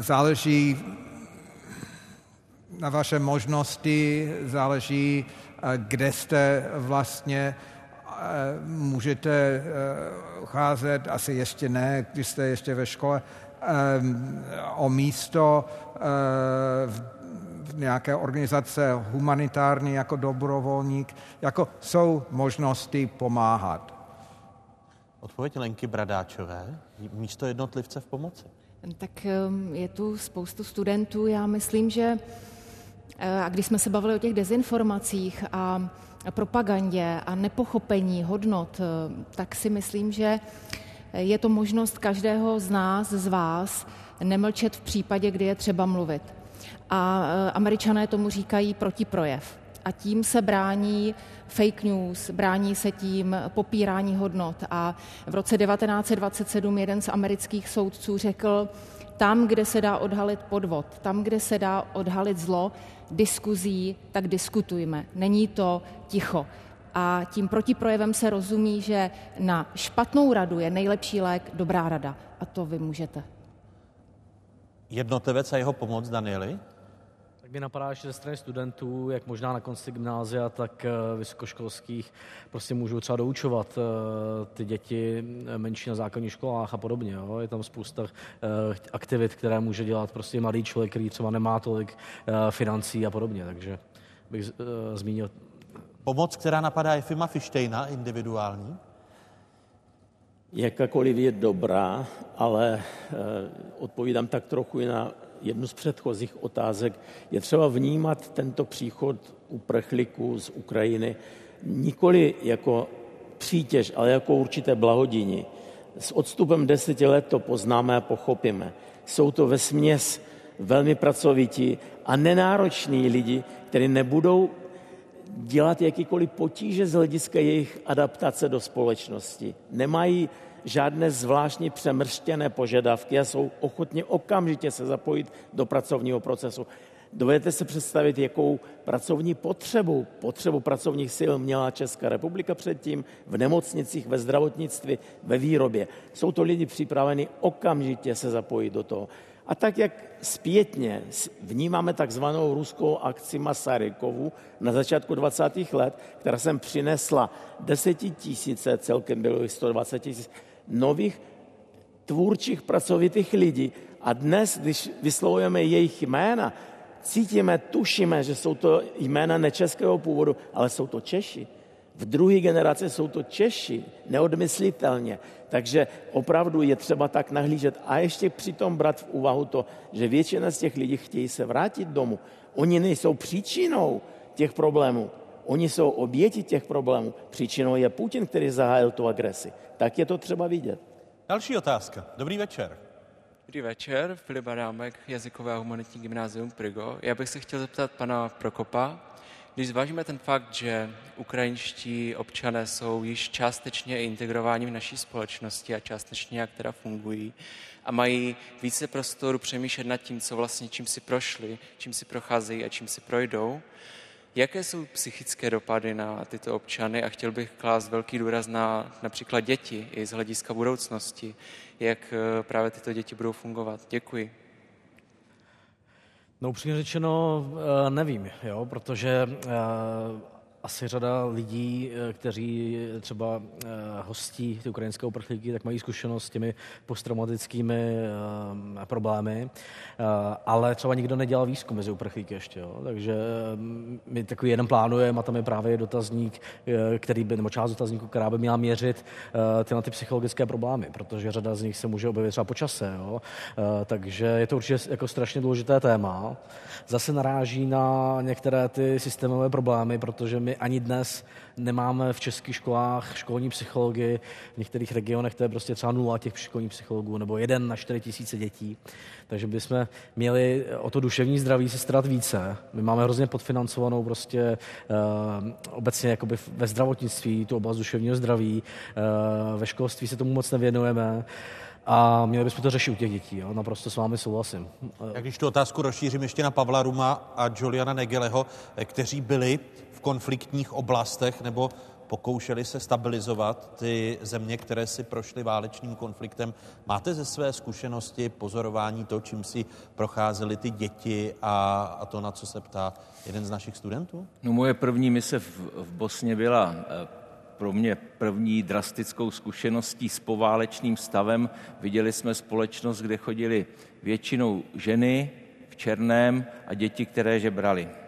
záleží na vaše možnosti, záleží kde jste vlastně můžete eh, cházet, asi ještě ne, když jste ještě ve škole, eh, o místo eh, v nějaké organizace humanitární jako dobrovolník, jako jsou možnosti pomáhat. Odpověď Lenky Bradáčové, místo jednotlivce v pomoci. Tak je tu spoustu studentů, já myslím, že Eh, a když jsme se bavili o těch dezinformacích a propagandě a nepochopení hodnot, eh, tak si myslím, že je to možnost každého z nás, z vás, nemlčet v případě, kdy je třeba mluvit. A eh, američané tomu říkají protiprojev. A tím se brání fake news, brání se tím popírání hodnot. A v roce 1927 jeden z amerických soudců řekl, tam, kde se dá odhalit podvod, tam, kde se dá odhalit zlo, diskuzí, tak diskutujme. Není to ticho. A tím protiprojevem se rozumí, že na špatnou radu je nejlepší lék dobrá rada. A to vy můžete. Jednotlivec a jeho pomoc, Danieli? Mě napadá, že ze strany studentů, jak možná na konci gymnázia, tak eh, vysokoškolských, prostě můžou třeba doučovat eh, ty děti eh, menší na základních školách a podobně. Jo. Je tam spousta aktivit, které může dělat prostě mladý člověk, který třeba nemá tolik financí a podobně. Takže bych zmínil. Pomoc, která napadá Efima Fištejna, individuální? Jakákoliv je dobrá, ale odpovídám tak trochu i na jednu z předchozích otázek, je třeba vnímat tento příchod uprchlíků z Ukrajiny nikoli jako přítěž, ale jako určité blahodíní. S odstupem deseti let to poznáme a pochopíme. Jsou to ve směs velmi pracovití a nenároční lidi, kteří nebudou dělat jakýkoliv potíže z hlediska jejich adaptace do společnosti. Nemají žádné zvláštní přemrštěné požadavky a jsou ochotni okamžitě se zapojit do pracovního procesu. Dovedete se představit, jakou pracovní potřebu, potřebu pracovních sil měla Česká republika předtím v nemocnicích, ve zdravotnictví, ve výrobě. Jsou to lidi připraveni okamžitě se zapojit do toho. A tak, jak zpětně vnímáme takzvanou ruskou akci Masarykovu na začátku 20. let, která sem přinesla desetitisíce, celkem bylo 120 tisíc nových tvůrčích pracovitých lidí. A dnes, když vyslovujeme jejich jména, cítíme, tušíme, že jsou to jména nečeského původu, ale jsou to Češi. V druhé generaci jsou to Češi, neodmyslitelně. Takže opravdu je třeba tak nahlížet a ještě přitom brát v úvahu to, že většina z těch lidí chtějí se vrátit domů. Oni nejsou příčinou těch problémů, Oni jsou oběti těch problémů. Příčinou je Putin, který zahájil tu agresi. Tak je to třeba vidět. Další otázka. Dobrý večer. Dobrý večer, Filip Adámek, jazykové a humanitní gymnázium Prigo. Já bych se chtěl zeptat pana Prokopa, když zvážíme ten fakt, že ukrajinští občané jsou již částečně integrováni v naší společnosti a částečně jak teda fungují a mají více prostoru přemýšlet nad tím, co vlastně čím si prošli, čím si procházejí a čím si projdou, Jaké jsou psychické dopady na tyto občany a chtěl bych klást velký důraz na například děti i z hlediska budoucnosti, jak eh, právě tyto děti budou fungovat. Děkuji. No upřímně řečeno nevím, jo, protože asi řada lidí, eh, kteří třeba eh, hostí ty ukrajinské uprchlíky, tak mají zkušenost s těmi posttraumatickými eh, problémy, ale třeba nikdo nedělal výzkum mezi uprchlíky ještě, jo? takže my takový jeden plánujeme a tam je právě dotazník, který by, nebo část dotazníku, která by měla měřit tyhle ty psychologické problémy, protože řada z nich se může objevit třeba po čase, jo? takže je to určitě jako strašně důležité téma. Zase naráží na některé ty systémové problémy, protože my ani dnes nemáme v českých školách školní psychologii. V některých regionech to je prostě třeba nula těch školních psychologů, nebo jeden na čtyři tisíce dětí. Takže bychom měli o to duševní zdraví se starat více. My máme hrozně podfinancovanou prostě uh, obecně jakoby ve zdravotnictví tu oblast duševního zdraví. Uh, ve školství se tomu moc nevěnujeme. A měli bychom to řešit u těch dětí, jo? naprosto s vámi souhlasím. Jak když tu otázku rozšířím ještě na Pavla Ruma a Juliana Negeleho, kteří byli konfliktních oblastech nebo pokoušeli se stabilizovat ty země, které si prošly válečným konfliktem. Máte ze své zkušenosti pozorování to, čím si procházely ty děti a, a to, na co se ptá jeden z našich studentů? No moje první mise v, v Bosně byla eh, pro mě první drastickou zkušeností s poválečným stavem. Viděli jsme společnost, kde chodili většinou ženy v černém a děti, které žebrali.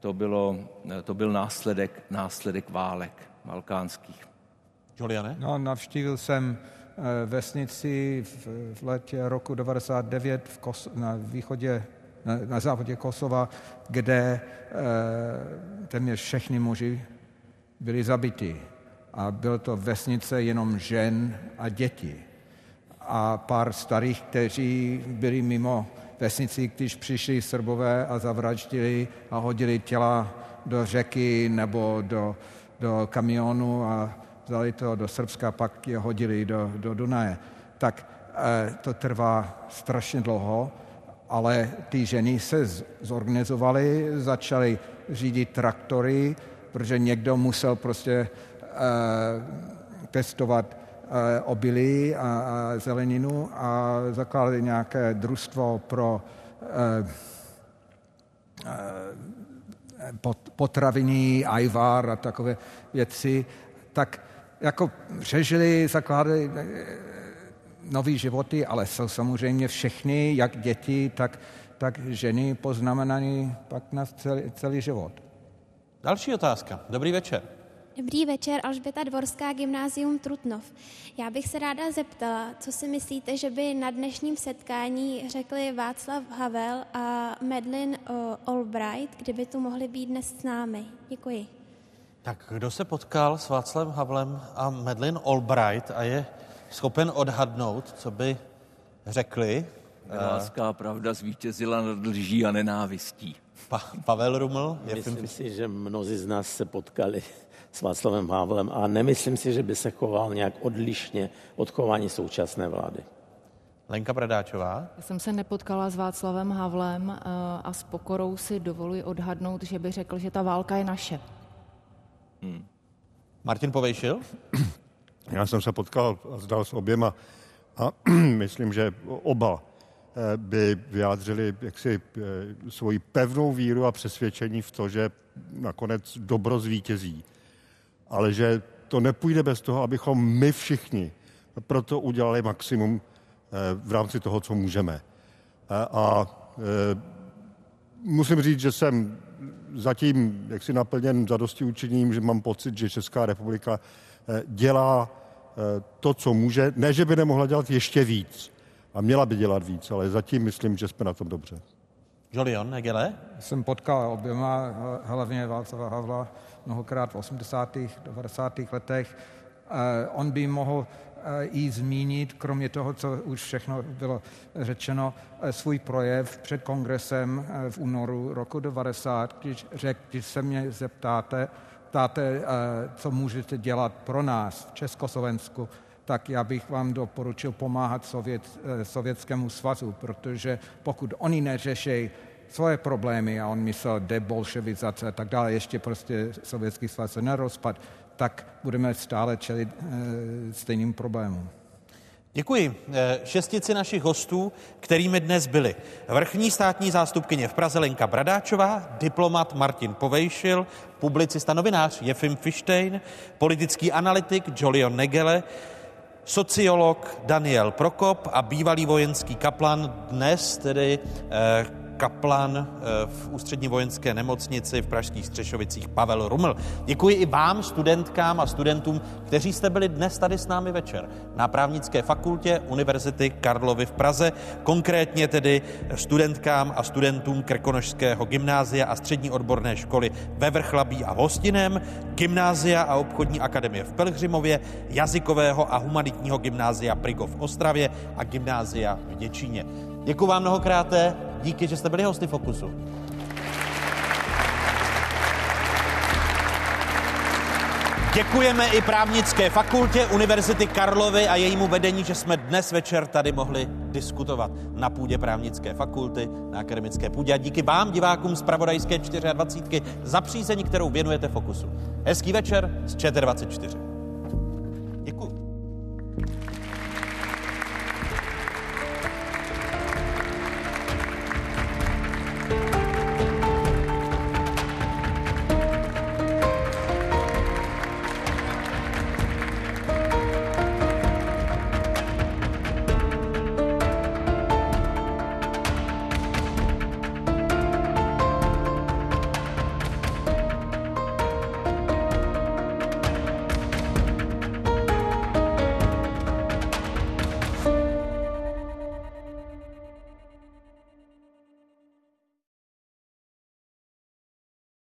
To, bylo, to byl následek, následek válek balkánských. Juliane? No, navštívil jsem eh, vesnici v, v letě roku 99 v Kos, na východě, na, na západě Kosova, kde e, téměř všechny muži byli zabiti. A byl to vesnice jenom žen a děti. A pár starých, kteří byli mimo vesnici, když přišli Srbové a zavraždili a hodili těla do řeky nebo do, do kamionu a vzali to do Srbska, pak je hodili do, do Dunaje. Tak e, to trvá strašně dlouho, ale ty ženy se zorganizovaly, začaly řídit traktory, protože někdo musel prostě uh, testovat obilí a, a zeleninu a zakládali nějaké družstvo pro uh, pot, potraviny, ajvar a takové věci, tak jako přežili, zakládali nový životy, ale jsou samozřejmě všechny, jak děti, tak, tak ženy poznamenané pak na celý, celý život. Další otázka. Dobrý večer. Dobrý večer, Alžběta Dvorská, Gymnázium Trutnov. Já bych se ráda zeptala, co si myslíte, že by na dnešním setkání řekli Václav Havel a Medlin Albright, kdyby tu mohli být dnes s námi. Děkuji. Tak kdo se potkal s Václavem Havlem a Medlin Albright a je schopen odhadnout, co by řekli? Láska a pravda zvítězila nad lží a nenávistí. Pa- Pavel Ruml je Myslím film... si, že mnozí z nás se potkali s Václavem Havlem a nemyslím si, že by se choval nějak odlišně od chování současné vlády. Lenka Bradáčová. Já jsem se nepotkala s Václavem Havlem eh, a s pokorou si dovoluji odhadnout, že by řekl, že ta válka je naše. Hmm. Martin Povejšil? Já jsem se potkal a zdal s oběma a myslím, že oba Eh, by vyjádřili jaksi eh, svoji pevnou víru a přesvědčení v to, že nakonec dobro zvítězí. Ale že to nepůjde bez toho, abychom my všichni proto udělali maximum eh, v rámci toho, co můžeme. A musím říct, že jsem zatím jaksi naplněn zadosti učiním, že mám pocit, že Česká republika dělá to, co může. Ne, že by nemohla dělat ještě víc, a měla by dělat víc, ale zatím myslím, že jsme na tom dobře. Jolion Negele? Jsem potkal oběma, hlavně Václava Havla, mnohokrát v 80. 90. letech. Eh, on by mohl eh, i zmínit, kromě toho, co už všechno bylo řečeno, eh, svůj projev před kongresem v únoru roku 90, když řekl, když se mě zeptáte, ptáte, co můžete dělat pro nás v Československu, tak já bych vám doporučil pomáhat Sovět, Sovětskému svazu, protože pokud oni neřeší svoje problémy, a on myslel debolševizace a tak dále, ještě prostě Sovětský svaz se nerozpad, tak budeme stále čelit e, stejným problémům. Děkuji eh, šestici našich hostů, kterými dnes byli vrchní státní zástupkyně v Praze Lenka Bradáčová, diplomat Martin Povejšil, publicista novinář Jefim Fištejn, politický analytik Jolion Negele, sociolog Daniel Prokop a bývalý vojenský kaplan, dnes tedy eh, kaplan eh, v ústřední vojenské nemocnici v Pražských Střešovicích Pavel Ruml. Děkuji i vám, studentkám a studentům, kteří jste byli dnes tady s námi večer na právnické fakultě Univerzity Karlovy v Praze, konkrétně tedy studentkám a studentům Krkonožského gymnázia a střední odborné školy ve Vrchlabí a Hostinem, gymnázia a obchodní akademie v Pelhřimově, jazykového a humanitního gymnázia Prigo v Ostravě a gymnázia v Děčíně. Děkuji vám mnohokrát, díky, že jste byli hosty Fokusu. Děkujeme i právnické fakultě Univerzity Karlovy a jejímu vedení, že jsme dnes večer tady mohli diskutovat na půdě právnické fakulty, na akademické půdě. A díky vám, divákům z Pravodajské 24, za přízeň, kterou věnujete Fokusu. Hezký večer z ČT24.